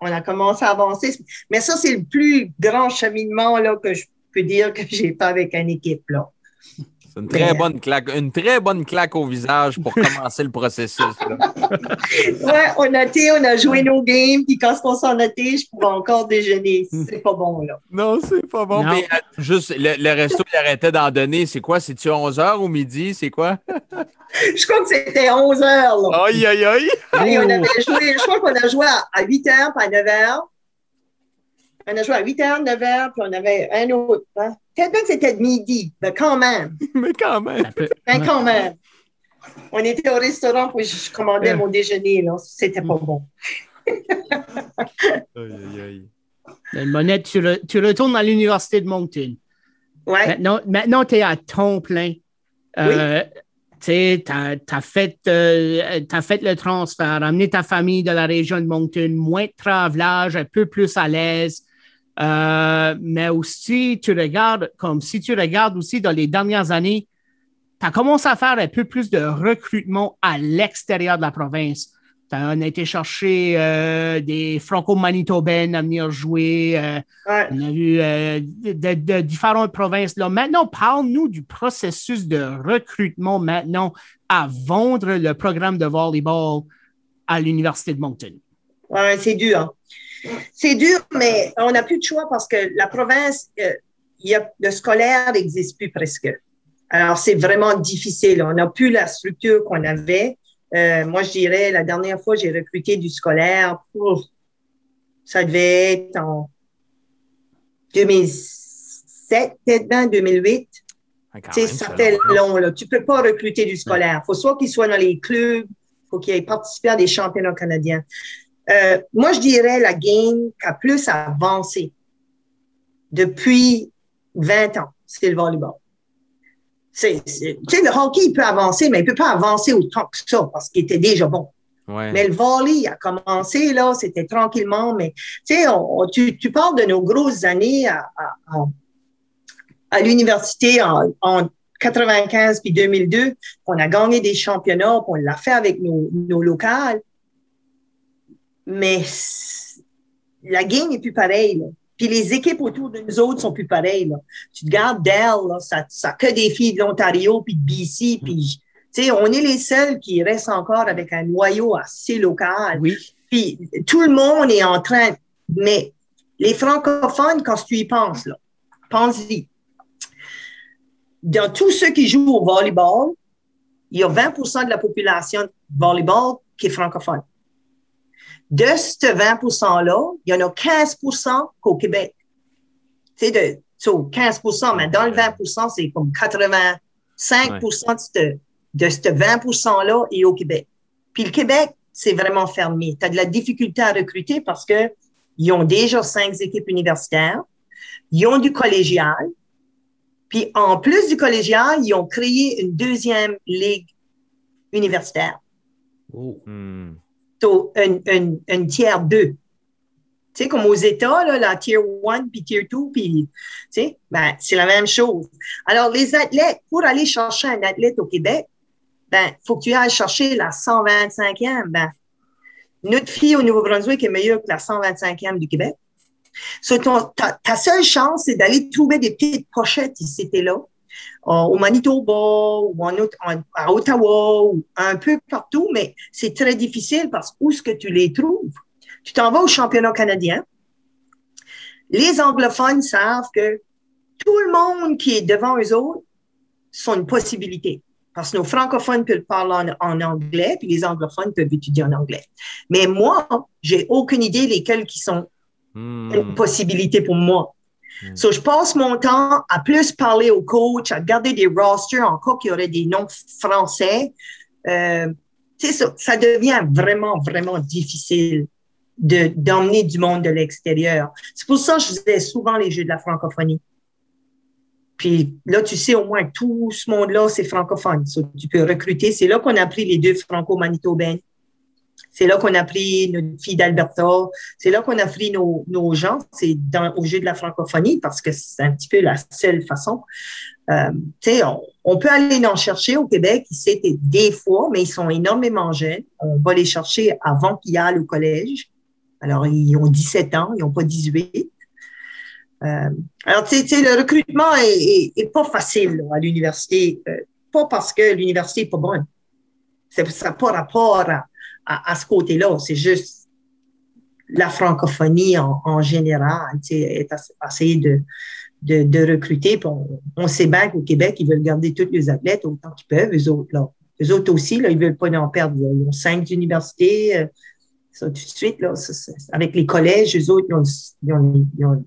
on a commencé à avancer. Mais ça, c'est le plus grand cheminement là, que je peux dire que [laughs] j'ai fait avec une équipe. Une très, bonne claque, une très bonne claque au visage pour commencer le processus. [laughs] ouais, on a été, on a joué nos games, puis quand on s'en été, je pouvais encore déjeuner. C'est pas bon, là. Non, c'est pas bon. Mais euh, juste, le, resto, il arrêtait d'en donner. C'est quoi? C'est-tu 11 h ou midi? C'est quoi? je crois que c'était 11 h là. Aïe, aïe, aïe. on avait joué, je crois qu'on a joué à 8 h, pas à 9 h. On a joué à 8 h, 9 h, puis on avait un autre. Hein? Peut-être que c'était midi, mais quand même. [laughs] mais quand même. Mais quand même. On était au restaurant où je commandais mon déjeuner, là. C'était pas bon. [laughs] aïe, aïe, Monette, tu, retournes à l'Université de Moncton. Ouais. Maintenant, tu es à ton plein. Euh, tu as, fait, euh, fait le transfert, amené ta famille de la région de Moncton, moins de travelage, un peu plus à l'aise. Euh, mais aussi, tu regardes, comme si tu regardes aussi dans les dernières années, tu as commencé à faire un peu plus de recrutement à l'extérieur de la province. On a été chercher euh, des franco-manitobaines à venir jouer. Euh, on a vu de, différentes provinces. Là. Maintenant, parle-nous du processus de recrutement maintenant à vendre le programme de volleyball à l'Université de Moncton. Oui, c'est dur. C'est dur, mais on n'a plus de choix parce que la province, euh, y a, le scolaire n'existe plus presque. Alors, c'est vraiment difficile. On n'a plus la structure qu'on avait. Euh, moi, je dirais, la dernière fois, j'ai recruté du scolaire. ça devait être en 2007, peut-être 2008. Ah, ça fait long. Là. Tu peux pas recruter du scolaire. Il faut soit qu'il soit dans les clubs, il faut qu'il ait participé à des championnats canadiens. Euh, moi, je dirais la game qui a plus avancé depuis 20 ans, c'est le volleyball. C'est, tu sais, le hockey, il peut avancer, mais il peut pas avancer autant que ça parce qu'il était déjà bon. Mais le volley a commencé, là, c'était tranquillement, mais tu sais, tu, tu, parles de nos grosses années à, à, à l'université en, en 95 puis 2002, on a gagné des championnats, on l'a fait avec nos, nos locales. Mais la game n'est plus pareille. Puis les équipes autour de nous autres sont plus pareilles. Là. Tu te regardes Dell, ça, ça que des filles de l'Ontario, puis de BC, puis on est les seuls qui restent encore avec un noyau assez local. Oui. Puis tout le monde est en train, mais les francophones, quand tu y penses, là, pense-y. Dans tous ceux qui jouent au volleyball, il y a 20% de la population de volleyball qui est francophone. De ce 20 %-là, il y en a 15% qu'au Québec. C'est de, 15% mais dans le 20% c'est comme 85 de ce de ce 20 %-là est au Québec. Puis le Québec, c'est vraiment fermé. Tu as de la difficulté à recruter parce que ils ont déjà cinq équipes universitaires, ils ont du collégial, puis en plus du collégial, ils ont créé une deuxième ligue universitaire. Oh. Un, tiers 2. Tu sais, comme aux États, là, la tier 1 puis tier 2, puis, tu sais, ben, c'est la même chose. Alors, les athlètes, pour aller chercher un athlète au Québec, ben, faut que tu ailles chercher la 125e. Ben, notre fille au Nouveau-Brunswick est meilleure que la 125e du Québec. So, ta, seule chance, c'est d'aller trouver des petites pochettes ici et là, au Manitoba ou en, à Ottawa ou un peu partout, mais c'est très difficile parce que où est-ce que tu les trouves? Tu t'en vas au championnat canadien. Les anglophones savent que tout le monde qui est devant eux autres sont une possibilité parce que nos francophones peuvent parler en, anglais, puis les anglophones peuvent étudier en anglais. Mais moi, j'ai aucune idée lesquels qui sont hmm. une possibilité pour moi. So, je passe mon temps à plus parler aux coachs, à garder des rosters, encore qu'il y aurait des noms français. Euh, ça, ça devient vraiment, vraiment difficile de d'emmener du monde de l'extérieur. C'est pour ça que je faisais souvent les Jeux de la francophonie. Puis là, tu sais, au moins tout ce monde-là, c'est francophone. tu peux recruter. C'est là qu'on a pris les deux franco-manitobains. C'est là qu'on a pris notre fille d'Alberta. C'est là qu'on a pris nos, nos gens. C'est dans, au jeu de la francophonie parce que c'est un petit peu la seule façon. Euh, sais, on, peut aller en chercher au Québec. C'était des fois, mais ils sont énormément jeunes. On va les chercher avant qu'ils aillent au collège. Alors, ils ont 17 ans, ils n'ont pas 18. Euh, alors, tu sais, le recrutement est, est, pas facile à l'université, euh, pas parce que l'université est pas bonne. Ça n'a pas rapport à, à, ce côté-là. C'est juste la francophonie en, en général, tu sais, essayer de, de, de recruter. on, sait bien qu'au Québec, ils veulent garder tous les athlètes autant qu'ils peuvent, eux autres, là. Eux autres aussi, là, ils veulent pas en perdre. Ils ont cinq universités, euh, ça, tout de suite, là, avec les collèges, eux autres, ils ont, ils ont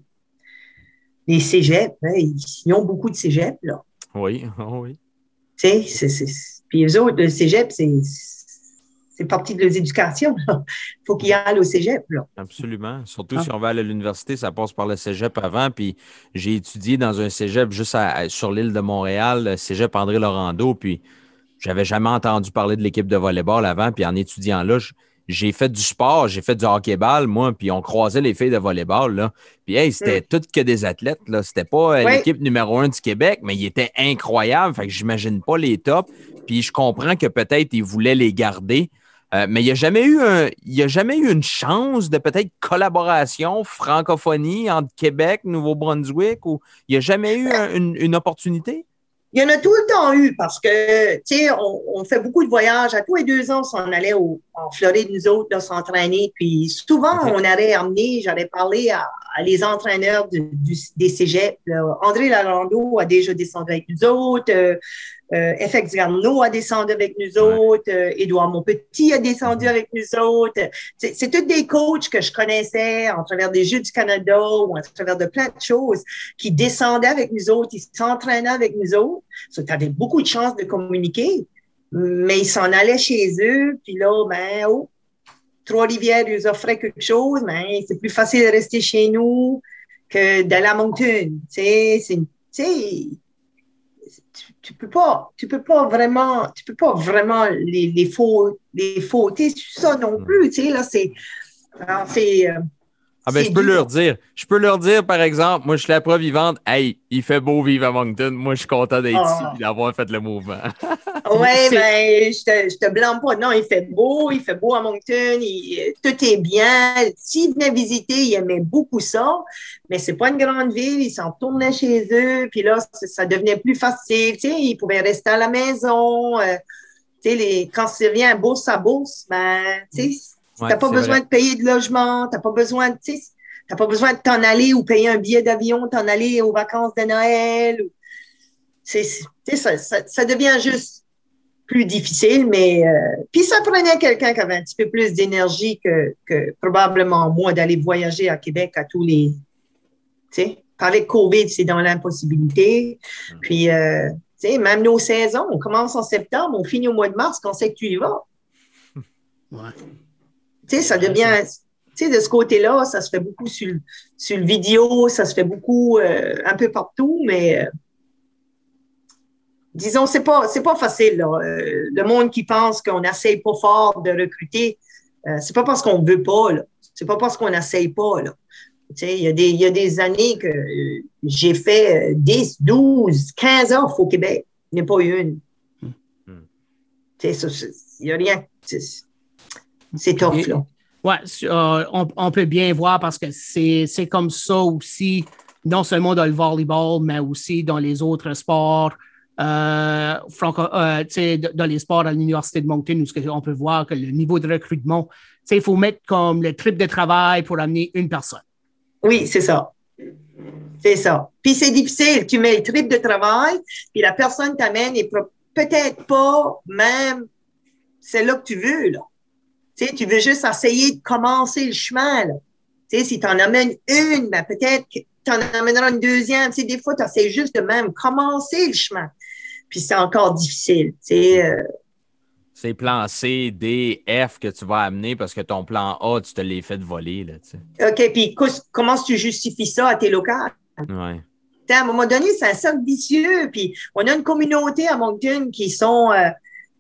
les cégeps, hein, ils ont beaucoup de cégeps, là. Oui, oh [laughs] oui. Tu sais, c'est, puis eux autres, le cégep, c'est, c'est partie de l'éducation. Il faut qu'ils aillent au cégep. Là. Absolument. Surtout ah. si on va aller à l'université, ça passe par le cégep avant. Puis j'ai étudié dans un cégep juste sur l'île de Montréal, le cégep André Laurando. Puis j'avais jamais entendu parler de l'équipe de volleyball avant. Puis en étudiant là, j'ai fait du sport, j'ai fait du hockey-ball, moi, puis on croisait les filles de volleyball, là. Puis, hey, c'était mm. toutes que des athlètes, là. C'était pas euh, l'équipe numéro un du Québec, mais ils étaient incroyables. Fait que j'imagine pas les tops. Puis, je comprends que peut-être ils voulaient les garder. Euh, mais il n'y a jamais eu il a jamais eu une chance de peut-être collaboration francophonie entre Québec, Nouveau-Brunswick ou il n'y a jamais eu une, opportunité? Il y en a tout le temps eu parce que, tu sais, on, fait beaucoup de voyages. À tous les deux ans, on allait au, en Floride, nous autres, s'entraîner. Puis souvent, on allait amener, j'allais parler à, les entraîneurs des cégeps. André Lalando a déjà descendu avec nous autres. Euh, euh, FX Garneau a descendu avec nous autres, euh, Édouard Monpetit a descendu avec nous autres. C'est tous des coachs que je connaissais en travers des Jeux du Canada ou en travers de plein de choses qui descendaient avec nous autres, ils s'entraînaient avec nous autres. Ça, tu avais beaucoup de chances de communiquer, mais ils s'en allaient chez eux, puis là, ben, oh, Trois-Rivières ils offraient quelque chose, mais c'est plus facile de rester chez nous que d'aller à Moncton. Tu sais, c'est tu peux pas, tu peux pas vraiment, tu peux pas vraiment les, les faux, les fauter ça non plus, tu sais, là, c'est, c'est, euh, ah ben, je peux leur dire. Je peux leur dire, par exemple, moi, je suis la preuve vivante. Hey, il fait beau vivre à Moncton. Moi, je suis content d'être ici et ah. d'avoir fait le mouvement. [laughs] oui, ben, je te, je te blâme pas. Non, il fait beau, il fait beau à Moncton. tout est bien. S'ils venaient visiter, ils aimaient beaucoup ça. Mais c'est pas une grande ville. Ils s'en tournaient chez eux. Puis là, ça devenait plus facile. Tu sais, ils pouvaient rester à la maison. Euh, tu sais, les, quand c'est vient bourse à bourse, ben, tu sais, tu n'as pas besoin de payer de logement, tu n'as pas besoin de, t'as pas besoin de t'en aller ou payer un billet d'avion, t'en aller aux vacances de Noël. C'est, ça, ça, ça, devient juste plus difficile, mais euh, puis ça prenait quelqu'un qui avait un petit peu plus d'énergie que, que probablement moi d'aller voyager à Québec à tous les, tu sais, avec COVID, c'est dans l'impossibilité. Mm. Puis, euh, tu sais, même nos saisons, on commence en septembre, on finit au mois de mars, qu'on sait que tu y vas. Ouais. Tu sais, ça devient, tu sais, de ce côté-là, ça se fait beaucoup sur, sur le vidéo, ça se fait beaucoup euh, un peu partout, mais euh, disons, c'est pas, c'est pas facile. Euh, le monde qui pense qu'on n'essaye pas fort de recruter, c'est pas parce qu'on veut pas, là. C'est pas parce qu'on n'essaye pas, là. Tu sais, il y, a des, il y a des années que j'ai fait 10, 12, 15 offres au Québec. Il n'y a pas eu une. Sais, il n'y a rien. C'est tough, là. Oui, euh, on, peut bien voir parce que c'est comme ça aussi, non seulement dans le volleyball, mais aussi dans les autres sports. Euh, euh dans les sports à l'Université de Moncton, où on peut voir que le niveau de recrutement, il faut mettre comme le trip de travail pour amener une personne. Oui, c'est ça. C'est ça. Puis c'est difficile. Tu mets le trip de travail, puis la personne t'amène et peut-être pas même c'est là que tu veux. Là. Tu veux juste essayer de commencer le chemin. Là. si tu en amènes une, ben peut-être que tu en amèneras une deuxième. Tu des fois, tu essaies juste de même commencer le chemin. Puis c'est encore difficile. Euh... C'est plan C, D, F que tu vas amener parce que ton plan A, tu te l'as fait voler. Là, OK, puis comment tu justifies ça à tes locales? Ouais. À un moment donné, c'est un cercle vicieux. Puis on a une communauté à Moncton qui sont... Euh,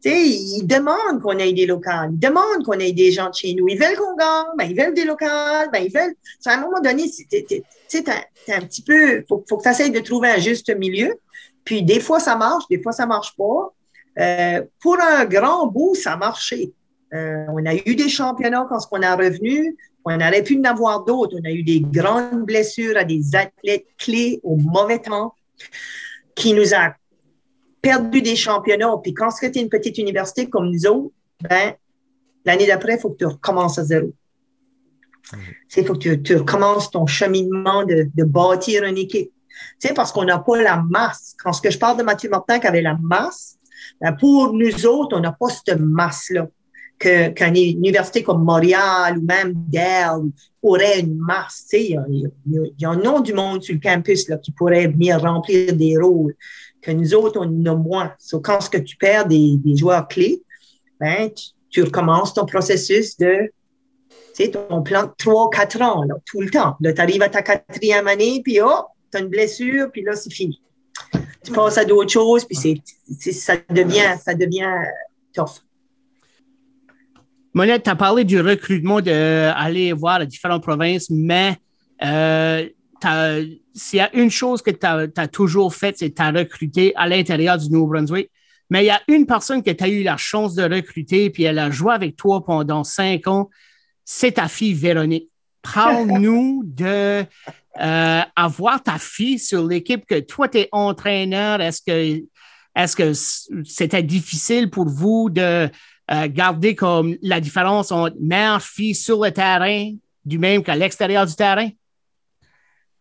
ils demandent qu'on ait des locales, ils demandent qu'on ait des gens de chez nous. Ils veulent qu'on gagne, ben, ils veulent des locales, ben, ils veulent. À un moment donné, tu un petit peu, faut, faut que tu essaies de trouver un juste milieu. Puis des fois, ça marche, des fois, ça marche pas. Euh, pour un grand bout, ça a marché. Euh, on a eu des championnats quand on a revenu. On aurait pu en avoir d'autres. On a eu des grandes blessures à des athlètes clés au mauvais temps qui nous a perdu des championnats, puis quand tu es une petite université comme nous autres, ben, l'année d'après, il faut que tu recommences à zéro. Il faut que tu, recommences ton cheminement de, bâtir une équipe. Tu parce qu'on n'a pas la masse. Quand que je parle de Mathieu Martin qui avait la masse, ben pour nous autres, on n'a pas cette masse-là. Qu'une université comme Montréal ou même Dell aurait une masse. il y, a, un du monde sur le campus là, qui pourrait venir remplir des rôles que nous autres, on en a moins. quand ce que tu perds des, des joueurs clés, ben, tu, recommences ton processus de, tu sais, ton plan de 3 quatre ans, là, tout le temps. Là, tu arrives à ta quatrième année, puis oh, tu as une blessure, puis là, c'est fini. Tu passes à d'autres choses, puis c'est, ça devient, ça devient tough. Monette, tu as parlé du recrutement d'aller voir les différentes provinces, mais euh, s'il y a une chose que tu as, toujours faite, c'est que tu as recruté à l'intérieur du Nouveau-Brunswick. Mais il y a une personne que tu as eu la chance de recruter, puis elle a joué avec toi pendant cinq ans. C'est ta fille Véronique. Parle-nous [laughs] de euh, avoir ta fille sur l'équipe que toi, tu es entraîneur. Est-ce que est-ce que c'était difficile pour vous de euh, garder comme la différence entre mère, fille sur le terrain, du même qu'à l'extérieur du terrain?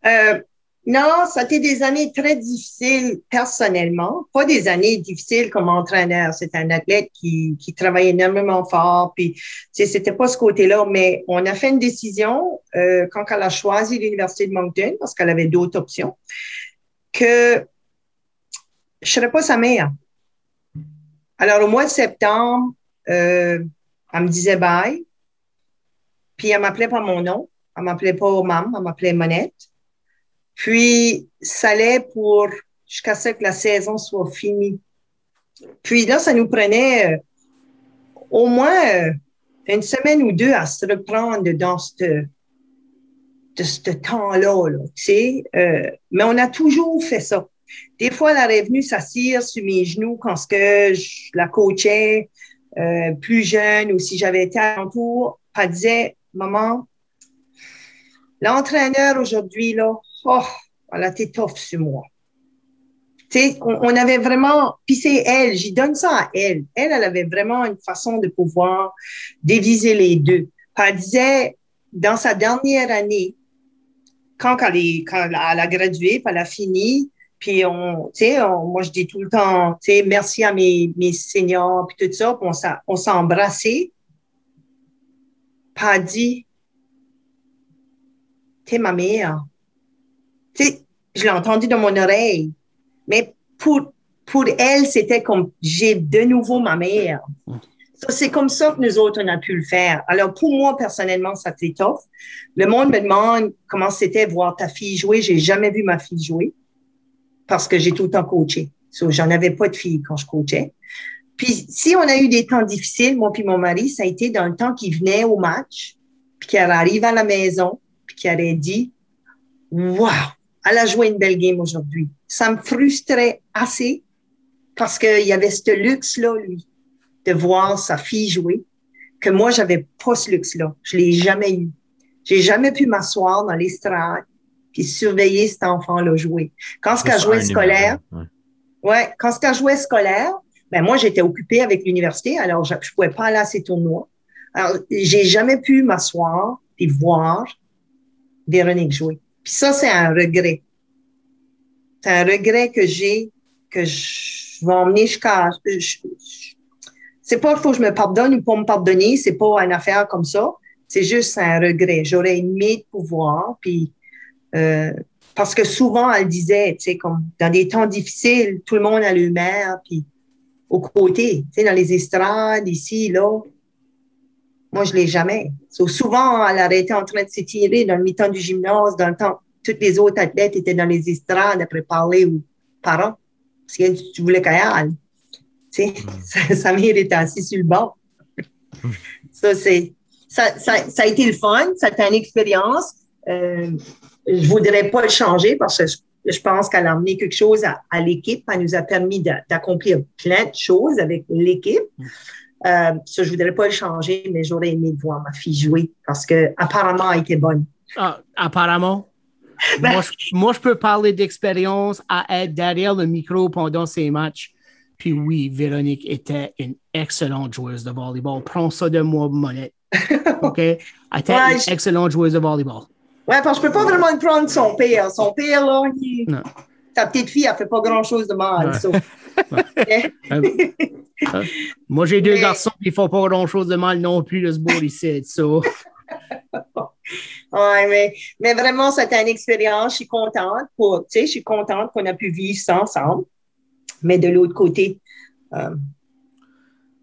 Euh, non, ça a été des années très difficiles personnellement, pas des années difficiles comme entraîneur. C'est un athlète qui, qui travaillait énormément fort, puis c'était pas ce côté-là, mais on a fait une décision euh, quand elle a choisi l'université de Moncton parce qu'elle avait d'autres options, que je serais pas sa mère. Alors au mois de septembre, euh, elle me disait bye, puis elle m'appelait par mon nom, elle m'appelait pas maman, elle m'appelait Monette. Puis, ça allait pour jusqu'à ce que la saison soit finie. Puis là, ça nous prenait euh, au moins euh, une semaine ou deux à se reprendre dans ce de ce temps-là, là, tu sais. Euh, mais on a toujours fait ça. Des fois, elle est venue s'assire sur mes genoux quand que je la coachais plus jeune ou si j'avais été à l'entour. Elle disait, maman, l'entraîneur aujourd'hui, là, oh, elle a été tough sur moi. Tu sais, on, avait vraiment, puis c'est elle, j'y donne ça à elle. Elle, elle avait vraiment une façon de pouvoir déviser les deux. Elle disait, dans sa dernière année, quand elle, quand elle a gradué, puis elle a fini, puis on, tu sais, moi je dis tout le temps, tu sais, merci à mes, mes seniors, puis tout ça, puis on s'est embrassé. Puis elle dit, t'es ma mère je l'ai entendu dans mon oreille. Mais pour, pour elle, c'était comme j'ai de nouveau ma mère. c'est comme ça que nous autres, on a pu le faire. Alors, pour moi, personnellement, ça t'étoffe. Le monde me demande comment c'était voir ta fille jouer. J'ai jamais vu ma fille jouer parce que j'ai tout le temps coaché. So, j'en avais pas de fille quand je coachais. Puis, si on a eu des temps difficiles, moi puis mon mari, ça a été dans le temps qu'il venait au match, puis qu'il arrive à la maison, puis qu'il aurait dit, wow, elle a joué une belle game aujourd'hui. Ça me frustrait assez parce qu'il y avait ce luxe-là, lui, de voir sa fille jouer, que moi, j'avais pas ce luxe-là. Je l'ai jamais eu. J'ai jamais pu m'asseoir dans l'estrade puis surveiller cet enfant-là jouer. Quand ce qu'a joué scolaire, ouais. quand ce qu'a joué scolaire, ben moi, j'étais occupée avec l'université, alors je, je pouvais pas aller à ces tournois. Alors, j'ai jamais pu m'asseoir et voir Véronique jouer. Puis ça, c'est un regret. C'est un regret que j'ai, que je vais emmener jusqu'à... C'est pas qu'il faut que je me pardonne ou pas me pardonner, c'est pas une affaire comme ça. C'est juste un regret. J'aurais aimé pouvoir, puis... Euh, parce que souvent, elle disait, tu sais, comme dans des temps difficiles, tout le monde a le puis au côté, tu sais, dans les estrades, ici, là, moi, je l'ai jamais. souvent, elle aurait été en train de s'étirer dans le mi-temps du gymnase, dans le temps, toutes les autres athlètes étaient dans les estrades après parler aux parents. Parce que tu voulais qu'elle aille. Tu sais, mm. [laughs] sa, mère était assise sur le banc. [laughs] ça, c'est, ça, ça, ça, a été le fun, ça a été une expérience. Euh, je voudrais pas le changer parce que je, pense qu'elle a amené quelque chose à, à l'équipe. Elle nous a permis d'accomplir plein de choses avec l'équipe. Euh, ça, je voudrais pas le changer, mais j'aurais aimé voir ma fille jouer parce que apparemment elle était bonne. Ah, apparemment? [laughs] Ben, moi, je, peux parler d'expérience à être derrière le micro pendant ces matchs. Puis oui, Véronique était une excellente joueuse de volleyball. Prends ça de moi, Monette. [laughs] OK? Elle était une excellente joueuse de volleyball. Ouais, parce que je peux pas vraiment prendre son père. Son père, là, ta petite fille, elle fait pas grand-chose de mal. [laughs] [laughs] Moi, j'ai deux garçons qui font pas grand-chose de mal non plus, de ce beau ici. So. [laughs] Oui, mais, mais vraiment, c'était une expérience. Je suis contente pour, tu sais, je suis contente qu'on a pu vivre ça ensemble. Mais de l'autre côté, euh,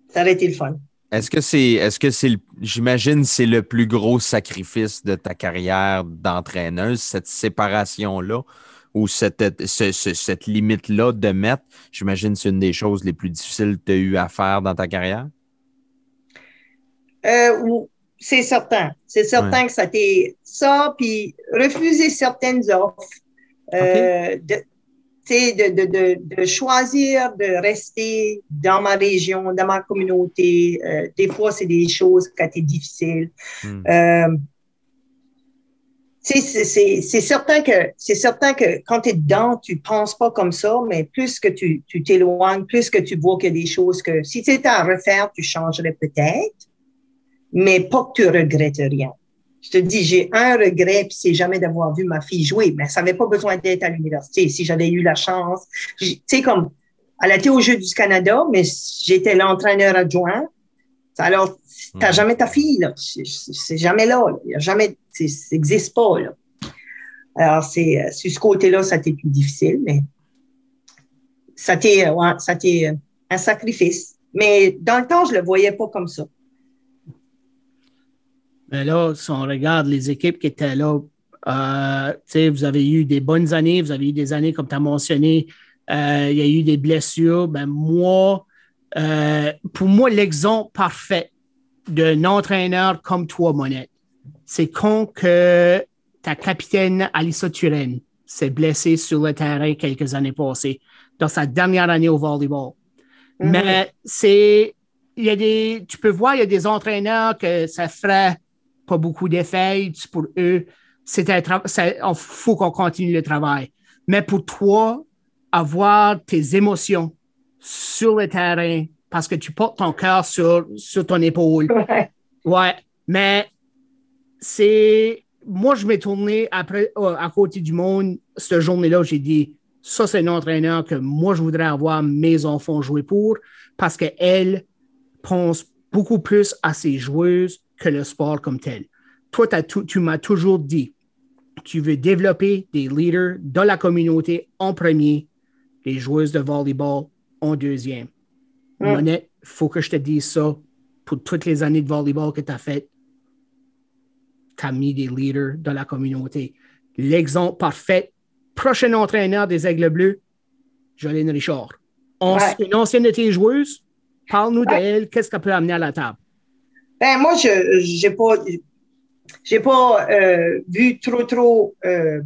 ça aurait été le fun. Est-ce que c'est, est-ce que c'est, j'imagine, c'est le plus gros sacrifice de ta carrière d'entraîneuse, cette séparation-là? Ou cette, cette limite-là de mettre, j'imagine c'est une des choses les plus difficiles que tu as eu à faire dans ta carrière? Euh, c'est certain. C'est certain que ça t'est ça, puis refuser certaines offres, euh, de, de, de, de, choisir de rester dans ma région, dans ma communauté. Euh, des fois, c'est des choses qui étaient difficiles. Hmm c'est certain que c'est certain que quand tu es dedans, tu penses pas comme ça, mais plus que tu t'éloignes, plus que tu vois qu'il y a des choses que si tu étais à refaire, tu changerais peut-être, mais pas que tu regrettes rien. Je te dis, j'ai un regret, puis c'est jamais d'avoir vu ma fille jouer, mais ça n'avait pas besoin d'être à l'université. Si j'avais eu la chance, tu sais, comme, elle était au Jeu du Canada, mais j'étais l'entraîneur adjoint. Alors, t'as hmm. jamais ta fille, là. C'est jamais là. Il y a jamais, ça n'existe pas, là. Alors, c'est, sur ce côté-là, ça a été plus difficile, mais ça a été, ouais, été un sacrifice. Mais dans le temps, je le voyais pas comme ça. Mais là, si on regarde les équipes qui étaient là, euh, vous avez eu des bonnes années, vous avez eu des années, comme tu as mentionné, euh, il y a eu des blessures. Ben, moi, euh, pour moi, l'exemple parfait d'un entraîneur comme toi, Monette, c'est quand que ta capitaine Alissa Turenne s'est blessée sur le terrain quelques années passées, dans sa dernière année au volleyball. Mm-hmm. Mais c'est, il y a des, tu peux voir, il y a des entraîneurs que ça ferait pas beaucoup d'effets pour eux. C'est il faut qu'on continue le travail. Mais pour toi, avoir tes émotions sur le terrain parce que tu portes ton cœur sur, sur ton épaule. Ouais. Mais c'est. Moi, je m'ai tourné après, euh, à côté du monde, cette journée-là, j'ai dit ça, c'est un entraîneur que moi, je voudrais avoir mes enfants jouer pour parce qu'elle pense beaucoup plus à ses joueuses que le sport comme tel. Toi, tu m'as toujours dit, tu veux développer des leaders dans la communauté en premier, les joueuses de volleyball en deuxième. Mm. il faut que je te dise ça. Pour toutes les années de volleyball que tu as faites, tu as mis des leaders dans la communauté. L'exemple parfait, prochain entraîneur des Aigles Bleus, Jolene Richard. Une ancienne de tes joueuses, parle-nous d'elle, qu'est-ce qu'elle peut amener à la table? Ben, moi, je n'ai pas, j'ai pas euh, vu trop, trop euh,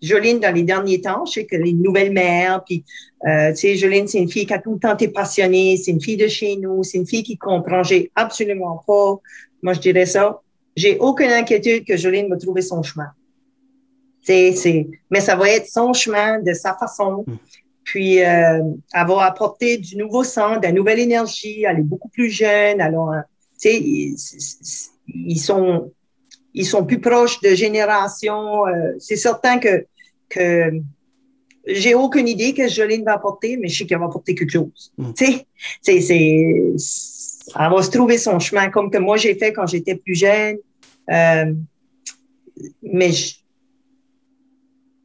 Joline dans les derniers temps. Je sais que les nouvelles mères, puis, euh, tu sais, Joline, c'est une fille qui a tout le temps été passionnée, c'est une fille de chez nous, c'est une fille qui comprend. J'ai absolument pas, moi, je dirais ça. J'ai aucune inquiétude que Joline va trouver son chemin. C'est, c'est, mais ça va être son chemin de sa façon. Hmm. Puis, euh, elle va apporter du nouveau sang, de la nouvelle énergie. Elle est beaucoup plus jeune. Alors, tu sais, ils sont, ils sont plus proches de génération. Euh, c'est certain que, que j'ai aucune idée que Jolene va apporter, mais je sais qu'elle va apporter quelque chose. Mm. Tu sais, c'est, c'est, elle va se trouver son chemin comme que moi j'ai fait quand j'étais plus jeune. Euh, mais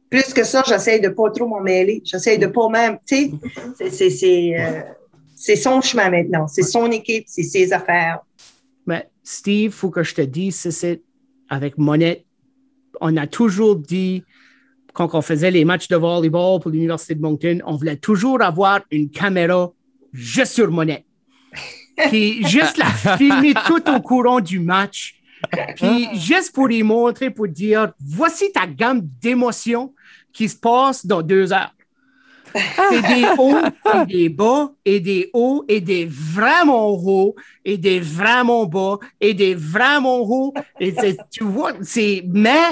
plus que ça, j'essaie de pas trop m'en mêler. J'essaie de pas même, tu sais, euh, c'est son chemin maintenant. C'est son équipe, c'est ses affaires. Mais Steve, faut que je te dise, c'est avec Monette, on a toujours dit, quand on faisait les matchs de volleyball pour l'Université de Moncton, on voulait toujours avoir une caméra juste sur Monette. Puis juste la filmer tout au courant du match. Puis juste pour y montrer, pour dire, voici ta gamme d'émotions qui se passe dans deux heures. C'est des hauts et des bas, et des hauts et des vraiment hauts, et des vraiment bas, et des vraiment hauts. Et tu vois, c'est, mais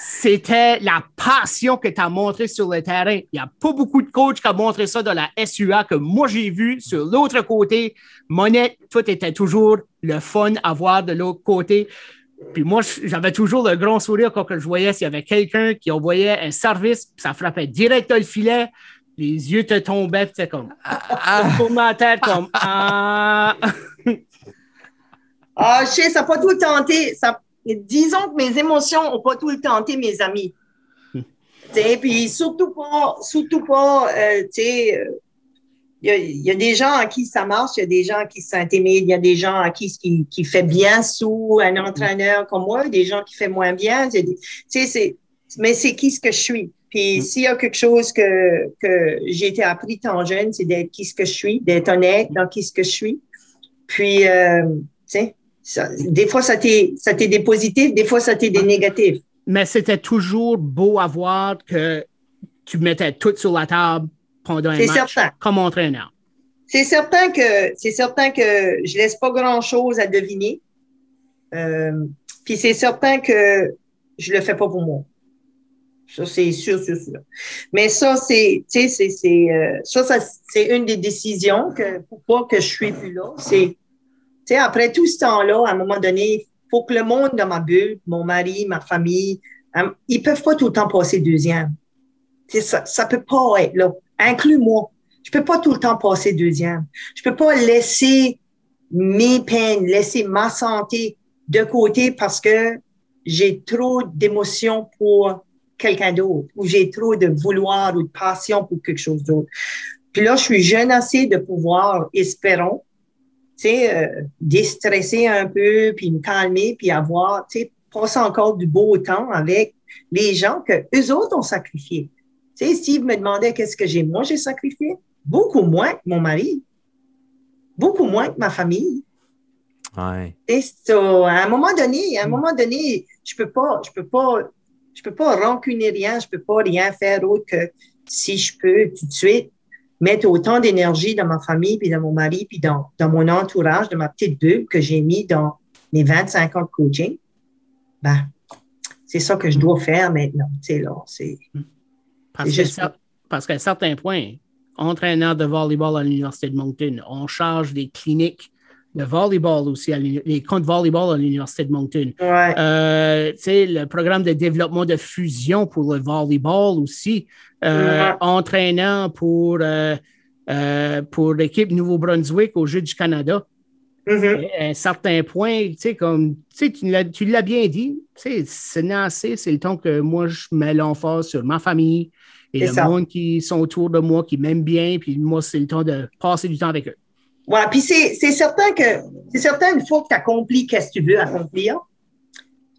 c'était la passion que tu as montré sur le terrain. Il n'y a pas beaucoup de coachs qui ont montré ça dans la SUA que moi j'ai vu sur l'autre côté. Monette, tout était toujours le fun à voir de l'autre côté. Puis moi, j'avais toujours le grand sourire quand je voyais s'il y avait quelqu'un qui envoyait un service, ça frappait direct dans le filet, les yeux te tombaient, c'était comme. Ah, pour ma tête, comme. Ah. ah, je sais, ça n'a pas tout tenté. Disons que mes émotions n'ont pas tout le tenté, mes amis. [laughs] Puis surtout pas, surtout pas, euh, tu sais. Euh, il y, a, des gens à qui ça marche, il y a des gens qui s'intimident, il y a des gens à qui qui, qui fait bien sous un entraîneur comme moi, des gens qui fait moins bien. c'est, mais c'est qui ce que je suis? Puis mm. s'il y a quelque chose que, que j'ai été appris tant jeune, c'est d'être qui ce que je suis, d'être honnête dans qui ce que je suis. Puis, euh, tu sais, des fois, ça t'est, des positifs, des fois, ça t'est des négatifs. Mais c'était toujours beau à voir que tu mettais tout sur la table pendant un match certain. comme entraîneur. C'est certain que c'est certain que je laisse pas grand chose à deviner. Euh, puis c'est certain que je le fais pas pour moi. Ça, c'est sûr, sûr, sûr. Mais ça, c'est, euh, ça, ça c'est une des décisions que, pourquoi que je suis plus là. C'est, sais, après tout ce temps-là, à un moment donné, il faut que le monde dans ma bulle, mon mari, ma famille, hein, ils peuvent pas tout le temps passer deuxième. sais, ça, ça peut pas être là. Inclus-moi. Je peux pas tout le temps passer deuxième. Je peux pas laisser mes peines, laisser ma santé de côté parce que j'ai trop d'émotions pour quelqu'un d'autre ou j'ai trop de vouloir ou de passion pour quelque chose d'autre. Puis là, je suis jeune assez de pouvoir, espérons, tu sais, euh, déstresser un peu, puis me calmer, puis avoir, tu sais, passer encore du beau temps avec les gens que eux autres ont sacrifié. Tu sais, Steve me demandait qu'est-ce que j'ai, moi, j'ai sacrifié. Beaucoup moins que mon mari. Beaucoup moins que ma famille. Ouais. Et so, à un moment donné, à un moment donné, je peux pas, je peux pas je peux pas rancuner rien, je peux pas rien faire autre que si je peux tout de suite mettre autant d'énergie dans ma famille, puis dans mon mari, puis dans, dans mon entourage, dans ma petite bulle que j'ai mis dans mes 25 ans de coaching, ben, c'est ça que je dois faire maintenant. C'est là, c'est. Parce, juste... parce qu'à certains points, entraîneur de volleyball à l'Université de Moncton, on charge des cliniques le volleyball aussi, les comptes volleyball à l'Université de Moncton. Ouais. Euh, le programme de développement de fusion pour le volleyball aussi, euh, entraînant pour, euh, pour l'équipe Nouveau-Brunswick au Jeux du Canada. Mm-hmm. À un certain point, comme tu l'as bien dit, c'est assez, c'est le temps que moi je mets l'emphase sur ma famille et le monde qui sont autour de moi, qui m'aiment bien, puis moi, c'est le temps de passer du temps avec eux. Voilà, puis c'est certain que c'est certain une fois que tu accomplis qu'est-ce que tu veux accomplir,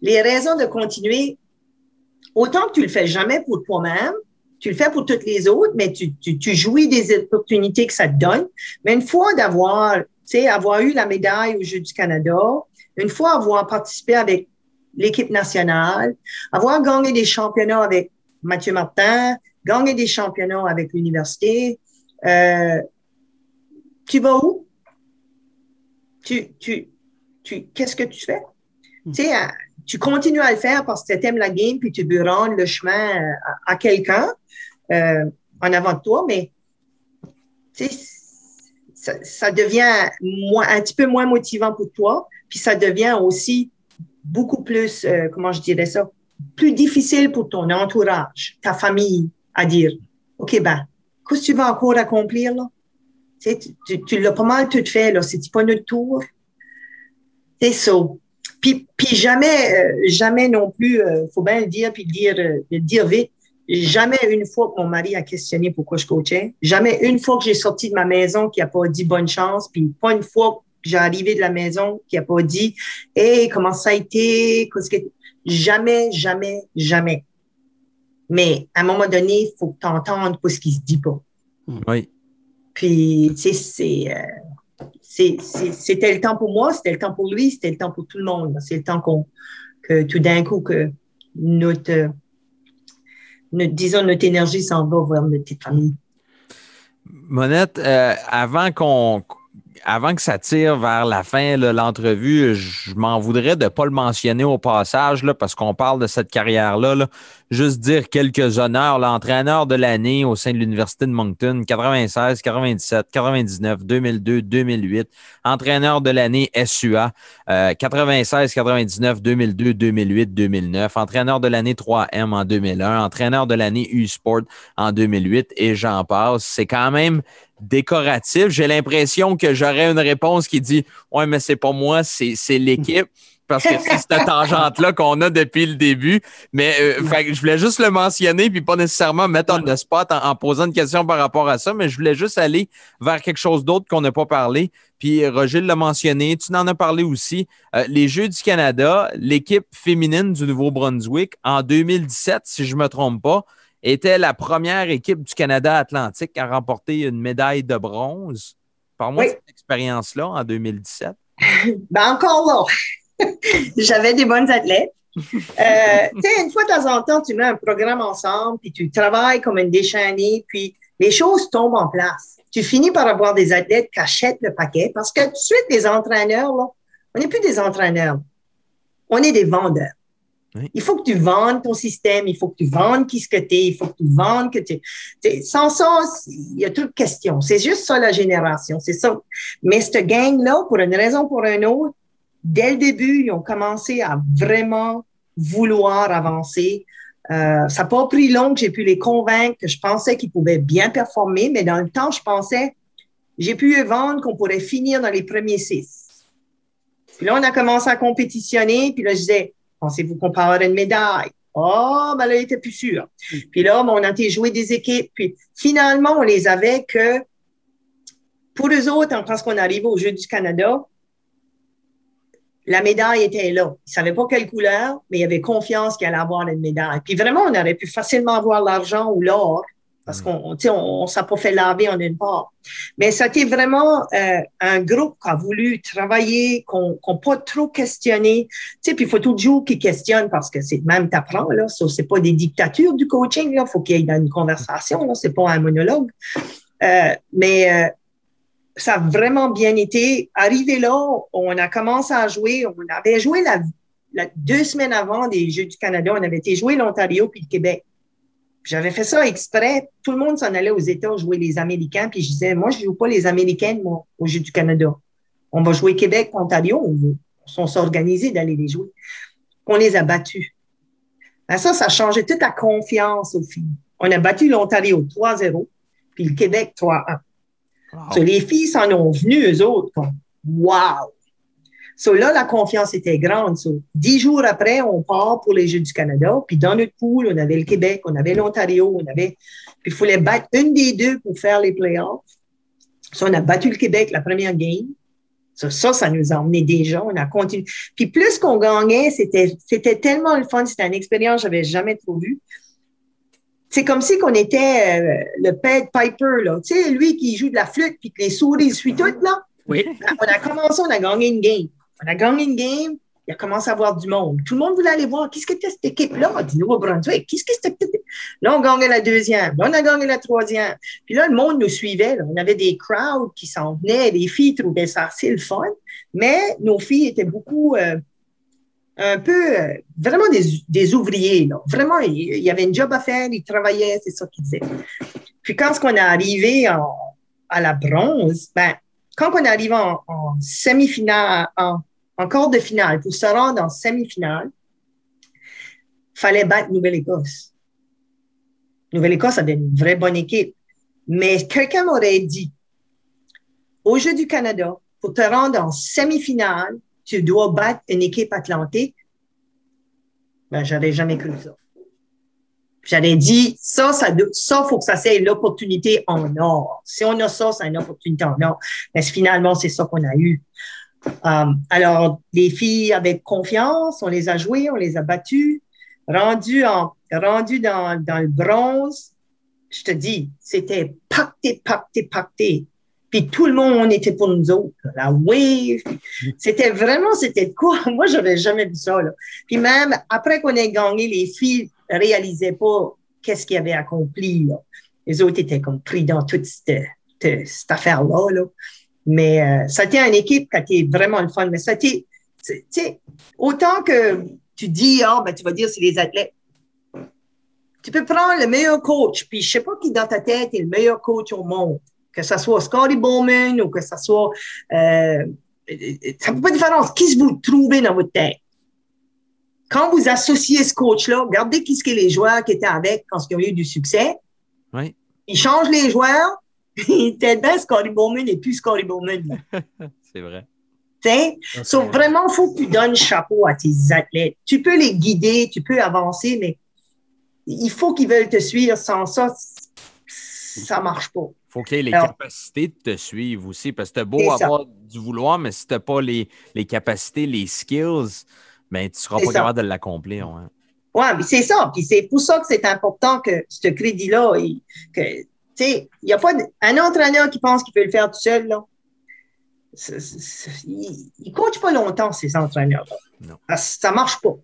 les raisons de continuer, autant que tu le fais jamais pour toi-même, tu le fais pour toutes les autres, mais tu, tu, tu jouis des opportunités que ça te donne. Mais une fois d'avoir, tu sais, avoir eu la médaille au Jeux du Canada, une fois avoir participé avec l'équipe nationale, avoir gagné des championnats avec Mathieu Martin, gagné des championnats avec l'université, euh, tu vas où? Tu, tu, tu, qu'est-ce que tu fais? Hmm. Tu sais, euh, tu continues à le faire parce que tu aimes la game puis tu veux rendre le chemin à, quelqu'un euh, en avant de toi, mais tu sais, ça, ça, devient moins, un petit peu moins motivant pour toi, puis ça devient aussi beaucoup plus, euh, comment je dirais ça, plus difficile pour ton entourage, ta famille, à dire, OK, ben, qu'est-ce que tu vas encore accomplir là? Tu, tu, l'as pas mal tout fait, là. C'est pas notre tour? C'est ça. Puis, puis jamais, euh, jamais non plus, euh, faut bien le dire, puis le dire, euh, dire vite. Jamais une fois que mon mari a questionné pourquoi je coachais. Jamais une fois que j'ai sorti de ma maison qui a pas dit bonne chance, puis pas une fois que j'ai arrivé de la maison qui a pas dit, hey, comment ça a été? Jamais, jamais, jamais. Mais à un moment donné, il faut que tu entendes ce qui se dit pas. Oui. Puis, euh, c'était le temps pour moi, c'était le temps pour lui, c'était le temps pour tout le monde. C'est le temps qu'on, que tout d'un coup, que notre, disons, notre énergie s'en va vers notre petite famille. Monette, euh, avant avant que ça tire vers la fin, de l'entrevue, je m'en voudrais de ne pas le mentionner au passage, là, parce qu'on parle de cette carrière-là. Juste dire quelques honneurs. L'entraîneur de l'année au sein de l'Université de Moncton, 96, 97, 99, 2002, 2008. Entraîneur de l'année SUA, 96, 99, 2002, 2008, 2009. Entraîneur de l'année 3M en 2001. Entraîneur de l'année U-Sport en 2008. Et j'en passe. C'est quand même décoratif. J'ai l'impression que j'aurais une réponse qui dit Ouais, mais c'est pas moi, c'est l'équipe. Parce que c'est cette tangente-là qu'on a depuis le début. Mais euh, je voulais juste le mentionner, puis pas nécessairement mettre en the spot en, posant une question par rapport à ça, mais je voulais juste aller vers quelque chose d'autre qu'on n'a pas parlé. Puis Roger l'a mentionné, tu en as parlé aussi. Euh, les Jeux du Canada, l'équipe féminine du Nouveau-Brunswick, en 2017, si je ne me trompe pas, était la première équipe du Canada Atlantique à remporter une médaille de bronze. Parle-moi de cette expérience-là en 2017. ben encore là, [laughs] j'avais des bonnes athlètes. Euh, tu sais, une fois de temps en temps, tu mets un programme ensemble, puis tu travailles comme une déchaînée, puis les choses tombent en place. Tu finis par avoir des athlètes qui achètent le paquet parce que tout de suite, les entraîneurs, là, on n'est plus des entraîneurs. On est des vendeurs. Il faut que tu vendes ton système, il faut que tu vendes qui ce que tu es, il faut que tu vendes que tu es. Sans ça, il y a trop de questions. C'est juste ça la génération, c'est ça. Mais cette gang-là, pour une raison ou pour une autre, dès le début, ils ont commencé à vraiment vouloir avancer. Euh, ça n'a pas pris long que j'ai pu les convaincre que je pensais qu'ils pouvaient bien performer, mais dans le temps, je pensais, j'ai pu vendre qu'on pourrait finir dans les premiers six. Puis là, on a commencé à compétitionner, puis là, je disais, Pensez-vous qu'on peut avoir une médaille? Oh, ben là, il était plus sûr. Mm. Puis là, ben, on a été jouer des équipes. Puis finalement, on les avait que pour eux autres, quand on arrivait au Jeux du Canada, la médaille était là. Ils ne savaient pas quelle couleur, mais ils avaient confiance qu'il allait avoir une médaille. Puis vraiment, on aurait pu facilement avoir l'argent ou l'or parce qu'on on, on s'est pas fait laver en une part. Mais c'était vraiment euh, un groupe qui a voulu travailler, qu'on n'a pas trop questionné. Tu sais, puis il faut toujours qui questionne parce que c'est même t'apprends là. Ce c'est pas des dictatures du coaching là. Faut qu'il y ait une conversation là. C'est pas un monologue. Euh, mais euh, ça a vraiment bien été. Arrivé là, on a commencé à jouer. On avait joué la, la deux semaines avant des Jeux du Canada. On avait été jouer l'Ontario puis le Québec. J'avais fait ça exprès. Tout le monde s'en allait aux États jouer les Américains. Puis je disais, moi, je joue pas les Américains moi, au Jeu du Canada. On va jouer Québec, Ontario. On, s'est organisés d'aller les jouer. On les a battus. Ben, ça, ça a changé toute la confiance aux filles. On a battu l'Ontario 3-0, puis le Québec 3-1. Les filles s'en ont venues, eux autres, comme Wow! Là, la confiance était grande. dix jours après, on part pour les Jeux du Canada. Puis dans notre poule, on avait le Québec, on avait l'Ontario, on avait. Puis il fallait battre une des deux pour faire les playoffs. So, on a battu le Québec la première game. ça, ça nous a emmené déjà. On a continué. Puis plus qu'on gagnait, c'était, c'était tellement le fun. C'était une expérience que j'avais jamais trop vue. C'est comme si qu'on était euh, le Ped Piper, là. Tu sais, lui qui joue de la flûte puis que les souris suivent tout, là. Oui. On a commencé, on a gagné une game. On a gagné une game, il a commencé à avoir du monde. Tout le monde voulait aller voir qu'est-ce que c'était cette équipe-là? Du Nouveau-Brunswick. Qu'est-ce que c'était? Là, on gagnait la deuxième. Là, on a gagné la troisième. Puis là, le monde nous suivait. On avait des crowds qui s'en venaient. Les filles trouvaient ça assez le fun. Mais nos filles étaient beaucoup euh, un peu euh, vraiment des, ouvriers. Vraiment, il y avait un job à faire, ils travaillaient, c'est ça qu'ils disaient. Puis quand on est arrivé à la bronze, ben, quand on est arrivé en, en semi-finale, en, en de finale, pour se rendre en semi-finale, fallait battre Nouvelle-Écosse. Nouvelle-Écosse avait une vraie bonne équipe. Mais quelqu'un m'aurait dit, au Jeu du Canada, pour te rendre en semi-finale, tu dois battre une équipe atlantique. Ben, j'avais jamais cru ça. J'avais dit, ça, ça, ça, faut que ça soit l'opportunité en or. Si on a ça, c'est une opportunité en or. Mais finalement, c'est ça qu'on a eu. Um, alors, les filles avec confiance, on les a jouées, on les a battues, rendues en, rendu dans, dans le bronze. Je te dis, c'était pacté, pacté, pacté. Puis tout le monde était pour nous autres. La wave. C'était vraiment, c'était quoi? [laughs] Moi, j'avais jamais vu ça. Là. Puis même après qu'on ait gagné, les filles réalisaient pas qu'est-ce qu'ils avaient accompli. Là. Les autres étaient comme pris dans toute cette, cette affaire-là. Là. Mais euh, ça a été une équipe qui a vraiment le fun. Mais ça a tu sais, autant que tu dis, ah, ben, tu vas dire, c'est les athlètes. Tu peux prendre le meilleur coach, puis je sais pas qui dans ta tête est le meilleur coach au monde, que ce soit Scotty Bowman ou que ce soit, euh, ça ne fait pas de différence. Qui vous trouvez dans votre tête? Quand vous associez ce coach-là, regardez qui ce que les joueurs qui étaient avec quand ils ont eu du succès. Oui. Ils changent les joueurs, il était bien Scotty Bowman et plus Scotty Bowman. [laughs] C'est vrai. Tu so, vraiment, il faut que tu donnes chapeau à tes athlètes. Tu peux les guider, tu peux avancer, mais il faut qu'ils veulent te suivre. Sans ça, ça ne marche pas. Il faut qu'il y ait les capacités de te suivre aussi, parce que c'est beau avoir du vouloir, mais si tu n'as pas les, les, capacités, les skills, ben, tu ne seras pas capable de l'accomplir. Oui, ouais, mais c'est ça. Puis c'est pour ça que c'est important que ce crédit-là, que il n'y a pas un entraîneur qui pense qu'il peut le faire tout seul, là. il ne coach pas longtemps, ces entraîneurs-là. Ça ne marche pas.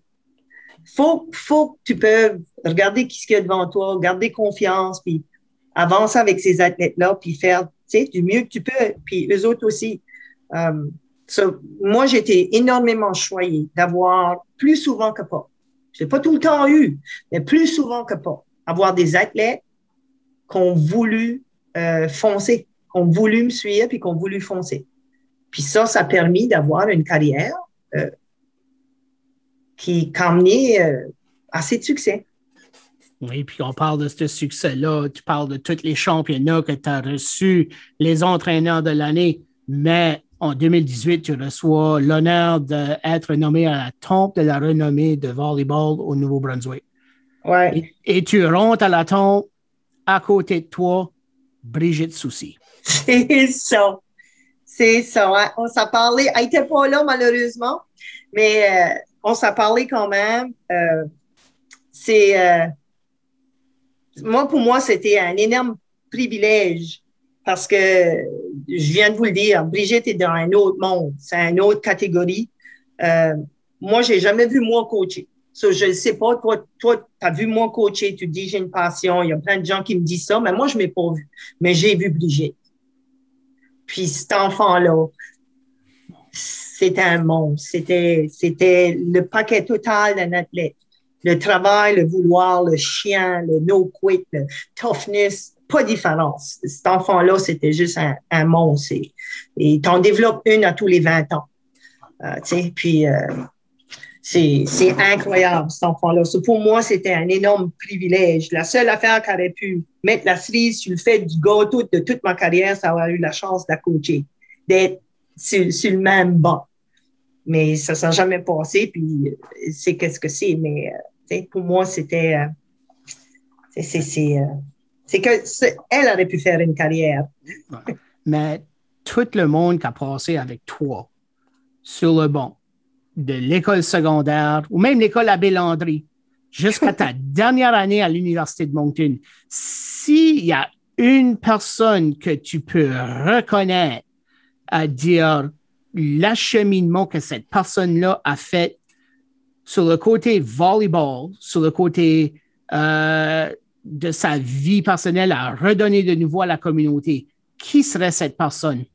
Faut, faut que tu peux regarder qui ce qu'il y a devant toi, garder confiance, puis avancer avec ces athlètes-là, puis faire du mieux que tu peux, puis eux autres aussi. So, moi, j'étais énormément choyée d'avoir plus souvent que pas Je l'ai pas tout le temps eu, mais plus souvent que pas. Avoir des athlètes qui ont voulu euh, foncer, qui ont voulu me suivre puis qui ont voulu foncer. Puis ça, ça a permis d'avoir une carrière euh, qui a amené euh, assez de succès. Oui, puis on parle de ce succès-là, tu parles de tous les championnats que tu as reçus, les entraîneurs de l'année, mais en 2018, tu reçois l'honneur d'être nommé à la tombe de la renommée de volleyball au Nouveau-Brunswick. Ouais. Et, tu rentres à la tombe, à côté de toi, Brigitte Soucy. C'est ça. C'est ça. Hein. On s'est parlé. Elle n'était pas là, malheureusement, mais euh, on s'est parlé quand même. Euh, c'est. Euh, moi, pour moi, c'était un énorme privilège parce que je viens de vous le dire, Brigitte est dans un autre monde, c'est une autre catégorie. Euh, moi, j'ai jamais vu moi coacher. je ne sais pas, toi, toi, tu as vu moi coacher, tu dis j'ai une passion, il y a plein de gens qui me disent ça, mais moi, je ne m'ai pas vu. Mais j'ai vu Brigitte. Puis cet enfant-là, c'était un monstre. C'était, c'était le paquet total d'un athlète. Le travail, le vouloir, le chien, le no-quit, le toughness, pas de différence. Cet enfant-là, c'était juste un, un monstre. Et tu en développes une à tous les 20 ans. Euh, puis, euh, c'est incroyable, cet enfant-là. pour moi, c'était un énorme privilège. La seule affaire qui aurait pu mettre la cerise sur le fait du gâteau de toute ma carrière, c'est avoir eu la chance de coacher, d'être sur, sur, le même banc. Mais ça ne s'est jamais passé, puis c'est qu'est-ce que c'est. Mais euh, pour moi, c'était... Euh, c'est c'est que elle aurait pu faire une carrière. Mais tout le monde qui a passé avec toi sur le banc de l'école secondaire ou même l'école à Landry jusqu'à ta [laughs] dernière année à l'Université de Moncton, s'il y a une personne que tu peux reconnaître à dire l'acheminement que cette personne-là a fait sur le côté volleyball, sur le côté euh, de sa vie personnelle à redonner de nouveau à la communauté, qui serait cette personne?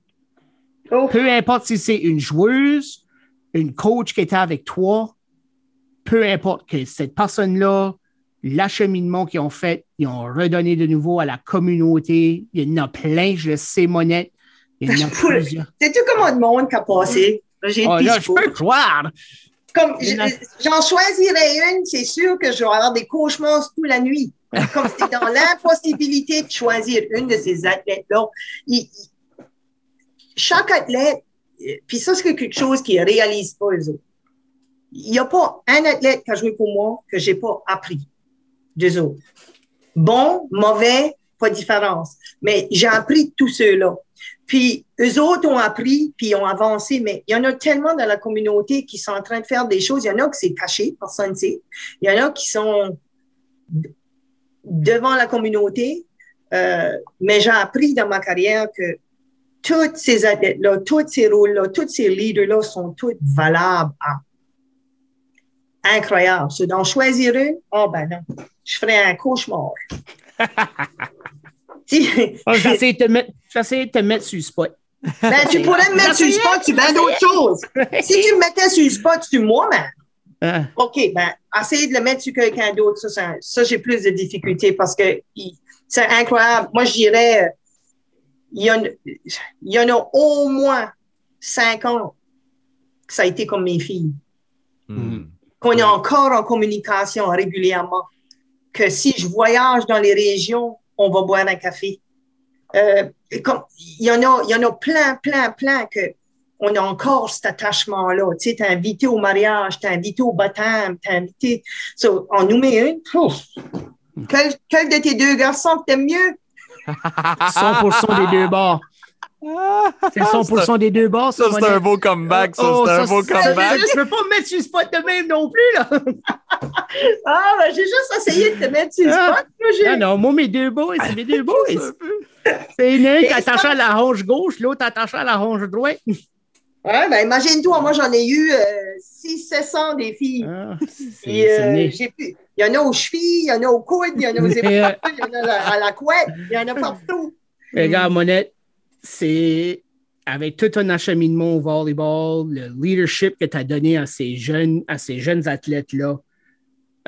Oh. Peu importe si c'est une joueuse, une coach qui était avec toi, peu importe que cette personne-là, l'acheminement qu'ils ont fait, ils ont redonné de nouveau à la communauté. Il y en a plein, je le sais, Monette. [laughs] Il y en a plusieurs. Comme de monde qui a passé? J'ai oh, là, je peux croire. Comme j'en choisirais une, c'est sûr que je vais avoir des cauchemars toute la nuit. Comme c'est dans [laughs] l'impossibilité de choisir une de ces athlètes-là. Chaque athlète, puis ça, c'est quelque chose qu'ils ne réalisent pas, eux autres. Il n'y a pas un athlète qui a joué pour moi que je n'ai pas appris d'eux autres. Bon, mauvais, pas de différence. Mais j'ai appris tous ceux-là. Puis eux autres ont appris, puis ont avancé, mais il y en a tellement dans la communauté qui sont en train de faire des choses. Il y en a qui c'est caché, personne ne sait. Il y en a qui sont devant la communauté, euh, mais j'ai appris dans ma carrière que tous ces athlètes-là, tous ces rôles-là, tous ces leaders-là sont tous valables incroyable. C'est d'en choisir une, oh ben non, je ferais un cauchemar. [laughs] J'essaie de, te mettre, de te mettre sur le spot. Ben, tu pourrais me mettre sur le spot sur bien d'autres choses. si tu me mettais sur le spot sur moi-même, ah. OK, ben, essayer de le mettre sur quelqu'un d'autre, ça, ça, j'ai plus de difficultés parce que c'est incroyable. Moi, je dirais, il y, en, il y en a au moins cinq ans que ça a été comme mes filles. Hmm. Qu'on est encore en communication régulièrement. Que si je voyage dans les régions, on va boire un café. Euh, comme, il, y en a, il y en a plein, plein, plein que on a encore cet attachement-là. Tu sais, t'es invité au mariage, t'es invité au baptême, t'es invité. So, on nous met une. Quel, quel, de tes deux garçons que t'aimes mieux? [laughs] 100% des deux bords. C'est 100% des deux bords. Ça, c'est un beau comeback. Ça, oh, c'est un beau comeback. Je ne veux pas me mettre sur le spot de même non plus. Là. [laughs] ah, ben, j'ai juste essayé de te mettre sur le ah. spot. non, non, moi, mes deux boys, c'est mes deux [laughs] boys. C'est une qui attaché à la hanche gauche, l'autre attaché à la hanche droite. Ouais, ben imagine-toi, moi j'en ai eu euh, 600 des filles. Ah, euh, il y en a aux chevilles, il y en a aux coudes, il y en a aux [laughs] épaules, il y en a à la couette, il y en a partout. Regarde, Monette, c'est avec tout un acheminement au volleyball, le leadership que tu as donné à ces jeunes, athlètes-là,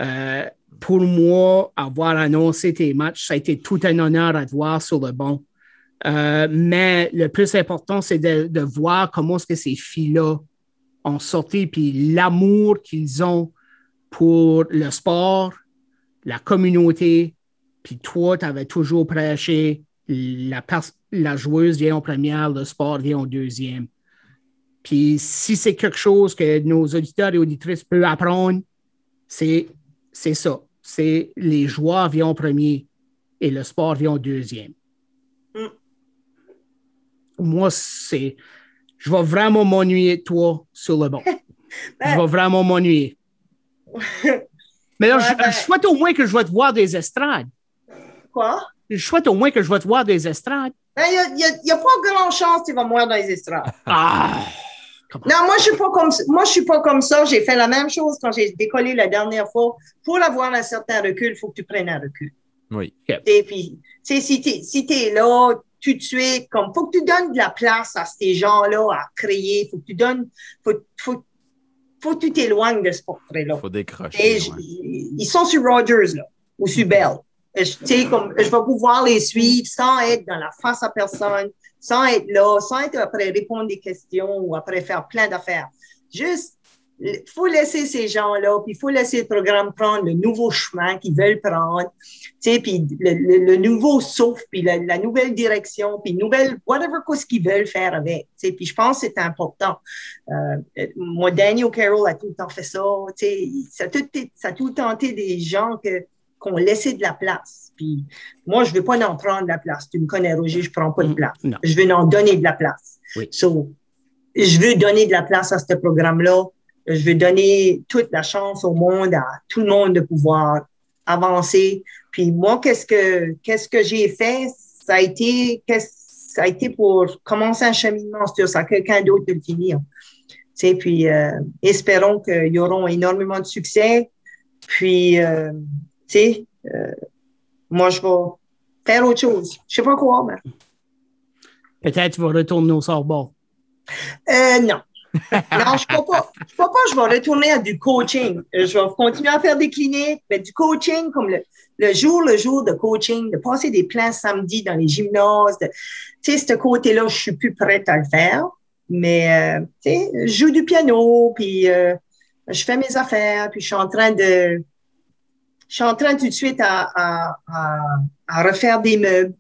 Euh, pour moi, avoir annoncé tes matchs, ça a été tout un honneur à te voir sur le banc. Euh, mais le plus important, c'est de, voir comment est-ce que ces filles-là ont sorti, puis l'amour qu'ils ont pour le sport, la communauté, puis toi, tu avais toujours prêché la, la joueuse vient en première, le sport vient en deuxième. Puis si c'est quelque chose que nos auditeurs et auditrices peuvent apprendre, c'est ça. C'est les joueurs viennent en premier et le sport vient en deuxième. Mm. Moi, c'est. Je vais vraiment m'ennuyer toi sur le banc. [laughs] je vais vraiment m'ennuyer. [laughs] Mais là, je, souhaite au moins que je vais te voir des estrades. Quoi? Je souhaite au moins que je vais te voir des estrades. Il ben, n'y a, pas grand chance que tu vas me voir dans les estrades. [laughs] Ah! Non, moi, je suis pas comme moi, je suis pas comme ça. J'ai fait la même chose quand j'ai décollé la dernière fois. Pour avoir un certain recul, il faut que tu prennes un recul. Oui. Et puis, si tu es, si es là tout de suite, comme faut que tu donnes de la place à ces gens-là à créer, faut que tu donnes, faut, faut, faut que tu t'éloignes de ce portrait-là. faut décrocher. Ils sont sur Rogers, là, ou sur Bell. Je, comme, je vais pouvoir les suivre sans être dans la face à personne, sans être là, sans être après répondre des questions ou après faire plein d'affaires. Juste, il faut laisser ces gens-là, puis il faut laisser le programme prendre le nouveau chemin qu'ils veulent prendre, tu sais, puis le, nouveau souffle, puis la, nouvelle direction, puis nouvelle, whatever ce qu'ils veulent faire avec, puis je pense que c'est important. Euh, moi, Daniel Carroll a tout le temps fait ça, ça a tout, ça a tout le été des gens que qu'on laissait de la place. Puis moi, je ne veux pas en prendre de la place. Tu me connais, Roger, je ne prends pas de place. Je veux en donner de la place. So, je veux donner de la place à ce programme-là. Je veux donner toute la chance au monde, à tout le monde de pouvoir avancer. Puis moi, qu'est-ce que qu'est-ce que j'ai fait? Ça a été ça a été pour commencer un cheminement sur ça, quelqu'un d'autre de le finir. Tu puis euh, espérons qu'ils auront énormément de succès. Puis euh, tu sais, euh, moi, je vais faire autre chose. Je sais pas quoi, mais. Peut-être tu vas retourner au Sorbonne. Euh, non. non, je ne pas. Je crois pas je vais retourner à du coaching. Euh, je vais continuer à faire des cliniques, mais du coaching comme le, jour, le jour de coaching, de passer des plans samedi dans les gymnases. Tu sais, ce côté-là, je suis plus prête à le faire. Mais, tu sais, je joue du piano, puis je fais mes affaires, puis je suis en train de, je suis en train tout de suite à, refaire des meubles.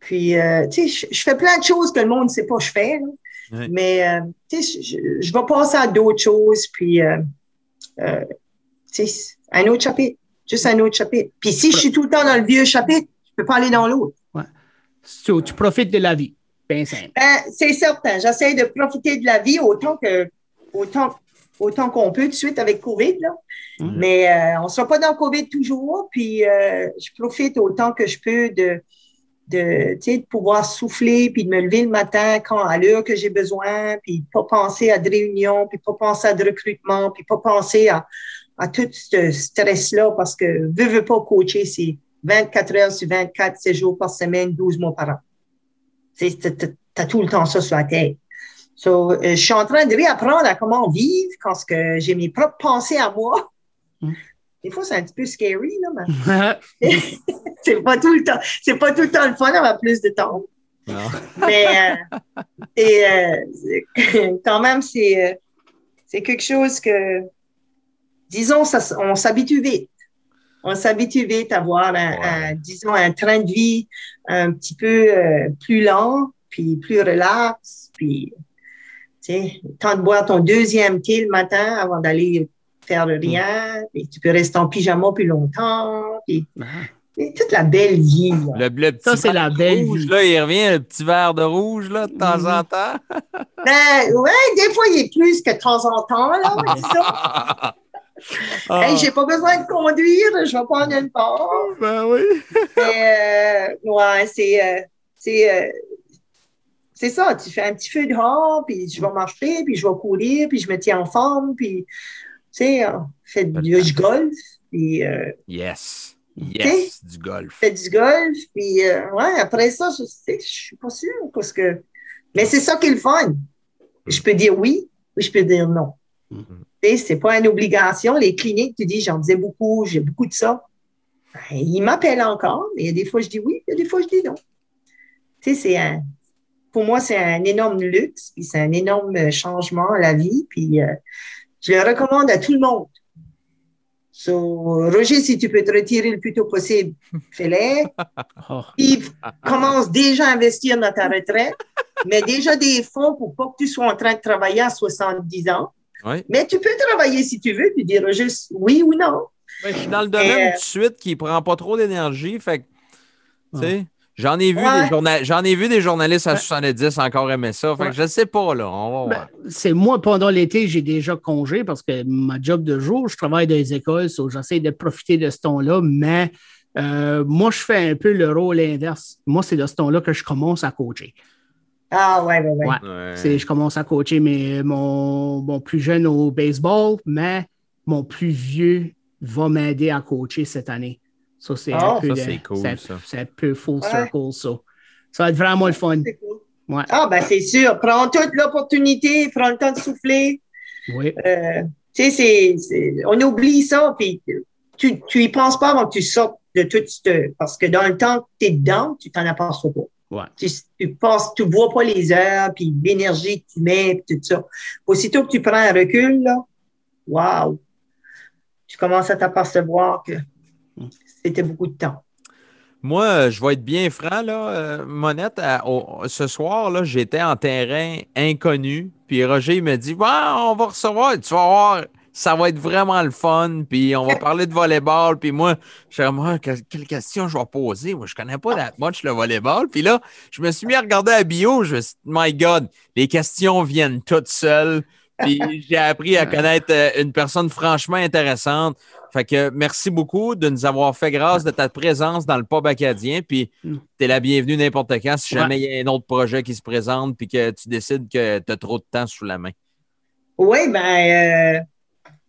Puis, euh, tu sais, je, fais plein de choses que le monde ne sait pas que je fais. Mais, euh, tu sais, je, vais passer à d'autres choses. Puis, euh, tu sais, un autre chapitre. Juste un autre chapitre. Puis, si je suis tout le temps dans le vieux chapitre, je ne peux pas aller dans l'autre. Ouais. tu profites de la vie. Ben, c'est certain. J'essaie de profiter de la vie autant que, autant, autant qu'on peut tout de suite avec COVID. Là. Mais euh, on ne sera pas dans COVID toujours. Puis euh, je profite autant que je peux de, de, de pouvoir souffler, puis de me lever le matin quand à l'heure que j'ai besoin, puis pas penser à de réunions, puis pas penser à de recrutement, puis pas penser à, à tout ce stress-là, parce que veux, veux pas coacher, c'est 24 heures sur 24, 7 jours par semaine, 12 mois par an. Tu as tout le temps ça sur la tête. So, euh, je suis en train de réapprendre à comment vivre quand j'ai mes propres pensées à moi. Hmm. Des fois, c'est un petit peu scary, là, mais [laughs] c'est pas tout le temps. C'est pas tout le temps le fun d'avoir plus de temps. Mais euh, et, euh, [laughs] quand même, c'est c'est quelque chose que, disons, ça, on s'habitue vite. On s'habitue vite à avoir un, disons, un train de vie un petit peu plus lent, puis plus relax, puis sais, temps de boire ton deuxième thé le matin avant d'aller faire le rien, et tu peux rester en pyjama plus longtemps, puis ah. toute la belle vie. Le, bleu petit ça, c'est la belle rouge, Là, il revient, le petit verre de rouge, là, de temps en temps. [laughs] ben, ouais, des fois, il est plus que de temps en temps, là, mais ça. [laughs] Ah. j'ai pas besoin de conduire, je vais prendre une part. Ben oui. [laughs] euh, ouais, c'est, euh, c'est, euh, c'est ça, tu fais un petit feu dehors, puis je vais marcher, puis je vais courir, puis je me tiens en forme, puis, tu sais, fais du golf, puis... Euh, yes, yes, du golf. Fais du golf, puis, euh, ouais, après ça, je sais, je suis pas sûre, parce que... Mais c'est ça qui est le fun. Je peux dire oui, ou je peux dire non. Mm-hmm. C'est pas une obligation. Les cliniques, tu dis, j'en faisais beaucoup, j'ai beaucoup de ça. Ben, ils m'appellent encore, mais il y a des fois, je dis oui, il y a des fois, je dis non. Tu sais, c'est un, pour moi, c'est un énorme luxe, puis c'est un énorme changement à la vie, puis euh, je le recommande à tout le monde. So, Roger, si tu peux te retirer le plus tôt possible, [laughs] fais-le. Oh. Puis commence déjà à investir dans ta retraite, mais déjà des fonds pour pas que tu sois en train de travailler à 70 ans. Oui. Mais tu peux travailler si tu veux, puis dire juste oui ou non. Je suis dans le domaine Euh, tout de suite qui prend pas trop d'énergie. Fait que, tu sais, j'en ai, vu Ouais. des journa- j'en ai vu des journalistes à Ouais. 70 encore aimer ça. Fait que Ouais. je sais pas, là. On va voir. Ben, c'est moi, pendant l'été, j'ai déjà congé parce que ma job de jour, je travaille dans les écoles, so j'essaie de profiter de ce ton-là, mais euh, moi, je fais un peu le rôle inverse. Moi, c'est de ce ton-là que je commence à coacher. Ah, ouais, ouais, ouais. Ouais. C'est- Je commence à coacher mon, mon plus jeune au baseball, mais mon plus vieux va m'aider à coacher cette année. Ça, c'est Ah, un peu ça, de- cool, c'est- ça. C'est un peu full Ouais. circle, ça. Ça va être vraiment le fun. C'est cool. Ouais. Ah, ben c'est sûr. Prends toute l'opportunité, prends le temps de souffler. Oui. Euh, tu sais, on oublie ça, puis tu, tu y penses pas avant que tu sortes de tout ce... Parce que dans le temps que tu es dedans, tu t'en aperçois pas. Ouais. Tu, tu passes, tu vois pas les heures, puis l'énergie que tu mets, puis tout ça. Aussitôt que tu prends un recul, là, wow! Tu commences à t'apercevoir que c'était beaucoup de temps. Moi, euh, je vais être bien franc, là, euh, Monette. à- au- ce soir, là, j'étais en terrain inconnu. Puis Roger il me dit Ouais, on va recevoir, tu vas voir, ça va être vraiment le fun. Puis on va [laughs] parler de volleyball. Puis moi, je suis comme, Ah, que- quelle question je vais poser? Moi, je connais pas that much le volleyball. Puis là, je me suis mis à regarder la bio. Je me suis dit, My God, les questions viennent toutes seules. Puis j'ai appris à connaître euh, une personne franchement intéressante. Fait que merci beaucoup de nous avoir fait grâce de ta présence dans le pub acadien. Puis Mm. tu es la bienvenue n'importe quand si jamais il y a un autre projet qui se présente puis que tu décides que tu as trop de temps sous la main. Oui, ben, euh,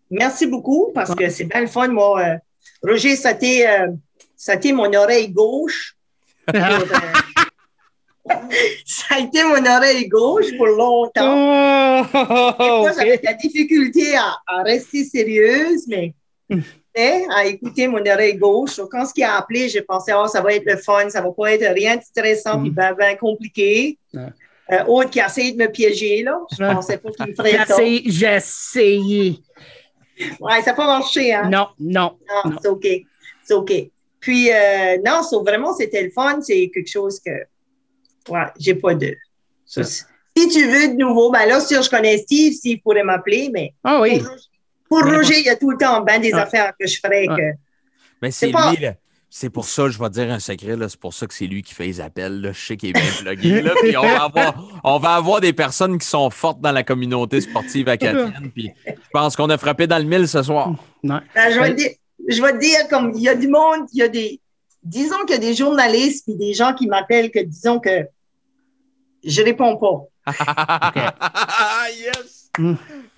merci beaucoup parce que c'est bien le fun. Moi, euh, Roger, ça t'est, euh, ça t'est mon oreille gauche. pour, euh, [laughs] ça a été mon oreille gauche pour longtemps. [laughs] OK. j'avais de la difficulté à, à rester sérieuse, mais [laughs] hein, à écouter mon oreille gauche. Donc, quand ce qui a appelé, j'ai pensé, oh, ça va être le fun, ça va pas être rien de stressant Mhm. puis ben, ben compliqué. Ouais. Euh, autre qui a essayé de me piéger, là. Je pensais pas qu'il me ferait ça. J'ai essayé. Ouais, ça n'a pas marché, hein? Non, non. Non, Non. c'est OK. C'est OK. Puis, euh, non, vraiment, c'était le fun. C'est quelque chose que, ouais, j'ai pas de. Ça. Si tu veux de nouveau, ben là, sûr, je connais Steve, Steve pourrait m'appeler, mais Ah oui. pour, pour. Roger, il y a tout le temps ben des Ouais. affaires que je ferais que. Mais c'est pas- lui, là. C'est pour ça, je vais te dire un secret. C'est pour ça que c'est lui qui fait les appels. Là. Je sais qu'il est bien plugué. Là. Puis on va, avoir, on va avoir des personnes qui sont fortes dans la communauté sportive acadienne. Puis je pense qu'on a frappé dans le mille ce soir. Non. Ben, je, vais te dire, je vais te dire, comme il y a du monde, il y a des. Disons qu'il y a des journalistes et des gens qui m'appellent que disons que je réponds pas. [laughs] yes! Mm.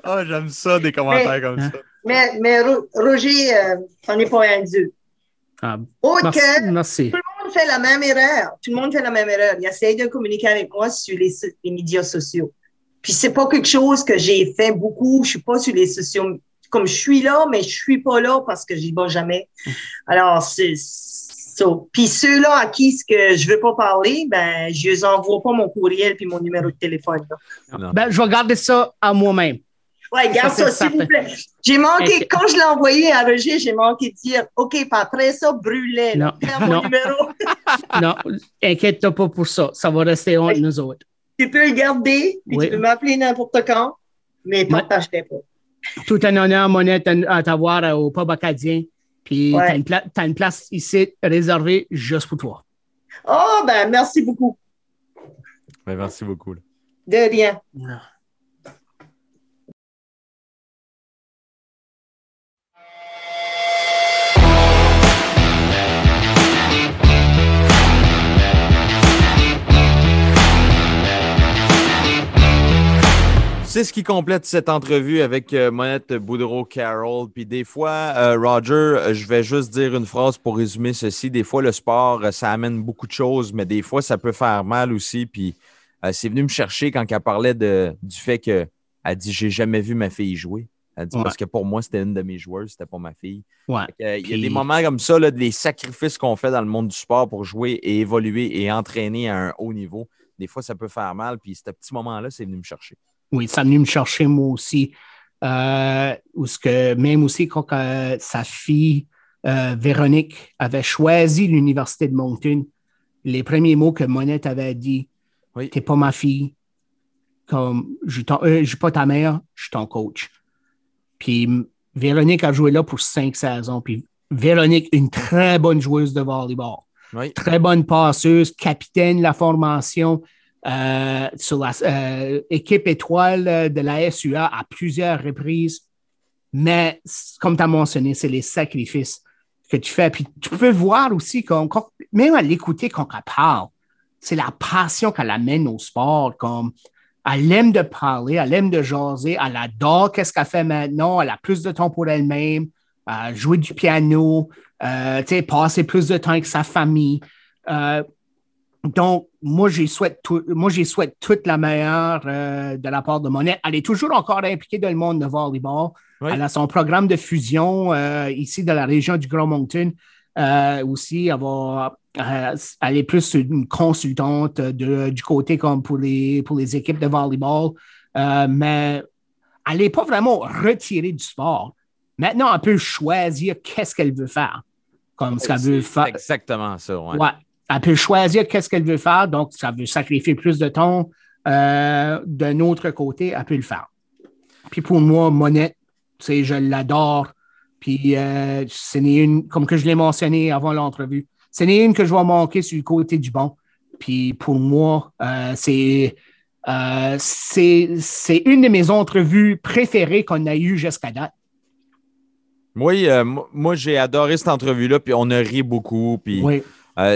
Oh, j'aime ça, des commentaires comme ça. Mais, mais Ro- Roger, euh, t'en es pas un dieu. Ah, merci. que merci. tout le monde fait la même erreur. Tout le monde fait la même erreur. Il essaie de communiquer avec moi sur les, so- les médias sociaux. Puis c'est pas quelque chose que j'ai fait beaucoup. Je suis pas sur les sociaux. Comme je suis là, mais je suis pas là parce que j'y vais jamais. Alors, c'est ça. Puis ceux-là à qui ce que je veux pas parler, ben, je les envoie pas mon courriel puis mon numéro de téléphone. là. Ben, je vais garder ça à moi-même. Ouais, garde Ça, s'il vous plaît. J'ai manqué, quand je l'ai envoyé à Roger, j'ai manqué de dire, OK, puis après ça, brûlait, là. Non, mon non. numéro. [laughs] Non, inquiète-toi pas pour ça. Ça va rester entre nous autres. Tu peux le garder, puis Oui. tu peux m'appeler n'importe quand, mais partage-les pas. Tout un honneur, Monette, à à t'avoir euh, au pub acadien. Puis Ouais. t'as une, pla- t'as une place ici réservée juste pour toi. Oh, ben, merci beaucoup. Ben, merci beaucoup. là. De rien. C'est ce qui complète cette entrevue avec euh, Monette Boudreau-Carroll. Puis des fois, euh, Roger, je vais juste dire une phrase pour résumer ceci. Des fois, le sport, euh, ça amène beaucoup de choses, mais des fois, ça peut faire mal aussi. Puis euh, c'est venu me chercher quand elle parlait de, du fait qu'elle dit J'ai jamais vu ma fille jouer. Elle dit parce que pour moi, c'était une de mes joueuses, c'était pas ma fille. Ouais. il y a des moments comme ça, là, des sacrifices qu'on fait dans le monde du sport pour jouer et évoluer et entraîner à un haut niveau. Des fois, ça peut faire mal. Puis ce petit moment-là, c'est venu me chercher. Oui, ça est venu me chercher moi aussi. Euh, ce que même aussi quand euh, sa fille euh, Véronique avait choisi l'Université de Moncton, les premiers mots que Monette avait dit, oui. t'es pas ma fille, comme je ne suis pas ta mère, je suis ton coach. Puis Véronique a joué là pour cinq saisons. Puis Véronique, une très bonne joueuse de volleyball. Très bonne passeuse, capitaine de la formation euh, sur l'équipe euh, étoile de la SUA à plusieurs reprises. Mais comme tu as mentionné, c'est les sacrifices que tu fais. Puis tu peux voir aussi, quand, même à l'écouter quand elle parle, c'est la passion qu'elle amène au sport. Comme elle aime de parler, elle aime de jaser, elle adore qu'est-ce qu'elle fait maintenant, elle a plus de temps pour elle-même, euh, jouer du piano, euh, passer plus de temps avec sa famille. Euh, donc, moi, j'y souhaite, moi, souhaite toute la meilleure euh, de la part de Monette. Elle est toujours encore impliquée dans le monde de volleyball. Elle a son programme de fusion ici dans la région du Grand Moncton. aussi, elle va elle est plus une consultante du côté comme pour les, pour les équipes de volleyball, euh, mais elle n'est pas vraiment retirée du sport. Maintenant, elle peut choisir qu'est-ce qu'elle veut faire. Comme ce qu'elle veut faire. Exactement ça. Ouais. Elle peut choisir qu'est-ce qu'elle veut faire, donc ça veut sacrifier plus de temps. Euh, d'un autre côté, elle peut le faire. Puis pour moi, Monette, je l'adore. Puis euh, c'est une, comme que je l'ai mentionné avant l'entrevue, ce n'est une que je vais manquer sur le côté du banc. Puis pour moi, euh, euh, c'est une de mes entrevues préférées qu'on a eues jusqu'à date. Oui, moi j'ai adoré cette entrevue-là, puis on a ri beaucoup. Puis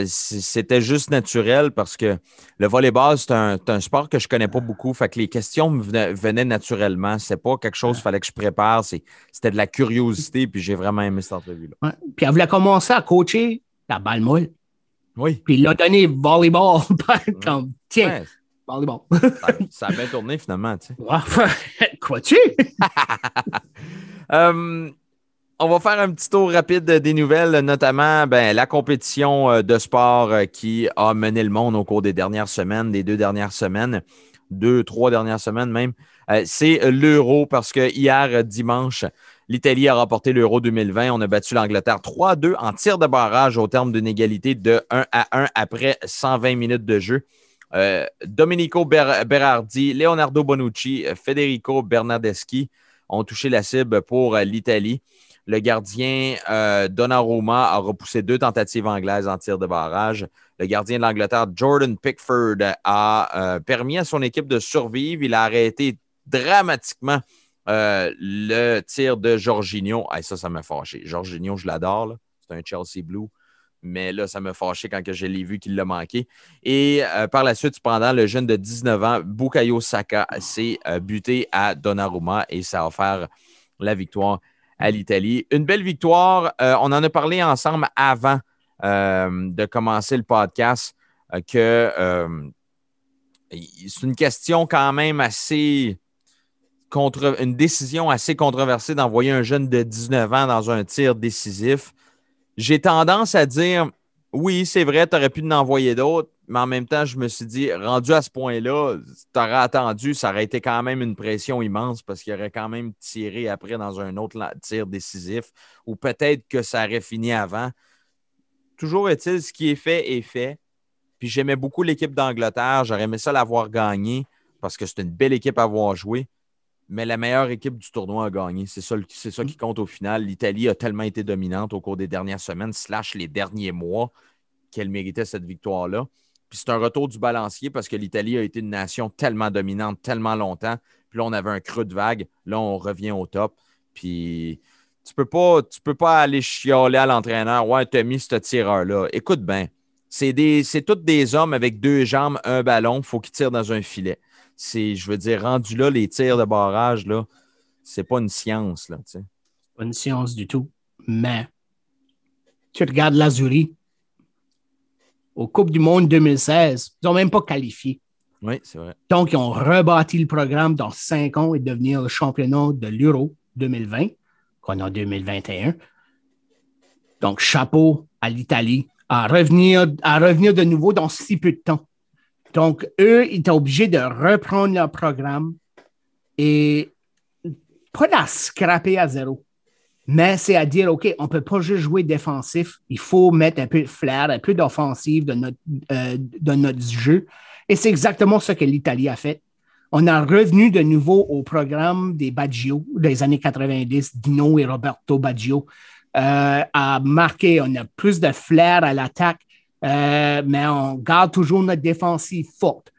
c'était juste naturel parce que le volleyball, c'est un, sport que je ne connais pas beaucoup. Fait que les questions me venaient, naturellement. C'est pas quelque chose qu'il fallait que je prépare. C'était de la curiosité, puis j'ai vraiment aimé cette entrevue-là. Puis elle voulait commencer à coacher la balle molle. Oui. Puis il a donné volleyball. [laughs] comme, tiens, volleyball. [laughs] ça, a bien tourné finalement, tu sais. [laughs] Quoi-tu? Euh, on va faire un petit tour rapide des nouvelles, notamment ben, la compétition euh, de sport euh, qui a mené le monde au cours des dernières semaines, des deux dernières semaines, deux, trois dernières semaines même. c'est l'Euro parce que hier, dimanche, L'Italie a remporté l'Euro 2020. On a battu l'Angleterre 3-2 en tir de barrage au terme d'une égalité de 1 à 1 après 120 minutes de jeu. Euh, Domenico Berardi, Leonardo Bonucci, Federico Bernardeschi ont touché la cible pour l'Italie. Le gardien euh, Donnarumma a repoussé deux tentatives anglaises en tir de barrage. Le gardien de l'Angleterre, Jordan Pickford, a euh, permis à son équipe de survivre. Il a arrêté dramatiquement euh, le tir de Jorginho, ça, ça m'a fâché. Jorginho, je l'adore. C'est un Chelsea Blue. Mais là, ça m'a fâché quand je l'ai vu qu'il l'a manqué. Et euh, par la suite, cependant, le jeune de 19 ans, Bukayo Saka, s'est buté à Donnarumma et ça a offert la victoire à l'Italie. Une belle victoire. on en a parlé ensemble avant de commencer le podcast que c'est une question quand même assez contre, une décision assez controversée d'envoyer un jeune de 19 ans dans un tir décisif. J'ai tendance à dire oui, c'est vrai, tu aurais pu en envoyer d'autres, mais en même temps, je me suis dit, rendu à ce point-là, tu aurais attendu, ça aurait été quand même une pression immense parce qu'il aurait quand même tiré après dans un autre tir décisif ou peut-être que ça aurait fini avant. Toujours est-il, ce qui est fait est fait. Puis j'aimais beaucoup l'équipe d'Angleterre, j'aurais aimé ça l'avoir gagné parce que c'est une belle équipe à avoir joué mais la meilleure équipe du tournoi a gagné. C'est ça, c'est ça qui mm. compte au final. L'Italie a tellement été dominante au cours des dernières semaines, slash les derniers mois, qu'elle méritait cette victoire-là. Puis c'est un retour du balancier parce que l'Italie a été une nation tellement dominante, tellement longtemps. Puis là, on avait un creux de vague. Là, on revient au top. Puis tu peux pas, tu peux pas aller chioler à l'entraîneur. Ouais, tu as mis ce tireur-là. Écoute bien, c'est, des, c'est tous des hommes avec deux jambes, un ballon. Il faut qu'ils tirent dans un filet c'est, je veux dire, rendu là, les tirs de barrage, là, c'est pas une science, là, tu Pas une science du tout. Mais tu regardes l'Azuri, au Coupe du Monde 2016, ils n'ont même pas qualifié. Oui, c'est vrai. Donc, ils ont rebâti le programme dans cinq ans et devenir le championnat de l'Euro 2020 qu'on a en 2021. Donc, chapeau à l'Italie à revenir, à revenir de nouveau dans si peu de temps. Donc, eux, ils étaient obligés de reprendre leur programme et pas la scraper à zéro. Mais c'est à dire, OK, on ne peut pas juste jouer défensif. Il faut mettre un peu de flair, un peu d'offensive notre, euh, notre jeu. Et c'est exactement ce que l'Italie a fait. On a revenu de nouveau au programme des Baggio des années 90, Dino et Roberto Baggio. Euh, a marqué, on a plus de flair à l'attaque, euh, mais on garde toujours notre défensive forte.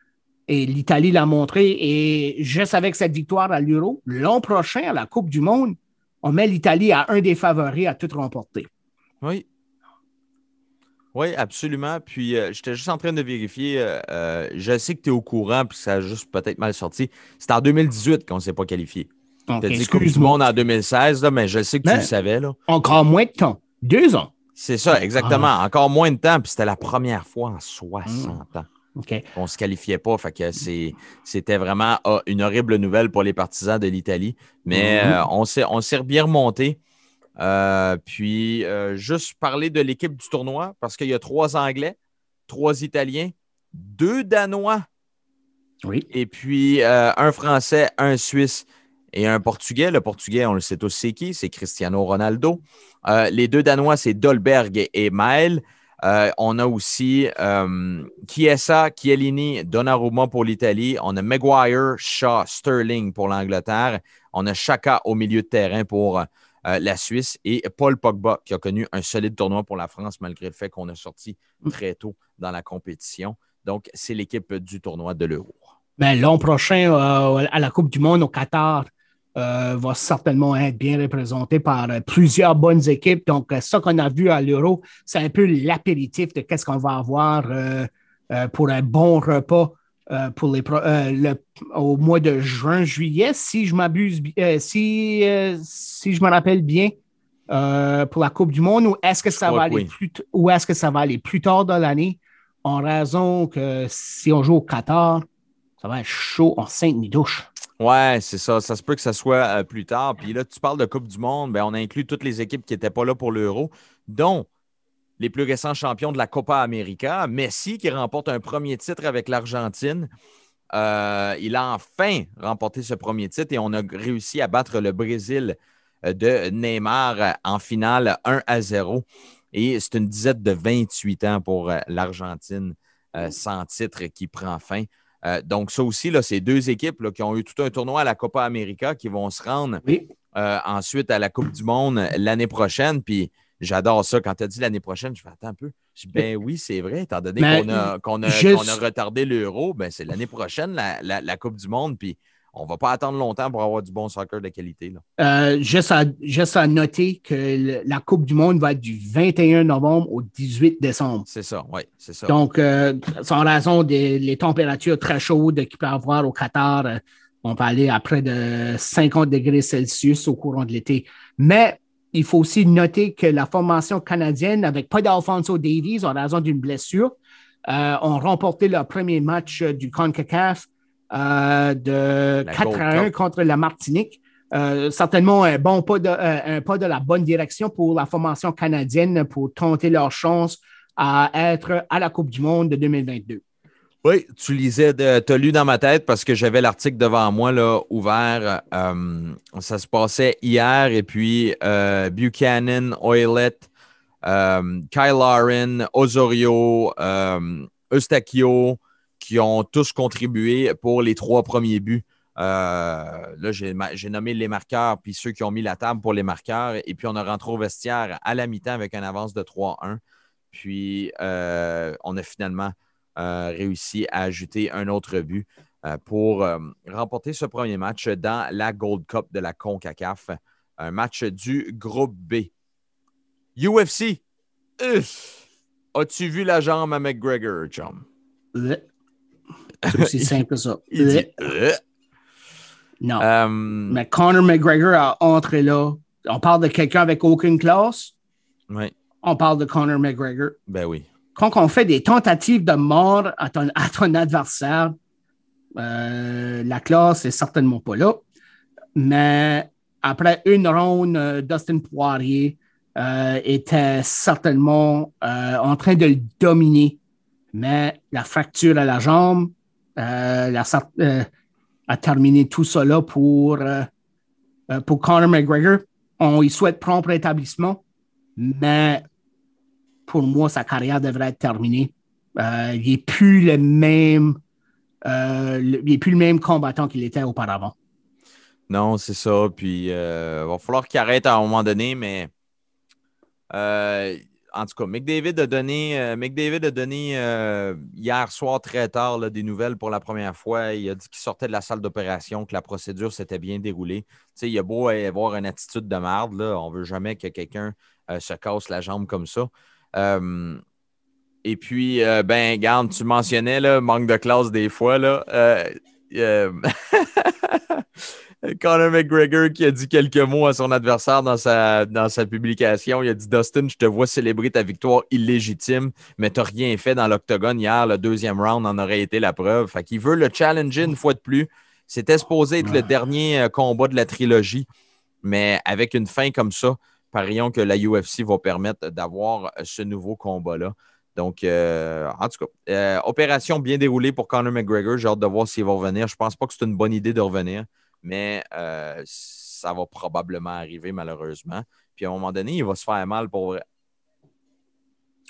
Et l'Italie l'a montré. Et juste avec cette victoire à l'Euro, l'an prochain, à la Coupe du Monde, on met l'Italie à un des favoris à tout remporter. Oui. Oui, absolument. Puis, euh, j'étais juste en train de vérifier. Euh, je sais que tu es au courant, puis ça a juste peut-être mal sorti. C'est en 2018 qu'on ne s'est pas qualifié. tu as dit Coupe du Monde en 2016, là, mais je sais que tu le savais. Là. Encore moins de temps. Deux ans. C'est ça, exactement. Ah. Encore moins de temps, puis c'était la première fois en 60 ans. On ne se qualifiait pas. Fait que c'était vraiment ah, une horrible nouvelle pour les partisans de l'Italie. Mais mm-hmm. euh, on s'est bien remonté. Euh, puis, euh, juste parler de l'équipe du tournoi, parce qu'il y a trois Anglais, trois Italiens, deux Danois. Oui. Et puis, un Français, un Suisse et un Portugais. Le Portugais, on le sait tous, c'est qui? C'est Cristiano Ronaldo. les deux Danois, c'est Dolberg et Maël. Euh, on a aussi euh, Chiesa, Chiellini, Donnarumma pour l'Italie. On a Maguire, Shaw, Sterling pour l'Angleterre. On a Chaka au milieu de terrain pour euh, la Suisse et Paul Pogba qui a connu un solide tournoi pour la France malgré le fait qu'on a sorti très tôt dans la compétition. Donc, c'est l'équipe du tournoi de l'Euro. Ben, L'an prochain, à la Coupe du Monde au Qatar, euh, va certainement être bien représenté par euh, plusieurs bonnes équipes. Donc, euh, ça qu'on a vu à l'Euro, c'est un peu l'apéritif de qu'est-ce qu'on va avoir pour un bon repas pour les, au mois de juin, juillet, si je m'abuse, si, si je me rappelle bien, pour la Coupe du Monde, ou est-ce que ça va aller plus ou est-ce que ça va aller plus tard dans l'année? En raison que si on joue au Qatar, ça va être chaud en cinq douche. Ouais, c'est ça. Ça se peut que ça soit euh, plus tard. Puis là, tu parles de Coupe du Monde. Bien, on inclut toutes les équipes qui n'étaient pas là pour l'Euro, dont les plus récents champions de la Copa América. Messi, qui remporte un premier titre avec l'Argentine. Euh, il a enfin remporté ce premier titre et on a réussi à battre le Brésil euh, de Neymar en finale 1 à 0. Et c'est une dizaine de 28 ans pour l'Argentine sans titre qui prend fin. Euh, donc, ça aussi, là, c'est deux équipes qui ont eu tout un tournoi à la Copa América qui vont se rendre euh, ensuite à la Coupe du Monde l'année prochaine. Puis j'adore ça. Quand tu as dit l'année prochaine, je fais attends un peu. Je dis, ben oui, c'est vrai, étant donné qu'on a, retardé l'euro, ben c'est l'année prochaine la, la, Coupe du Monde. Puis on ne va pas attendre longtemps pour avoir du bon soccer de qualité. Euh, juste, à, noter que la Coupe du Monde va être du 21 novembre au 18 décembre. C'est ça, oui, c'est ça. Donc, euh, sans raison des températures très chaudes qu'il peut y avoir au Qatar, euh, on peut aller à près de 50 degrés Celsius au courant de l'été. Mais il faut aussi noter que la formation canadienne, avec pas d'Alfonso Davies en raison d'une blessure, ont remporté leur premier match du CONCACAF euh, de 4 à 1 contre la Martinique. Euh, certainement un bon pas de, euh, un pas de la bonne direction pour la formation canadienne pour tenter leur chance à être à la Coupe du Monde de 2022. Oui, tu lisais, tu as lu dans ma tête parce que j'avais l'article devant moi là, ouvert. ça se passait hier et puis Buchanan, Oilet, Kyle Lauren, Osorio, Eustachio, qui ont tous contribué pour les trois premiers buts. Euh, là, j'ai nommé les marqueurs, puis ceux qui ont mis la table pour les marqueurs. Et puis, on a rentré au vestiaire à la mi-temps avec un avance de 3-1. Puis, euh, on a finalement euh, réussi à ajouter un autre but pour remporter ce premier match dans la Gold Cup de la CONCACAF. Un match du groupe B. UFC. As-tu vu la jambe à McGregor, chum? C'est aussi simple que ça. [laughs] Euh. Non. Euh, Mais Conor McGregor a entré là. On parle de quelqu'un avec aucune classe? Oui. On parle de Conor McGregor. Ben oui. Quand on fait des tentatives de mort à ton, à ton adversaire, euh, la classe est certainement pas là. Mais après une ronde, Dustin Poirier était certainement en train de le dominer. Mais la fracture à la jambe la, a terminé tout cela pour, pour Conor McGregor. On souhaite prompt rétablissement, mais pour moi, sa carrière devrait être terminée. Euh, il n'est plus le même. Euh, il plus le même combattant qu'il était auparavant. Non, c'est ça. Puis il euh, va falloir qu'il arrête à un moment donné, mais en tout cas, McDavid a donné, McDavid a donné hier soir très tard des nouvelles pour la première fois. Il a dit qu'il sortait de la salle d'opération, que la procédure s'était bien déroulée. Tu il a beau avoir une attitude de merde. Là. On ne veut jamais que quelqu'un se casse la jambe comme ça. Euh, et puis, euh, ben, garde, tu mentionnais, là, manque de classe des fois, là. [laughs] Euh, [laughs] Conor McGregor qui a dit quelques mots à son adversaire dans sa, dans sa publication. Il a dit Dustin, je te vois célébrer ta victoire illégitime, mais tu n'as rien fait dans l'octogone hier. Le deuxième round en aurait été la preuve. Fait qu'il veut le challenger une fois de plus. C'était supposé être le dernier combat de la trilogie, mais avec une fin comme ça, parions que la UFC va permettre d'avoir euh, ce nouveau combat-là. Donc, euh, en tout cas, euh, opération bien déroulée pour Conor McGregor. J'ai hâte de voir s'il va revenir. Je ne pense pas que c'est une bonne idée de revenir, mais ça va probablement arriver malheureusement. Puis à un moment donné, il va se faire mal pour vrai.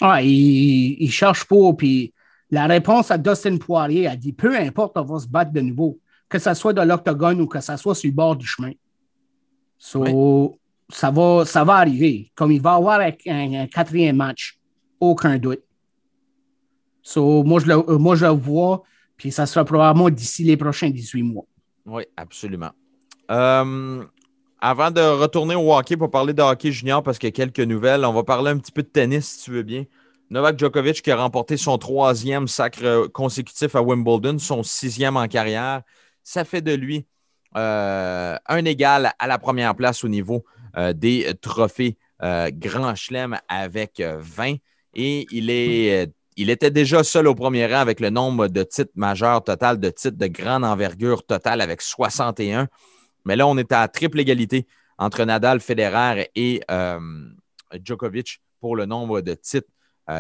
Ah, il, cherche pas. Puis la réponse à Dustin Poirier a dit peu importe, on va se battre de nouveau, que ce soit dans l'octogone ou que ce soit sur le bord du chemin. So, ça va, ça va arriver. Comme il va avoir un, quatrième match, aucun doute. So, moi, je le, euh, moi, je vois, puis ça sera probablement d'ici les prochains 18 mois. Oui, absolument. Euh, avant de retourner au hockey pour parler de hockey junior, parce qu'il y a quelques nouvelles, on va parler un petit peu de tennis, si tu veux bien. Novak Djokovic qui a remporté son troisième sacre consécutif à Wimbledon, son sixième en carrière. Ça fait de lui euh, un égal à la première place au niveau des trophées Grand Chelem avec 20. Et il, est, il était déjà seul au premier rang avec le nombre de titres majeurs total, de titres de grande envergure totale avec 61. Mais là, on est à triple égalité entre Nadal, Federer et Djokovic pour le nombre de titres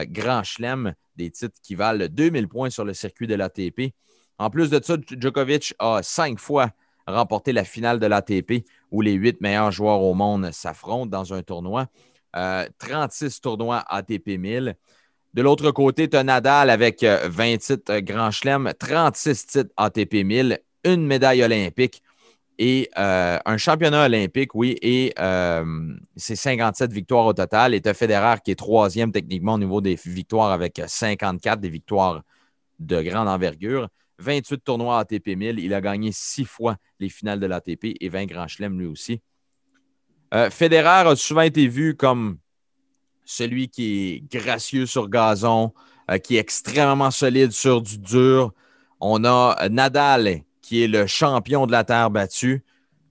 Grand Chelem, des titres qui valent 2000 points sur le circuit de l'ATP. En plus de ça, Djokovic a cinq fois remporté la finale de l'ATP où les huit meilleurs joueurs au monde s'affrontent dans un tournoi. 36 euh, tournois ATP 1000. De l'autre côté, tu as Nadal avec 20 euh, titres euh, Grand Chelem, 36 titres ATP 1000, une médaille olympique et un championnat olympique, oui, et c'est 57 victoires au total. Et tu as Federer qui est troisième techniquement au niveau des victoires avec 54 des victoires de grande envergure. 28 tournois ATP 1000. Il a gagné six fois les finales de l'ATP et 20 grands chelems lui aussi. Euh, Federer a souvent été vu comme celui qui est gracieux sur gazon, euh, qui est extrêmement solide sur du dur. On a Nadal, qui est le champion de la terre battue.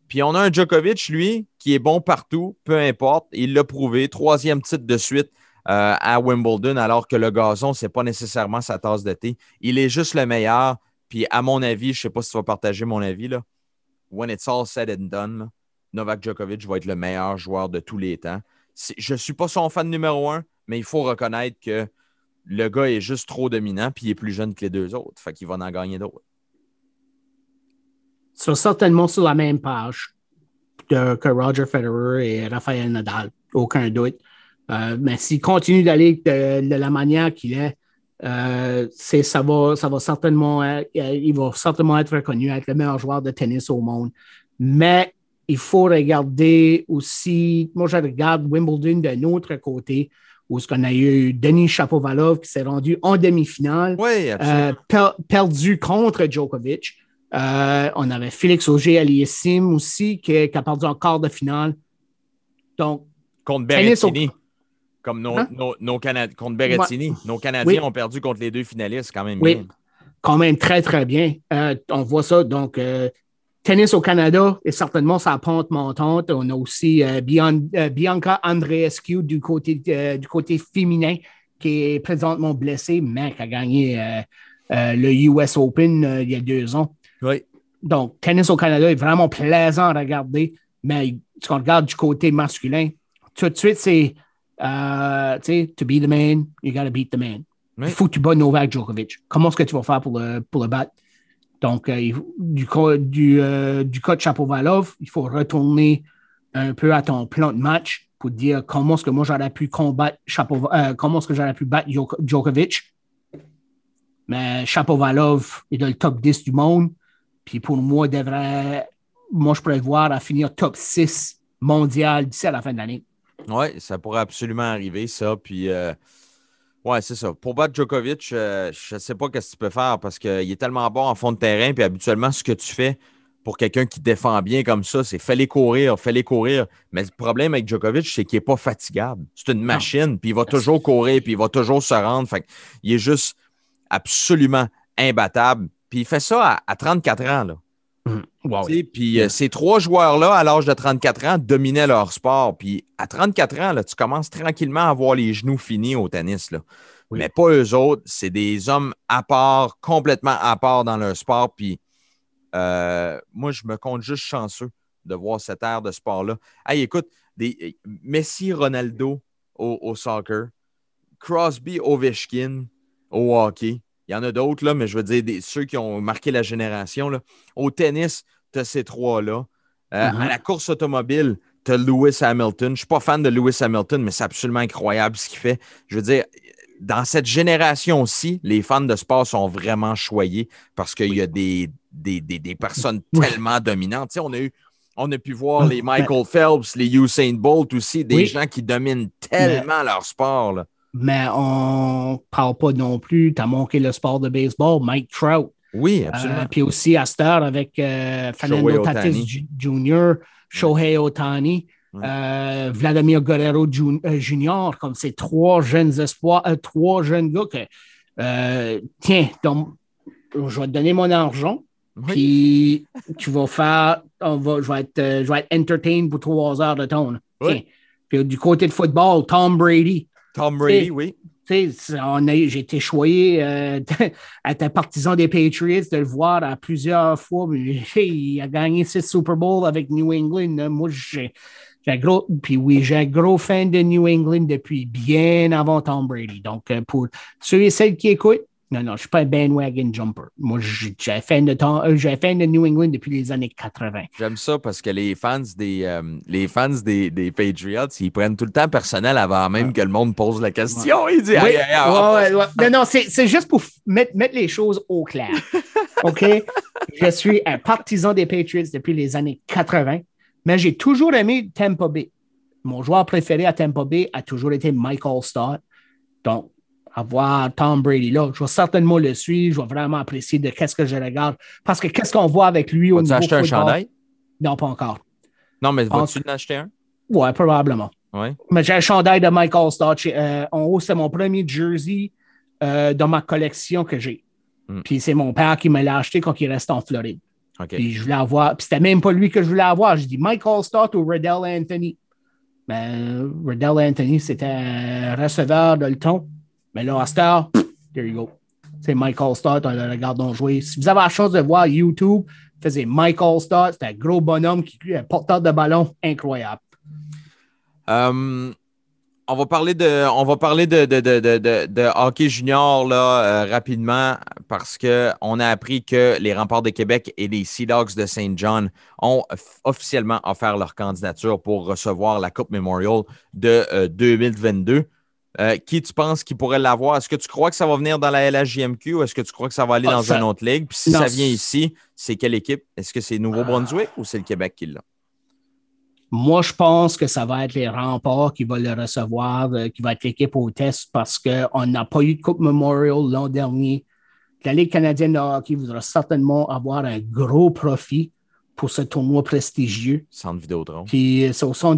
Puis on a un Djokovic, lui, qui est bon partout, peu importe. Il l'a prouvé. Troisième titre de suite euh, à Wimbledon, alors que le gazon, ce n'est pas nécessairement sa tasse de thé. Il est juste le meilleur. Puis, à mon avis, je ne sais pas si tu vas partager mon avis, là. When it's all said and done, Novak Djokovic va être le meilleur joueur de tous les temps. Je ne suis pas son fan numéro un, mais il faut reconnaître que le gars est juste trop dominant, puis il est plus jeune que les deux autres. Fait qu'il va en gagner d'autres. Ils sont certainement sur la même page que Roger Federer et Rafael Nadal, aucun doute. Euh, mais s'il continue d'aller de, la manière qu'il est, euh, ça, va, ça va certainement euh, il va certainement être reconnu être le meilleur joueur de tennis au monde. Mais il faut regarder aussi, moi je regarde Wimbledon d'un autre côté, où ce qu'on a eu Denis Chapovalov qui s'est rendu en demi-finale, euh, perdu contre Djokovic. on avait Félix Auger Aliassime aussi qui, qui, a perdu en quart de finale. Donc, contre Berrettini. Comme nos, hein? nos, Canadiens, contre Berrettini. Nos Canadiens ont perdu contre les deux finalistes, quand même oui. Quand même très, très bien. Euh, on voit ça. Donc, euh, tennis au Canada est certainement sa pente montante. On a aussi euh, Bianca Andreescu du côté, du côté féminin qui est présentement blessée, mais qui a gagné le US Open il y a deux ans. Oui. Donc, tennis au Canada est vraiment plaisant à regarder. Mais tu regardes du côté masculin, tout de suite, c'est, euh, tu sais, to be the man, you gotta beat the man. Il faut que tu bats Novak Djokovic. Comment est-ce que tu vas faire pour le, pour le battre? Donc, euh, du, du, euh, du cas de Chapovalov, il faut retourner un peu à ton plan de match pour dire comment est-ce que moi j'aurais pu combattre Chapovalov, comment est-ce que j'aurais pu battre Djokovic. Mais Chapovalov est dans le top 10 du monde. Puis pour moi, devrait, moi, je pourrais voir à finir top 6 mondial d'ici à la fin de l'année. Oui, ça pourrait absolument arriver, ça. Puis, euh, ouais, c'est ça. Pour battre Djokovic, euh, je ne sais pas ce que tu peux faire parce qu'il est tellement bon en fond de terrain. Puis habituellement, ce que tu fais pour quelqu'un qui défend bien comme ça, c'est fais-les courir, fais-les courir. Mais le problème avec Djokovic, c'est qu'il n'est pas fatigable. C'est une machine, puis il va toujours courir, puis il va toujours se rendre. Fait il est juste absolument imbattable. Puis il fait ça à, 34 ans. Là. Mmh. Puis euh, ces trois joueurs-là, à l'âge de 34 ans, dominaient leur sport. Puis à 34 ans, là, tu commences tranquillement à avoir les genoux finis au tennis. Là. Mais pas eux autres. C'est des hommes à part, complètement à part dans leur sport. Puis euh, moi, je me compte juste chanceux de voir cette ère de sport-là. Hey, écoute, des, Messi, Ronaldo au, au soccer, Crosby, Ovechkin au hockey. Il y en a d'autres, là, mais je veux dire, des, ceux qui ont marqué la génération. Là. Au tennis, tu as ces trois-là. Euh, mm-hmm. À la course automobile, tu as Lewis Hamilton. Je ne suis pas fan de Lewis Hamilton, mais c'est absolument incroyable ce qu'il fait. Je veux dire, dans cette génération-ci, les fans de sport sont vraiment choyés parce qu'il y a des, des, des, personnes [laughs] tellement dominantes. on a eu on a pu voir les Michael Phelps, les Usain Bolt aussi, des gens qui dominent tellement leur sport. Là mais on parle pas non plus. Tu as manqué le sport de baseball, Mike Trout. Oui, euh, absolument. puis aussi à cette heure avec euh, Fernando Tatis Jr., Shohei Otani, euh, Vladimir Guerrero Jr., comme ces trois jeunes espoirs, trois jeunes gars que, tiens, donc, je vais te donner mon argent. Puis tu vas faire, on va, je, vais être, je vais être entertained pour trois heures de temps. Puis du côté de football, Tom Brady. Tom Brady, oui. J'ai été choyé euh, [laughs] à partisan des Patriots de le voir à plusieurs fois. [laughs] il a gagné six Super Bowl avec New England. Moi, j'ai gros, puis oui, j'ai un gros fan de New England depuis bien avant Tom Brady. Donc, euh, pour ceux et celles qui écoutent, non, non, je ne suis pas un bandwagon jumper. Moi, j'ai fan, de euh, fan de New England depuis les années 80. J'aime ça parce que les fans des, euh, les fans des, des, Patriots, ils prennent tout le temps personnel avant même que le monde pose la question. Ils disent Non, non, c'est juste pour mettre, mettre les choses au clair. [laughs] OK? je suis un partisan des Patriots depuis les années 80, mais j'ai toujours aimé Tampa Bay. Mon joueur préféré à Tampa Bay a toujours été Michael Stott. Donc, avoir Tom Brady là. Je vais certainement le suivre. Je vais vraiment apprécier de qu'est-ce que je regarde. Parce que qu'est-ce qu'on voit avec lui au niveau acheter un chandail? Non, pas encore. Non, mais vas-tu en acheter un? Ouais, probablement. Ouais. Mais j'ai un chandail de Michael Stott. Euh, en haut, c'est mon premier jersey euh, dans ma collection que j'ai. Hmm. Puis c'est mon père qui me l'a acheté quand il reste en Floride. Puis je voulais avoir. Puis c'était même pas lui que je voulais avoir. Je dis Michael Stott ou Riddell Anthony. Mais ben, Riddell Anthony, c'était un receveur de le ton. Mais là, Star, there you go. C'est Michael Stott, on le regarde jouer. Si vous avez la chance de voir YouTube, faisait Michael Stott, c'était un gros bonhomme qui est un porteur de ballon incroyable. Um, on va parler de, on hockey junior euh, rapidement parce qu'on a appris que les remparts de Québec et les Sea Dogs de Saint John ont officiellement offert leur candidature pour recevoir la Coupe Memorial de 2022. Euh, euh, qui tu penses qui pourrait l'avoir? Est-ce que tu crois que ça va venir dans la LHJMQ ou est-ce que tu crois que ça va aller ah, dans une autre ligue? Puis si ça vient ici, c'est quelle équipe? Est-ce que c'est Nouveau-Brunswick ou c'est le Québec qui l'a? Moi, je pense que ça va être les remparts qui vont le recevoir, euh, qui va être l'équipe au test parce qu'on n'a pas eu de Coupe Memorial l'an dernier. La Ligue canadienne de hockey voudra certainement avoir un gros profit pour ce tournoi prestigieux. Centre Vidéotron. Puis c'est au centre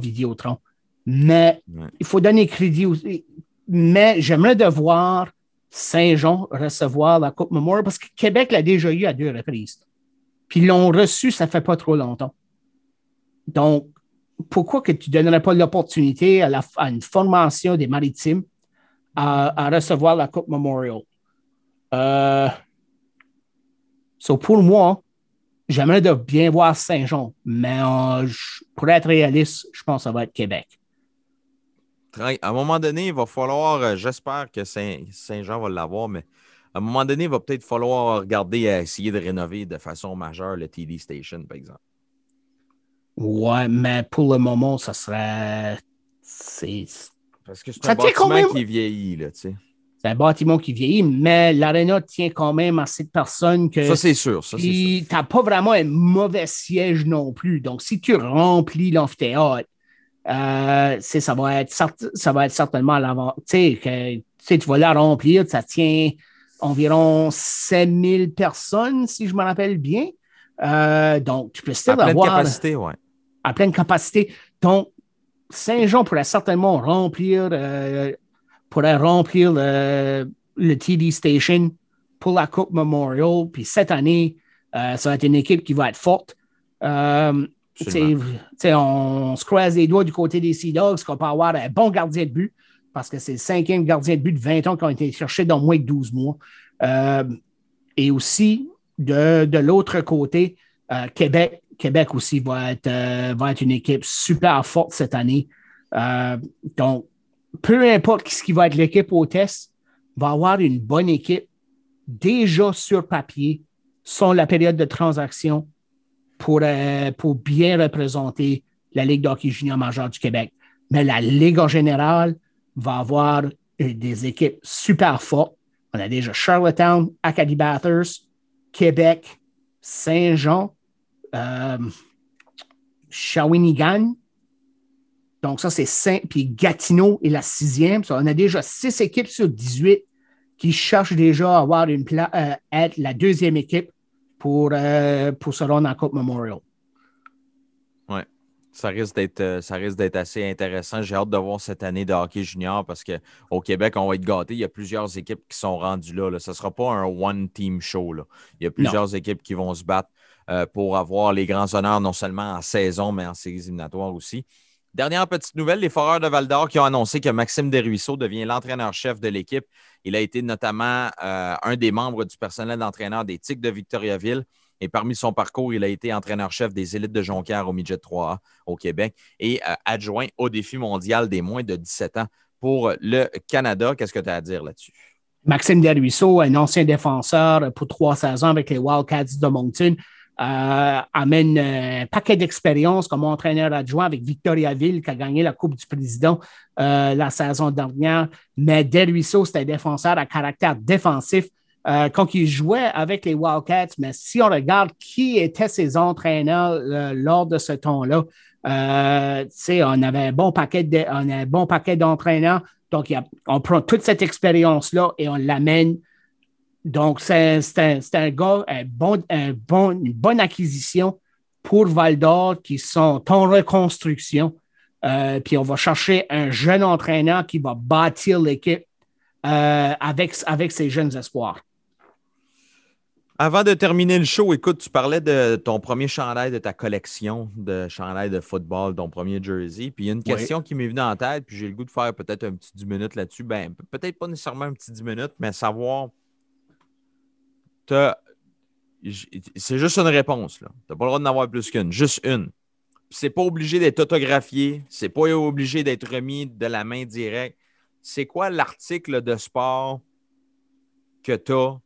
Vidéotron. Mais il faut donner crédit aussi. Mais j'aimerais de voir Saint-Jean recevoir la Coupe Memorial parce que Québec l'a déjà eu à deux reprises. Puis ils l'ont reçu, ça fait pas trop longtemps. Donc, pourquoi que tu ne donnerais pas l'opportunité à, une formation des maritimes à, recevoir la Coupe Memorial? Euh, pour moi, j'aimerais de bien voir Saint-Jean, mais pour être réaliste, je pense que ça va être Québec. À un moment donné, il va falloir, euh, j'espère que Saint-Jean va l'avoir, mais à un moment donné, il va peut-être falloir regarder à essayer de rénover de façon majeure le TD Station, par exemple. Ouais, mais pour le moment, ça serait. Parce que c'est un bâtiment qui vieillit, là, tu sais. C'est un bâtiment qui vieillit, mais l'aréna tient quand même assez de personnes que. Ça, c'est sûr. Ça, tu n'as pas vraiment un mauvais siège non plus. Donc, si tu remplis l'amphithéâtre, euh, ça, va être, ça va être certainement à l'avant. Tu sais, tu vas la remplir, ça tient environ 7000 personnes, si je me rappelle bien. Euh, donc, tu peux still à avoir. À pleine capacité, oui. À pleine capacité. Donc, Saint-Jean pourrait certainement remplir, euh, pourrait remplir le, TD Station pour la Coupe Memorial. Puis cette année, euh, ça va être une équipe qui va être forte. On se croise les doigts du côté des Sea Dogs qu'on peut avoir un bon gardien de but parce que c'est le cinquième gardien de but de 20 ans qui a été cherché dans moins de 12 mois. Euh, et aussi, de, de l'autre côté, euh, Québec, Québec aussi va être, euh, va être une équipe super forte cette année. donc, peu importe ce qui va être l'équipe au test, va avoir une bonne équipe déjà sur papier, sans la période de transaction pour, pour bien représenter la Ligue d'hockey junior majeure du Québec. Mais la Ligue en général, va avoir des équipes super fortes. On a déjà Charlottetown, Acadie Bathurst, Québec, Saint-Jean, euh, Shawinigan. Donc, ça, c'est 5. Puis Gatineau est la sixième. on a déjà six équipes sur 18 qui cherchent déjà à avoir une euh, être la deuxième équipe pour, euh, pour se rendre en Coupe Memorial. Ça risque d'être euh, ça risque d'être assez intéressant. J'ai hâte de voir cette année de hockey junior parce qu'au Québec, on va être gâtés. Il y a plusieurs équipes qui sont rendues là. Ce ne sera pas un one-team show. Il y a plusieurs équipes qui vont se battre euh, pour avoir les grands honneurs, non seulement en saison, mais en séries éliminatoires aussi. Dernière petite nouvelle, les Foreurs de Val d'Or qui ont annoncé que Maxime Desruisseaux devient l'entraîneur-chef de l'équipe. Il a été notamment euh, un des membres du personnel d'entraîneur des Tigres de Victoriaville. Et parmi son parcours, il a été entraîneur-chef des élites de Jonquière au Midget 3A au Québec et euh, adjoint au défi mondial des moins de 17 ans pour le Canada. Qu'est-ce que tu as à dire là-dessus? Maxime Desruisseaux, un ancien défenseur pour trois saisons avec les Wildcats de Moncton, euh, amène un paquet d'expériences comme entraîneur adjoint avec Victoriaville qui a gagné la Coupe du Président euh, la saison dernière. Mais Desruisseaux, c'est un défenseur à caractère défensif euh, quand il jouait avec les Wildcats, mais si on regarde qui étaient ses entraîneurs euh, lors de ce temps-là, euh, on avait un bon paquet de, on a un bon paquet d'entraîneurs. Donc, on prend toute cette expérience-là et on l'amène. Donc, c'est un, un, gars, un bon, un bon, une bonne acquisition pour Val d'Or qui sont en reconstruction. puis on va chercher un jeune entraîneur qui va bâtir l'équipe avec, avec ses jeunes espoirs. Avant de terminer le show, écoute, tu parlais de ton premier chandail de ta collection de chandail de football, ton premier jersey. Puis il y a une question qui m'est venue en tête, puis j'ai le goût de faire peut-être un petit 10 minutes là-dessus. Ben, peut-être pas nécessairement un petit 10 minutes, mais savoir. C'est juste une réponse. Tu n'as pas le droit d'en avoir plus qu'une, juste une. C'est pas obligé d'être autographié, c'est pas obligé d'être remis de la main directe. C'est quoi l'article de sport que tu as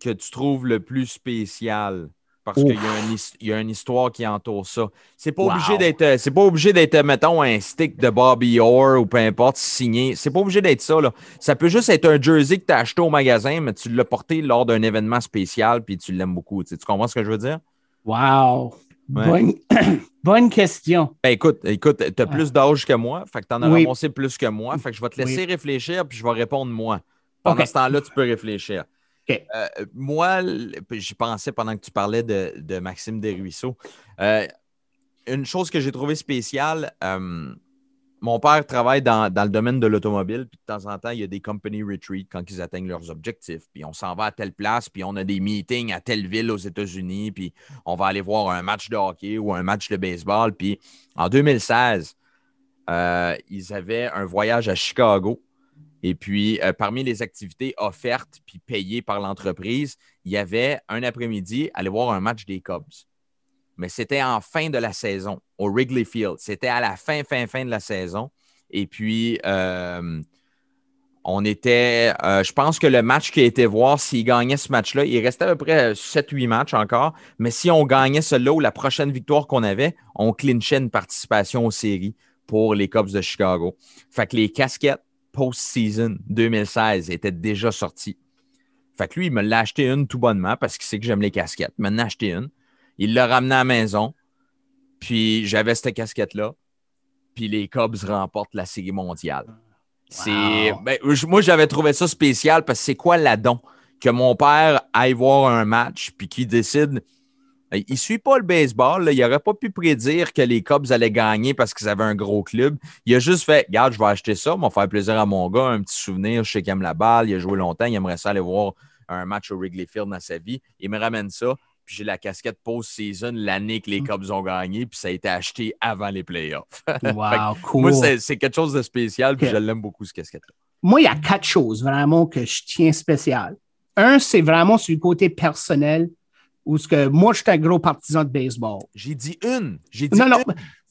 que tu trouves le plus spécial? Parce qu'il y, a une histoire qui entoure ça. C'est pas, obligé d'être, euh, c'est pas obligé d'être, mettons, un stick de Bobby Orr ou peu importe, signé. C'est pas obligé d'être ça. Là. Ça peut juste être un jersey que tu as acheté au magasin, mais tu l'as porté lors d'un événement spécial puis tu l'aimes beaucoup. Tu, comprends ce que je veux dire? Wow! [coughs] Bonne... question. Ben, écoute, écoute, tu as plus d'âge que moi, fait que tu en as ramassé plus que moi, fait que je vais te laisser réfléchir puis je vais répondre moi. Pendant ce temps-là, tu peux réfléchir. Euh, moi, j'y pensais pendant que tu parlais de, Maxime Desruisseaux. Euh, une chose que j'ai trouvée spéciale, euh, mon père travaille dans, le domaine de l'automobile, puis de temps en temps, il y a des company retreats quand ils atteignent leurs objectifs. Puis on s'en va à telle place, puis on a des meetings à telle ville aux États-Unis, puis on va aller voir un match de hockey ou un match de baseball. Puis en 2016, ils avaient un voyage à Chicago Et puis, euh, parmi les activités offertes puis payées par l'entreprise, il y avait un après-midi aller voir un match des Cubs. Mais c'était en fin de la saison, au Wrigley Field. C'était à la fin, fin, fin de la saison. Et puis, euh, on était, euh, je pense que le match qui a été voir, s'il gagnait ce match-là, il restait à peu près 7-8 matchs encore. Mais si on gagnait celui-là ou la prochaine victoire qu'on avait, on clinchait une participation aux séries pour les Cubs de Chicago. Fait que les casquettes post-season 2016 étaient déjà sorties. Fait que lui, il me l'a acheté une tout bonnement parce qu'il sait que j'aime les casquettes. Il m'en a acheté une. Il l'a ramené à la maison. Puis j'avais cette casquette-là. Puis les Cubs remportent la série mondiale. C'est, ben, moi, j'avais trouvé ça spécial parce que c'est quoi l'adon? Que mon père aille voir un match puis qu'il décide. Il ne suit pas le baseball. Il n'aurait pas pu prédire que les Cubs allaient gagner parce qu'ils avaient un gros club. Il a juste fait Regarde, je vais acheter ça, va faire plaisir à mon gars, un petit souvenir. Je sais qu'il aime la balle, il a joué longtemps, il aimerait ça aller voir un match au Wrigley Field dans sa vie. Il me ramène ça puis j'ai la casquette post-season l'année que les mm. Cubs ont gagné, puis ça a été acheté avant les playoffs. [laughs] Wow, cool. Moi, c'est quelque chose de spécial, puis je l'aime beaucoup, ce casquette-là. Moi, il y a quatre choses vraiment que je tiens spécial. Un, c'est vraiment sur le côté personnel, où ce que moi, je suis un gros partisan de baseball. J'ai dit une. J'ai dit non, une. non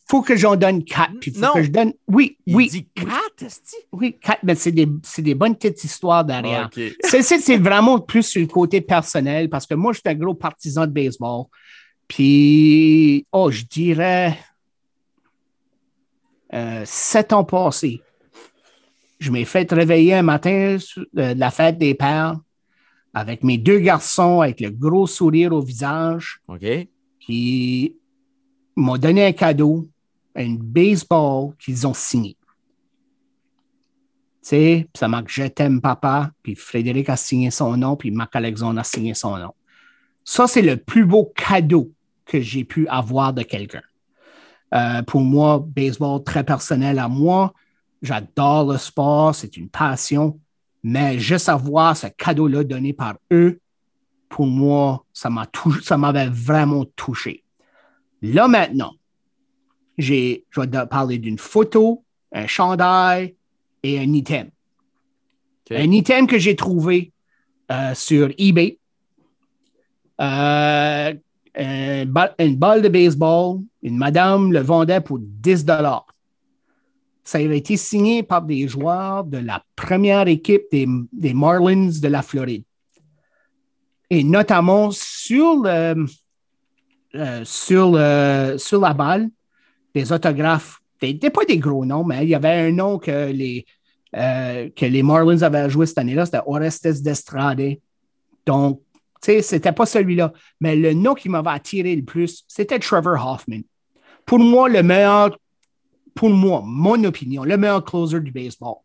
faut que j'en donne quatre. Puis faut Non. que je donne. Oui, Il oui. dit quatre, esti? Oui, quatre, mais c'est des, des bonnes petites histoires derrière. [laughs] C'est, vraiment plus sur le côté personnel parce que moi, je suis un gros partisan de baseball. Puis, oh, je dirais euh, sept ans passés. Je m'ai fait réveiller un matin euh, de la fête des pères avec mes deux garçons avec le gros sourire au visage. OK. Puis, m'ont donné un cadeau, un baseball qu'ils ont signé. Tu sais, ça marque Je t'aime, papa. Puis Frédéric a signé son nom, puis Marc Alexandre a signé son nom. Ça, c'est le plus beau cadeau que j'ai pu avoir de quelqu'un. Euh, pour moi, baseball très personnel à moi. J'adore le sport, c'est une passion. Mais juste avoir ce cadeau-là donné par eux, pour moi, ça m'avait vraiment touché. Là maintenant, je vais te parler d'une photo, un chandail et un item. Un item que j'ai trouvé euh, sur eBay. Euh, une balle de baseball, une madame le vendait pour 10 dollars. Ça avait été signé par des joueurs de la première équipe des, des Marlins de la Floride. Et notamment sur, euh, sur, sur la balle, des autographes. C'était pas des gros noms, mais il y avait un nom que les, euh, que les Marlins avaient joué cette année-là, c'était Orestes d'Estrade. Donc, tu sais, c'était pas celui-là. Mais le nom qui m'avait attiré le plus, c'était Trevor Hoffman. Pour moi, le meilleur, pour moi, mon opinion, le meilleur closer du baseball.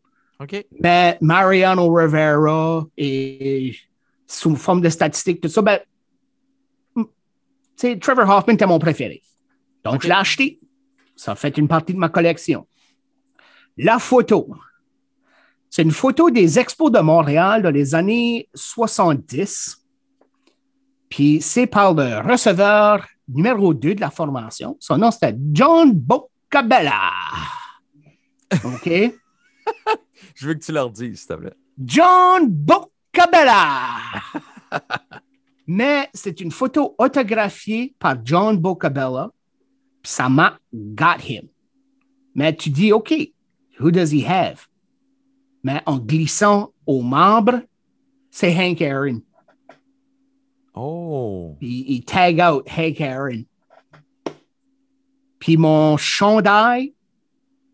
Mais Mariano Rivera et sous forme de statistiques, tout ça, ben, Trevor Hoffman était mon préféré. Donc, je l'ai acheté. Ça fait une partie de ma collection. La photo. C'est une photo des Expos de Montréal dans les années 70. Puis c'est par le receveur numéro 2 de la formation. Son nom, c'était John Bocabella. OK? [laughs] Je veux que tu leur dises, s'il te plaît. John Bocabella. [laughs] Mais c'est une photo autographiée par John Bocabella. Ça m'a got him. Mais tu dis, OK, who does he have? Mais en glissant au membre, c'est Hank Aaron. Oh. Il tag out Hank Aaron. Puis mon chandail,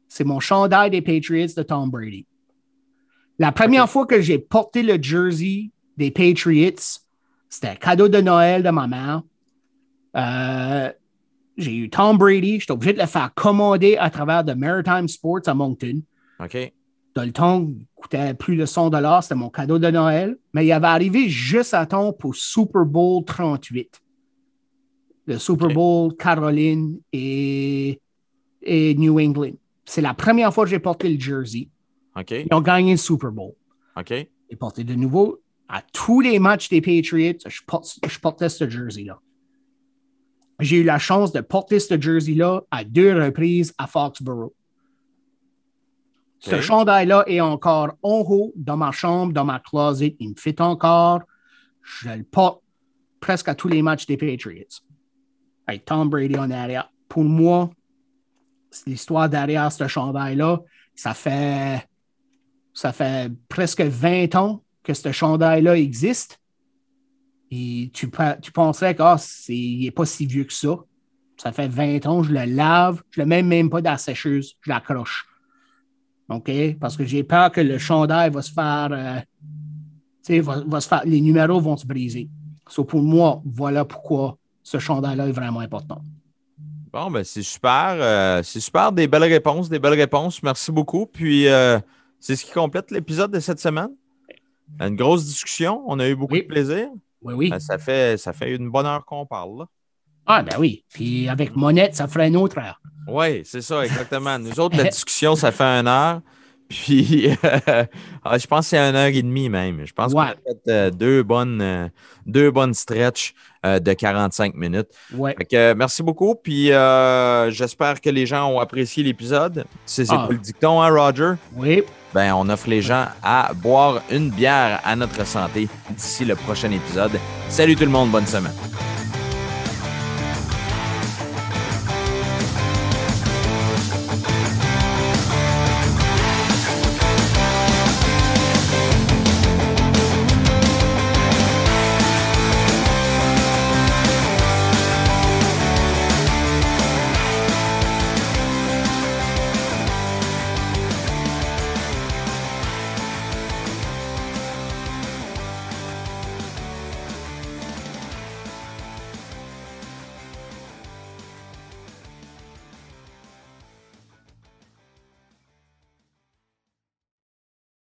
c'est mon chandail des Patriots de Tom Brady. La première fois que j'ai porté le jersey des Patriots, c'était un cadeau de Noël de ma mère. Euh, j'ai eu Tom Brady. J'étais obligé de le faire commander à travers de Maritime Sports à Moncton. OK. Dans le temps, il coûtait plus de 100 dollars. C'était mon cadeau de Noël. Mais il avait arrivé juste à temps pour Super Bowl 38. Le Super. Bowl Caroline et, et New England. C'est la première fois que j'ai porté le jersey. OK. Ils ont gagné le Super Bowl. OK. J'ai porté de nouveau à tous les matchs des Patriots. Je, porte- je portais ce jersey-là. J'ai eu la chance de porter ce jersey-là à deux reprises à Foxborough. Ce chandail-là est encore en haut dans ma chambre, dans ma closet. Il me fait encore. Je le porte presque à tous les matchs des Patriots. Tom Brady en arrière. Pour moi, l'histoire derrière ce chandail-là, ça fait, ça fait presque 20 ans que ce chandail-là existe. Et tu, tu penserais qu'il n'est pas si vieux que ça. Ça fait 20 ans, je le lave, je ne le mets même pas dans la sécheuse, je l'accroche. OK? Parce que j'ai peur que le chandail va se faire, euh, va, se faire, les numéros vont se briser. So pour moi, voilà pourquoi ce chandail-là est vraiment important. Bon, ben c'est super. Euh, c'est super. Des belles réponses, des belles réponses. Merci beaucoup. Puis, euh, c'est ce qui complète l'épisode de cette semaine. Une grosse discussion. On a eu beaucoup de plaisir. Oui, oui. ça, fait, ça fait une bonne heure qu'on parle. Là. Ah, ben oui. Puis avec Monette, ça ferait une autre heure. Oui, c'est ça, exactement. Nous autres, la discussion, ça fait une heure. Puis, ah, je pense que c'est une heure et demie même. Je pense qu'on a fait euh, deux bonnes, euh, deux bonnes stretches euh, de 45 minutes. Ouais. merci beaucoup. Puis, j'espère que les gens ont apprécié l'épisode. C'est ah. le dicton, hein, Roger? Oui. Ben, on offre les gens à boire une bière à notre santé d'ici le prochain épisode. Salut tout le monde, bonne semaine.